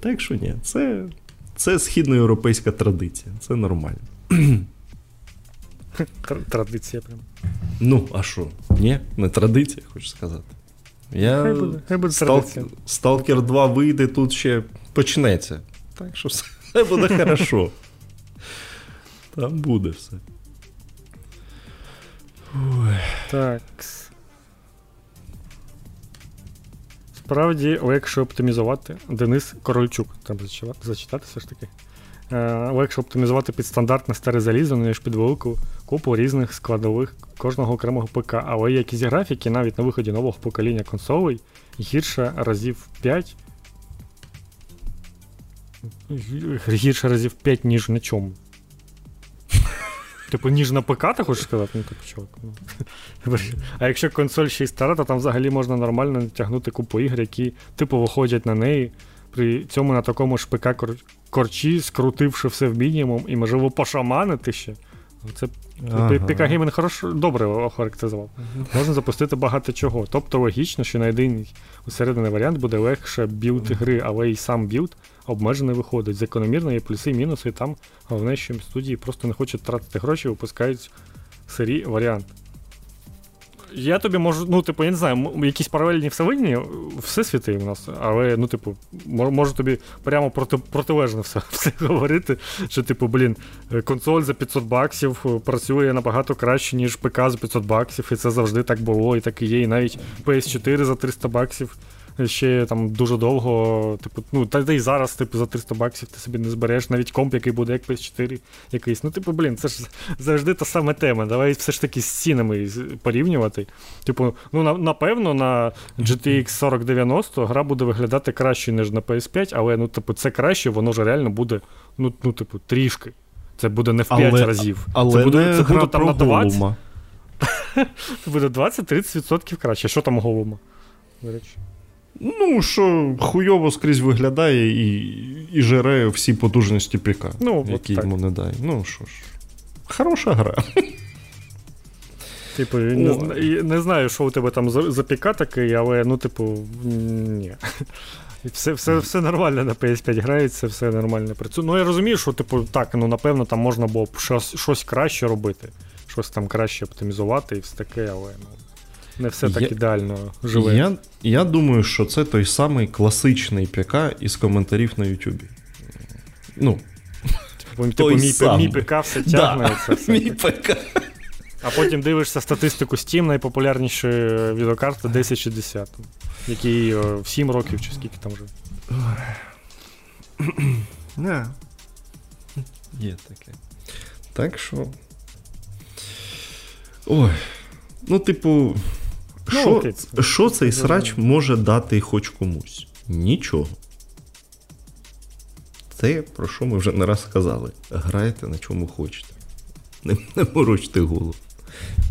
Так що ні, це це східноєвропейська традиція, це нормально. Традиція прям. Ну, а що? Ні, не традиція, хочу сказати. Я... Хай буде, хай буде Стал... Сталкер 2 вийде, тут ще почнеться. Так що все буде хорошо. Там буде все. Ой. Так. Справді, легше оптимізувати. Денис Корольчук. Треба зачитати все ж таки. Е, легше оптимізувати під стандартне старе залізо, ніж під велику купу різних складових кожного окремого ПК, але якісь графіки навіть на виході нового покоління консолей гірше разів 5. Гірше разів 5, ніж на чому. Типу, ніж на ПК, ти хочеш сказати? Ну, типу, чувак. Ну. А якщо консоль ще й стара, то там взагалі можна нормально натягнути купу ігр, які, типу, виходять на неї. При цьому на такому ж ПК корчі, скрутивши все в мінімум і, можливо, пошаманити ще. Це ага. ПК Геймінг хорошо, добре охарактеризував. Можна запустити багато чого. Тобто логічно, що на єдиний усерединий варіант буде легше білд гри, але й сам білд обмежений виходить. Закономірно є плюси і мінуси, і там головне, що студії просто не хочуть тратити гроші, випускають сирі варіант. Я тобі можу, ну, типу, я не знаю, якісь паралельні всевинні, всесвіти у нас, але, ну, типу, можу тобі прямо проти, протилежно все, все говорити, що, типу, блін, консоль за 500 баксів е, працює набагато краще, ніж ПК за 500 баксів, і це завжди так було, і так і є. І навіть PS4 за 300 баксів ще там дуже довго, типу, ну, та, та й зараз, типу, за 300 баксів ти собі не збереш, навіть комп, який буде як PS4 якийсь. Ну, типу, блін, це ж завжди та сама тема. Давай все ж таки з цінами порівнювати. Типу, ну, напевно, на GTX 4090 гра буде виглядати краще, ніж на PS5, але ну, типу, це краще, воно ж реально буде, ну, ну типу, трішки. Це буде не в 5 але, разів. Але це буде, не це буде там на 20. Це буде 20-30% краще. Що там голума? До речі. Ну, що хуйово скрізь виглядає і і жере всі потужності ПК, ну, які йому не дай. Ну що ж, хороша гра. Типу, не, не знаю, що у тебе там за, за ПК такий, але ну, типу, ні. Все все, все нормально на PS5 грається, все нормально працює. Ну, я розумію, що, типу, так, ну, напевно, там можна було б щось щось краще робити, щось там краще оптимізувати і все таке, але ну. Не все так я, ідеально живе. Я я думаю, що це той самий класичний ПК із коментарів на Ютубі. Ну, Типу, типу мій, мій ПК все тягне. Да, все. Мій ПК. А потім дивишся статистику Steam, найпопулярніші відеокарти 1060, який в 7 років чи скільки там вже. Не. Є таке. Так що. Ой. Ну, типу. Ну, що, що цей срач може дати хоч комусь? Нічого. Це про що ми вже не раз сказали. Грайте на чому хочете. Не, не морочте голову.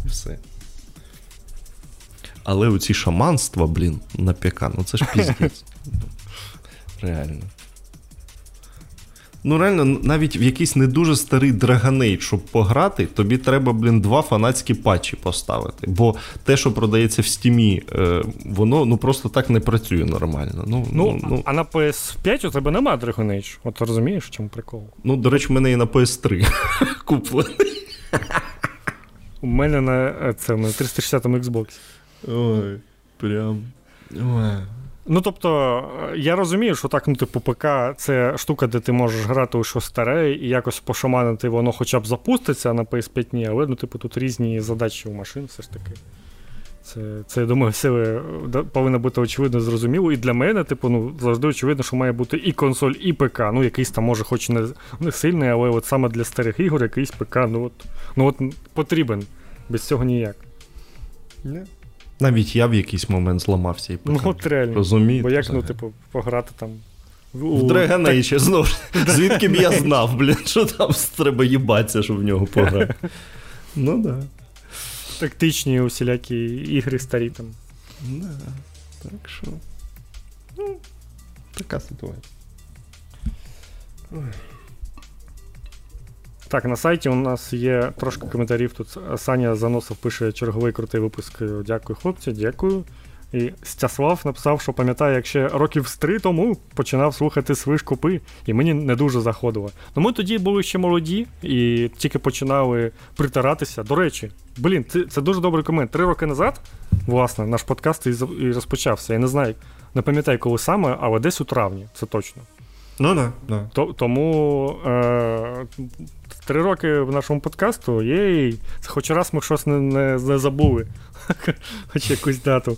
І все. Але оці шаманства, блін, на ПК, ну це ж піздець. Реально. Ну, реально, навіть в якийсь не дуже старий Dragon щоб пограти, тобі треба, блін, два фанатські патчі поставити. Бо те, що продається в стімі, е, воно ну просто так не працює нормально. Ну, ну, ну, А на PS5 у тебе немає Dragon Age. От розумієш, в чому прикол? Ну, до речі, в мене і на PS3 куплений. У мене на е, це, на 360 Xbox. Ой, прям. Ой. Ну, тобто, я розумію, що так, ну, типу, ПК це штука, де ти можеш грати у щось старе і якось пошаманити, воно хоча б запуститься на PS5, ні, але ну, типу, тут різні задачі у машин все ж таки. Це, це я думаю, все повинно бути очевидно зрозуміло. І для мене, типу, ну, завжди очевидно, що має бути і консоль, і ПК. Ну, якийсь там, може, хоч не не сильний, але от саме для старих ігор якийсь ПК, ну от, ну, от потрібен. Без цього ніяк. Не. Навіть я в якийсь момент зламався і Ну, от реально. Розумієте? Бо як, ну, типу, пограти там. В Dragon Age, знову ж. Звідки б я знав, блін, що там треба їбатися, щоб в нього пограти. Ну да. Тактичні усілякі ігри старі там. Да. Так що. Ну, така ситуація. Ой. Так, на сайті у нас є трошки коментарів. Тут Саня Заносов пише черговий крутий випуск. Дякую, хлопці, дякую. І Стяслав написав, що пам'ятає, як ще років з три тому починав слухати свиш купи, і мені не дуже заходило. Ну ми тоді були ще молоді і тільки починали притиратися. До речі, блін, це це дуже добрий комент. Три роки назад, власне, наш подкаст і розпочався. Я не знаю, не пам'ятаю, коли саме, але десь у травні, це точно. Ну да, да. Тому е, три роки в нашому подкасту, єй, хоч раз ми щось не, не, не забули. Хоч якусь дату.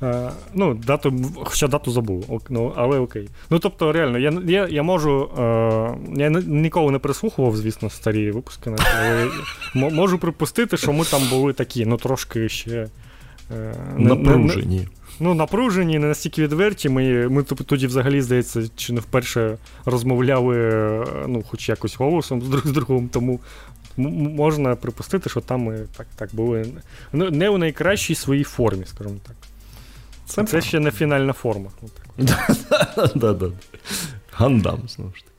А, ну, дату, Хоча дату забув, ну, але окей. Ну, тобто, реально, я я, я можу. А, я ніколи не прислухував, звісно, старі випуски, але можу припустити, що ми там були такі, ну, трошки ще. Е, напружені. Ну, напружені, не настільки відверті. Ми ми тоді взагалі, здається, чи не вперше розмовляли ну, хоч якось голосом з друг з другом, тому можна припустити, що там ми так так були ну, не у найкращій своїй формі, скажімо так. Це, Це ще не фінальна форма. Гандам, знову ж таки.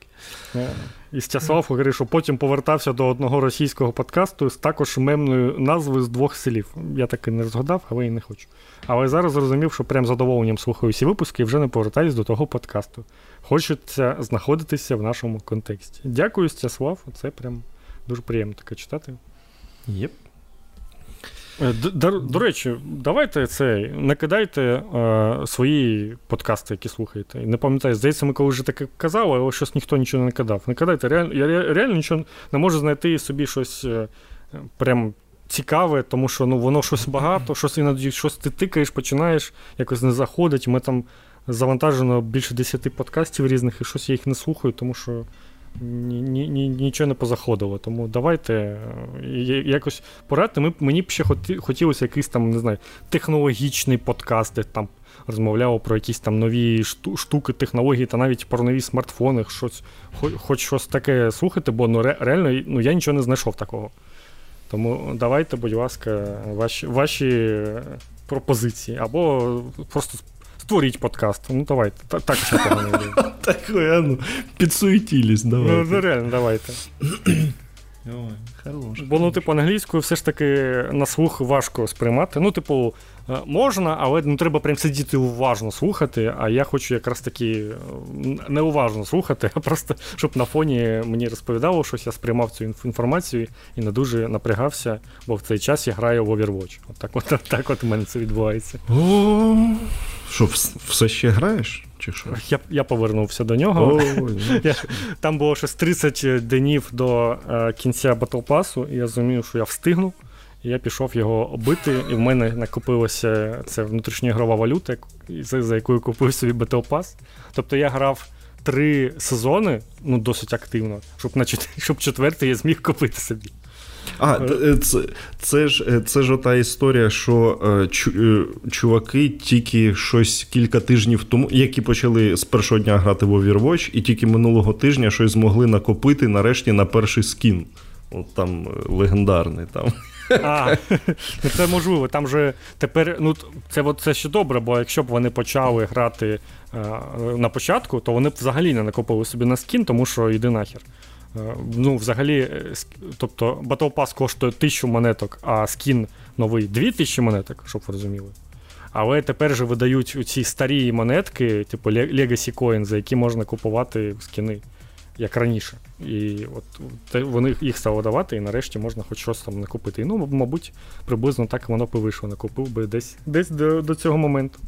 Е, і Стяслав говорив, що потім повертався до одного російського подкасту з також мемною назвою з двох селів. Я таки не розгадав, але і не хочу. Але зараз зрозумів, що прям задоволенням слухаю всі випуски і вже не повертаюсь до того подкасту. Хочеться знаходитися в нашому контексті. Дякую, Стяслав. Це прям дуже приємно таке читати. Єп. Е, до, до речі, давайте це не кидайте е, свої подкасти, які слухаєте. Не пам'ятаю, здається, ми коли вже таке казали, але щось ніхто нічого не кидав. Не кидайте, я реально нічого не можу знайти собі щось е, прям цікаве, тому що ну, воно щось багато, щось іноді щось ти тикаєш, починаєш, якось не заходить. Ми там завантажено більше 10 подкастів різних, і щось я їх не слухаю, тому що нічого не позаходило. Тому давайте е, якось порадьте. Ми, Мені б ще хотілося якийсь там, не знаю, технологічний подкаст, де там розмовляв про якісь там нові штуки, технології та навіть про нові смартфони, щось, хоч щось таке слухати, бо ну, реально ну, я нічого не знайшов такого. Тому давайте, будь ласка, ваші ваші пропозиції. Або просто створіть подкаст. Ну, давайте. Так, ще погано. Так, ну, підсуетілись, давайте. Ну, реально, давайте. Ой, хорош. Бо, ну, типу, англійською все ж таки на слух важко сприймати. Ну, типу, е, можна, але не треба прям сидіти уважно слухати. А я хочу якраз таки е, неуважно слухати, а просто щоб на фоні мені розповідало щось, я сприймав цю інформацію і не дуже напрягався, бо в цей час я граю в Overwatch. От так от, так от у мене це відбувається. О, Що, все ще граєш? Чи що? Я я повернувся до нього. О, я, Там було щось 30 днів до е, кінця батлпасу, і я зрозумів, що я встигну. І я пішов його бити, і в мене накопилося це внутрішньоігрова валюта, за, за якою купив собі Pass. Тобто я грав три сезони, ну досить активно, щоб на щоб четвертий я зміг купити собі. А, е, це це ж е, це ж ота історія, що е, чуваки тільки щось кілька тижнів тому, які почали з першого дня грати в Overwatch, і тільки минулого тижня щось змогли накопити нарешті на перший скін. От там легендарний там. А, ну це можливо. Там же тепер, ну це це ще добре, бо якщо б вони почали грати а, на початку, то вони б взагалі не накопили собі на скін, тому що йди нахер. Е, ну, взагалі, е, тобто Battle Pass коштує 1000 монеток, а скін новий 2000 монеток, щоб ви розуміли. Але тепер же видають ці старі монетки, типу Legacy Coin, за які можна купувати скіни, як раніше. І от вони їх стали давати, і нарешті можна хоч щось там накупити. І ну, мабуть, приблизно так воно б вийшло. Накупив би десь десь до, до цього моменту.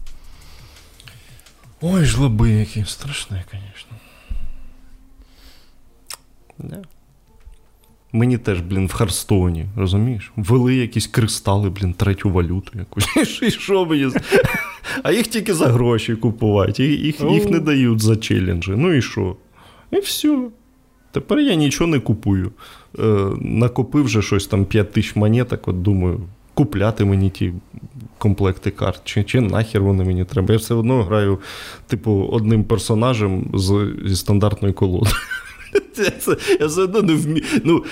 Ой, жлоби які страшні, звісно. Не. Мені теж, блін, в Харстоні, розумієш? Ввели якісь кристали, блін, третю валюту якусь. І що мені? А їх тільки за гроші купувати, їх їх не дають за челенджі. Ну і що? І все. Тепер я нічого не купую. Е, Накопив вже щось там 5 тисяч монеток, от думаю, купляти мені ті комплекти карт, чи чи нахер вони мені треба. Я все одно граю, типу, одним персонажем з, зі стандартною колодою. Я все одно не вмію. Ну,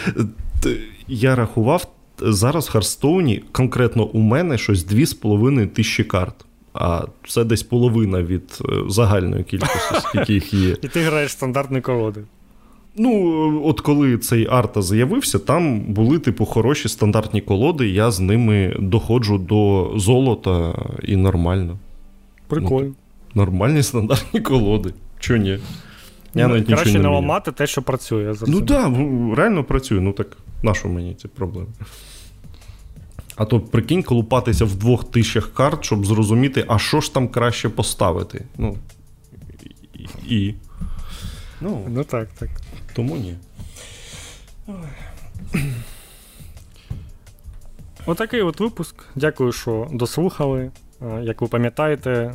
Я рахував зараз в Харстоуні конкретно у мене щось 2,5 тисячі карт. А це десь половина від е, загальної кількості, скільки їх є. І ти граєш стандартні колоди. Ну, от коли цей арта з'явився, там були, типу, хороші стандартні колоди, я з ними доходжу до золота і нормально. Прикольно. Ну, нормальні стандартні колоди. Чого ні? Я ну, навіть Краще нічого не, ламати те, що працює. За Ну так, да, реально працює. Ну так на що мені ці проблеми? А то прикинь, колупатися в двох тисячах карт, щоб зрозуміти, а що ж там краще поставити. Ну. І. Ну, ну так, так. Тому ні. Отакий от випуск. Дякую, що дослухали. Як ви пам'ятаєте,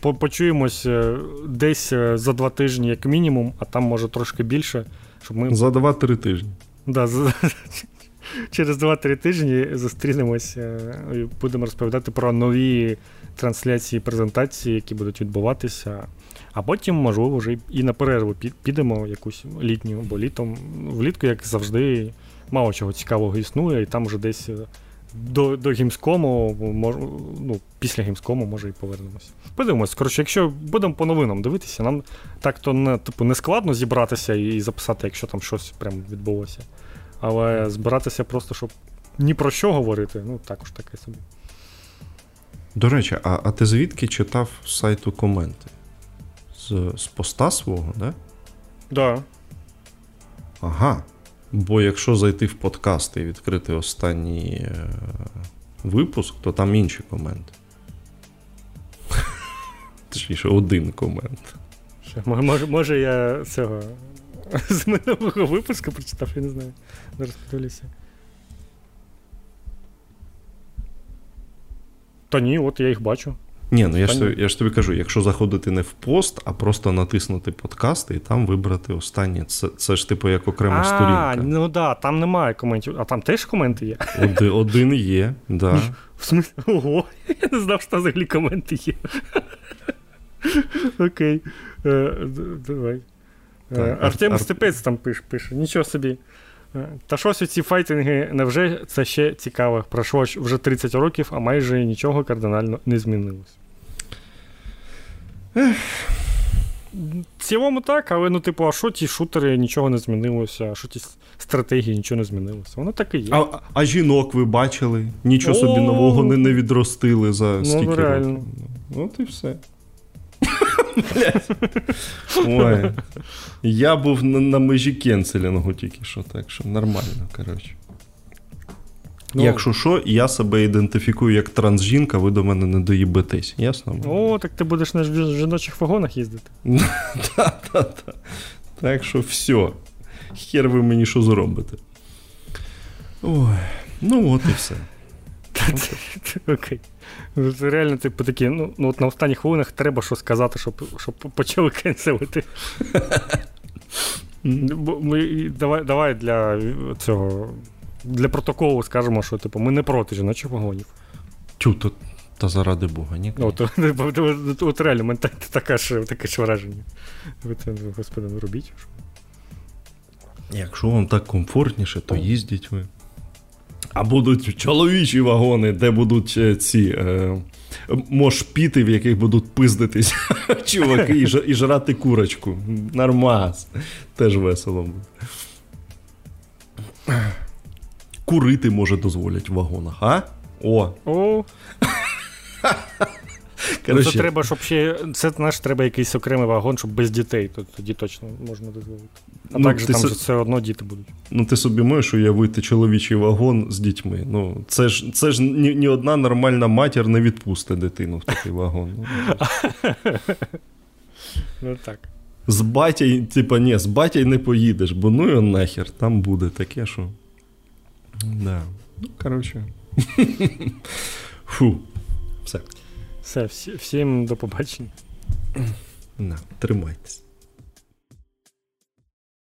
почуємось е, десь е, за два тижні, як мінімум, а там може трошки більше. Щоб ми... За два-три тижні. Да, за... Через 2-3 тижні зустрінемося і будемо розповідати про нові трансляції презентації, які будуть відбуватися. А потім, можливо, вже і на перерву підемо якусь літню, бо літом, влітку, як завжди, мало чого цікавого існує, і там вже десь е, до до гімському, мож, ну, після гімському, може, і повернемося. Подивимось, коротше, якщо будемо по новинам дивитися, нам так то не типу, не складно зібратися і записати, якщо там щось прям відбулося. Але збиратися просто, щоб ні про що говорити, ну також таке собі. До речі, а а ти звідки читав сайту коменти? З з поста свого, да? Да. Ага. Бо якщо зайти в подкаст і відкрити останній е, випуск, то там інші коменти. Точніше, один комент. Може, може я цього з минулого випуску прочитав, я не знаю. Зараз подивлюся. Та ні, от я їх бачу. Ні, ну я ж, я ж тобі кажу, якщо заходити не в пост, а просто натиснути подкасти і там вибрати останнє. Це це ж типу як окрема а, сторінка. Ну так, да, там немає коментів, а там теж коменти є. Один, один є, да. В смысле? Ого, я не знав, що там взагалі коменти є. Окей. Е, давай. Е, Артем Ар... Степець там пише, пише, нічого собі. Е, та щось ці файтинги невже це ще цікаво. Пройшло вже 30 років, а майже нічого кардинально не змінилось. В цілому так, але ну, типу, а що ті шутери нічого не змінилося, а що ті стратегії нічого не змінилося. Воно так і є. А а жінок ви бачили? Нічого О, собі нового не не відростили за ну, скільки реально. років. От і все. Ой. Я був на, на межі кенселінгу тільки що, так що нормально, коротше. Ну, Якщо що, я себе ідентифікую як трансжінка, ви до мене не доїбетесь, ясно? О, так ти будеш на жіночих вагонах їздити. Так, Так що все. Хер ви мені що зробите. Ой, ну от і все. Окей. Реально, типу, такі, ну, ну от на останніх хвилинах треба що сказати, щоб щоб почали кенселити. Давай для цього. Для протоколу скажемо, що типу, ми не проти жіночих вагонів. Тю, то, та заради Бога, ні? От, от, от реально, мене таке ж таке ж враження. Ви це, господи, не робіть. Якщо вам так комфортніше, то їздіть ви. А будуть чоловічі вагони, де будуть е, ці е, мошпіти, в яких будуть пиздитись чуваки і, і жрати курочку. Нормас. Теж весело буде. Курити може дозволять в вагонах, а? О! О! Короче, це треба, щоб ще. Це знаєш, треба якийсь окремий вагон, щоб без дітей, то тоді точно можна дозволити. А ну, так же там с... все одно діти будуть. Ну, ти собі можеш уявити чоловічий вагон з дітьми. Ну, Це ж це ж ні, ні одна нормальна матір не відпустить дитину в такий вагон. Ну, ну так. З батя, типа, ні, з батя не поїдеш, бо ну його нахер, там буде таке, що. Да. Ну, коротше. Фу. Все. Все, всім до побачення. На, Тримайтесь.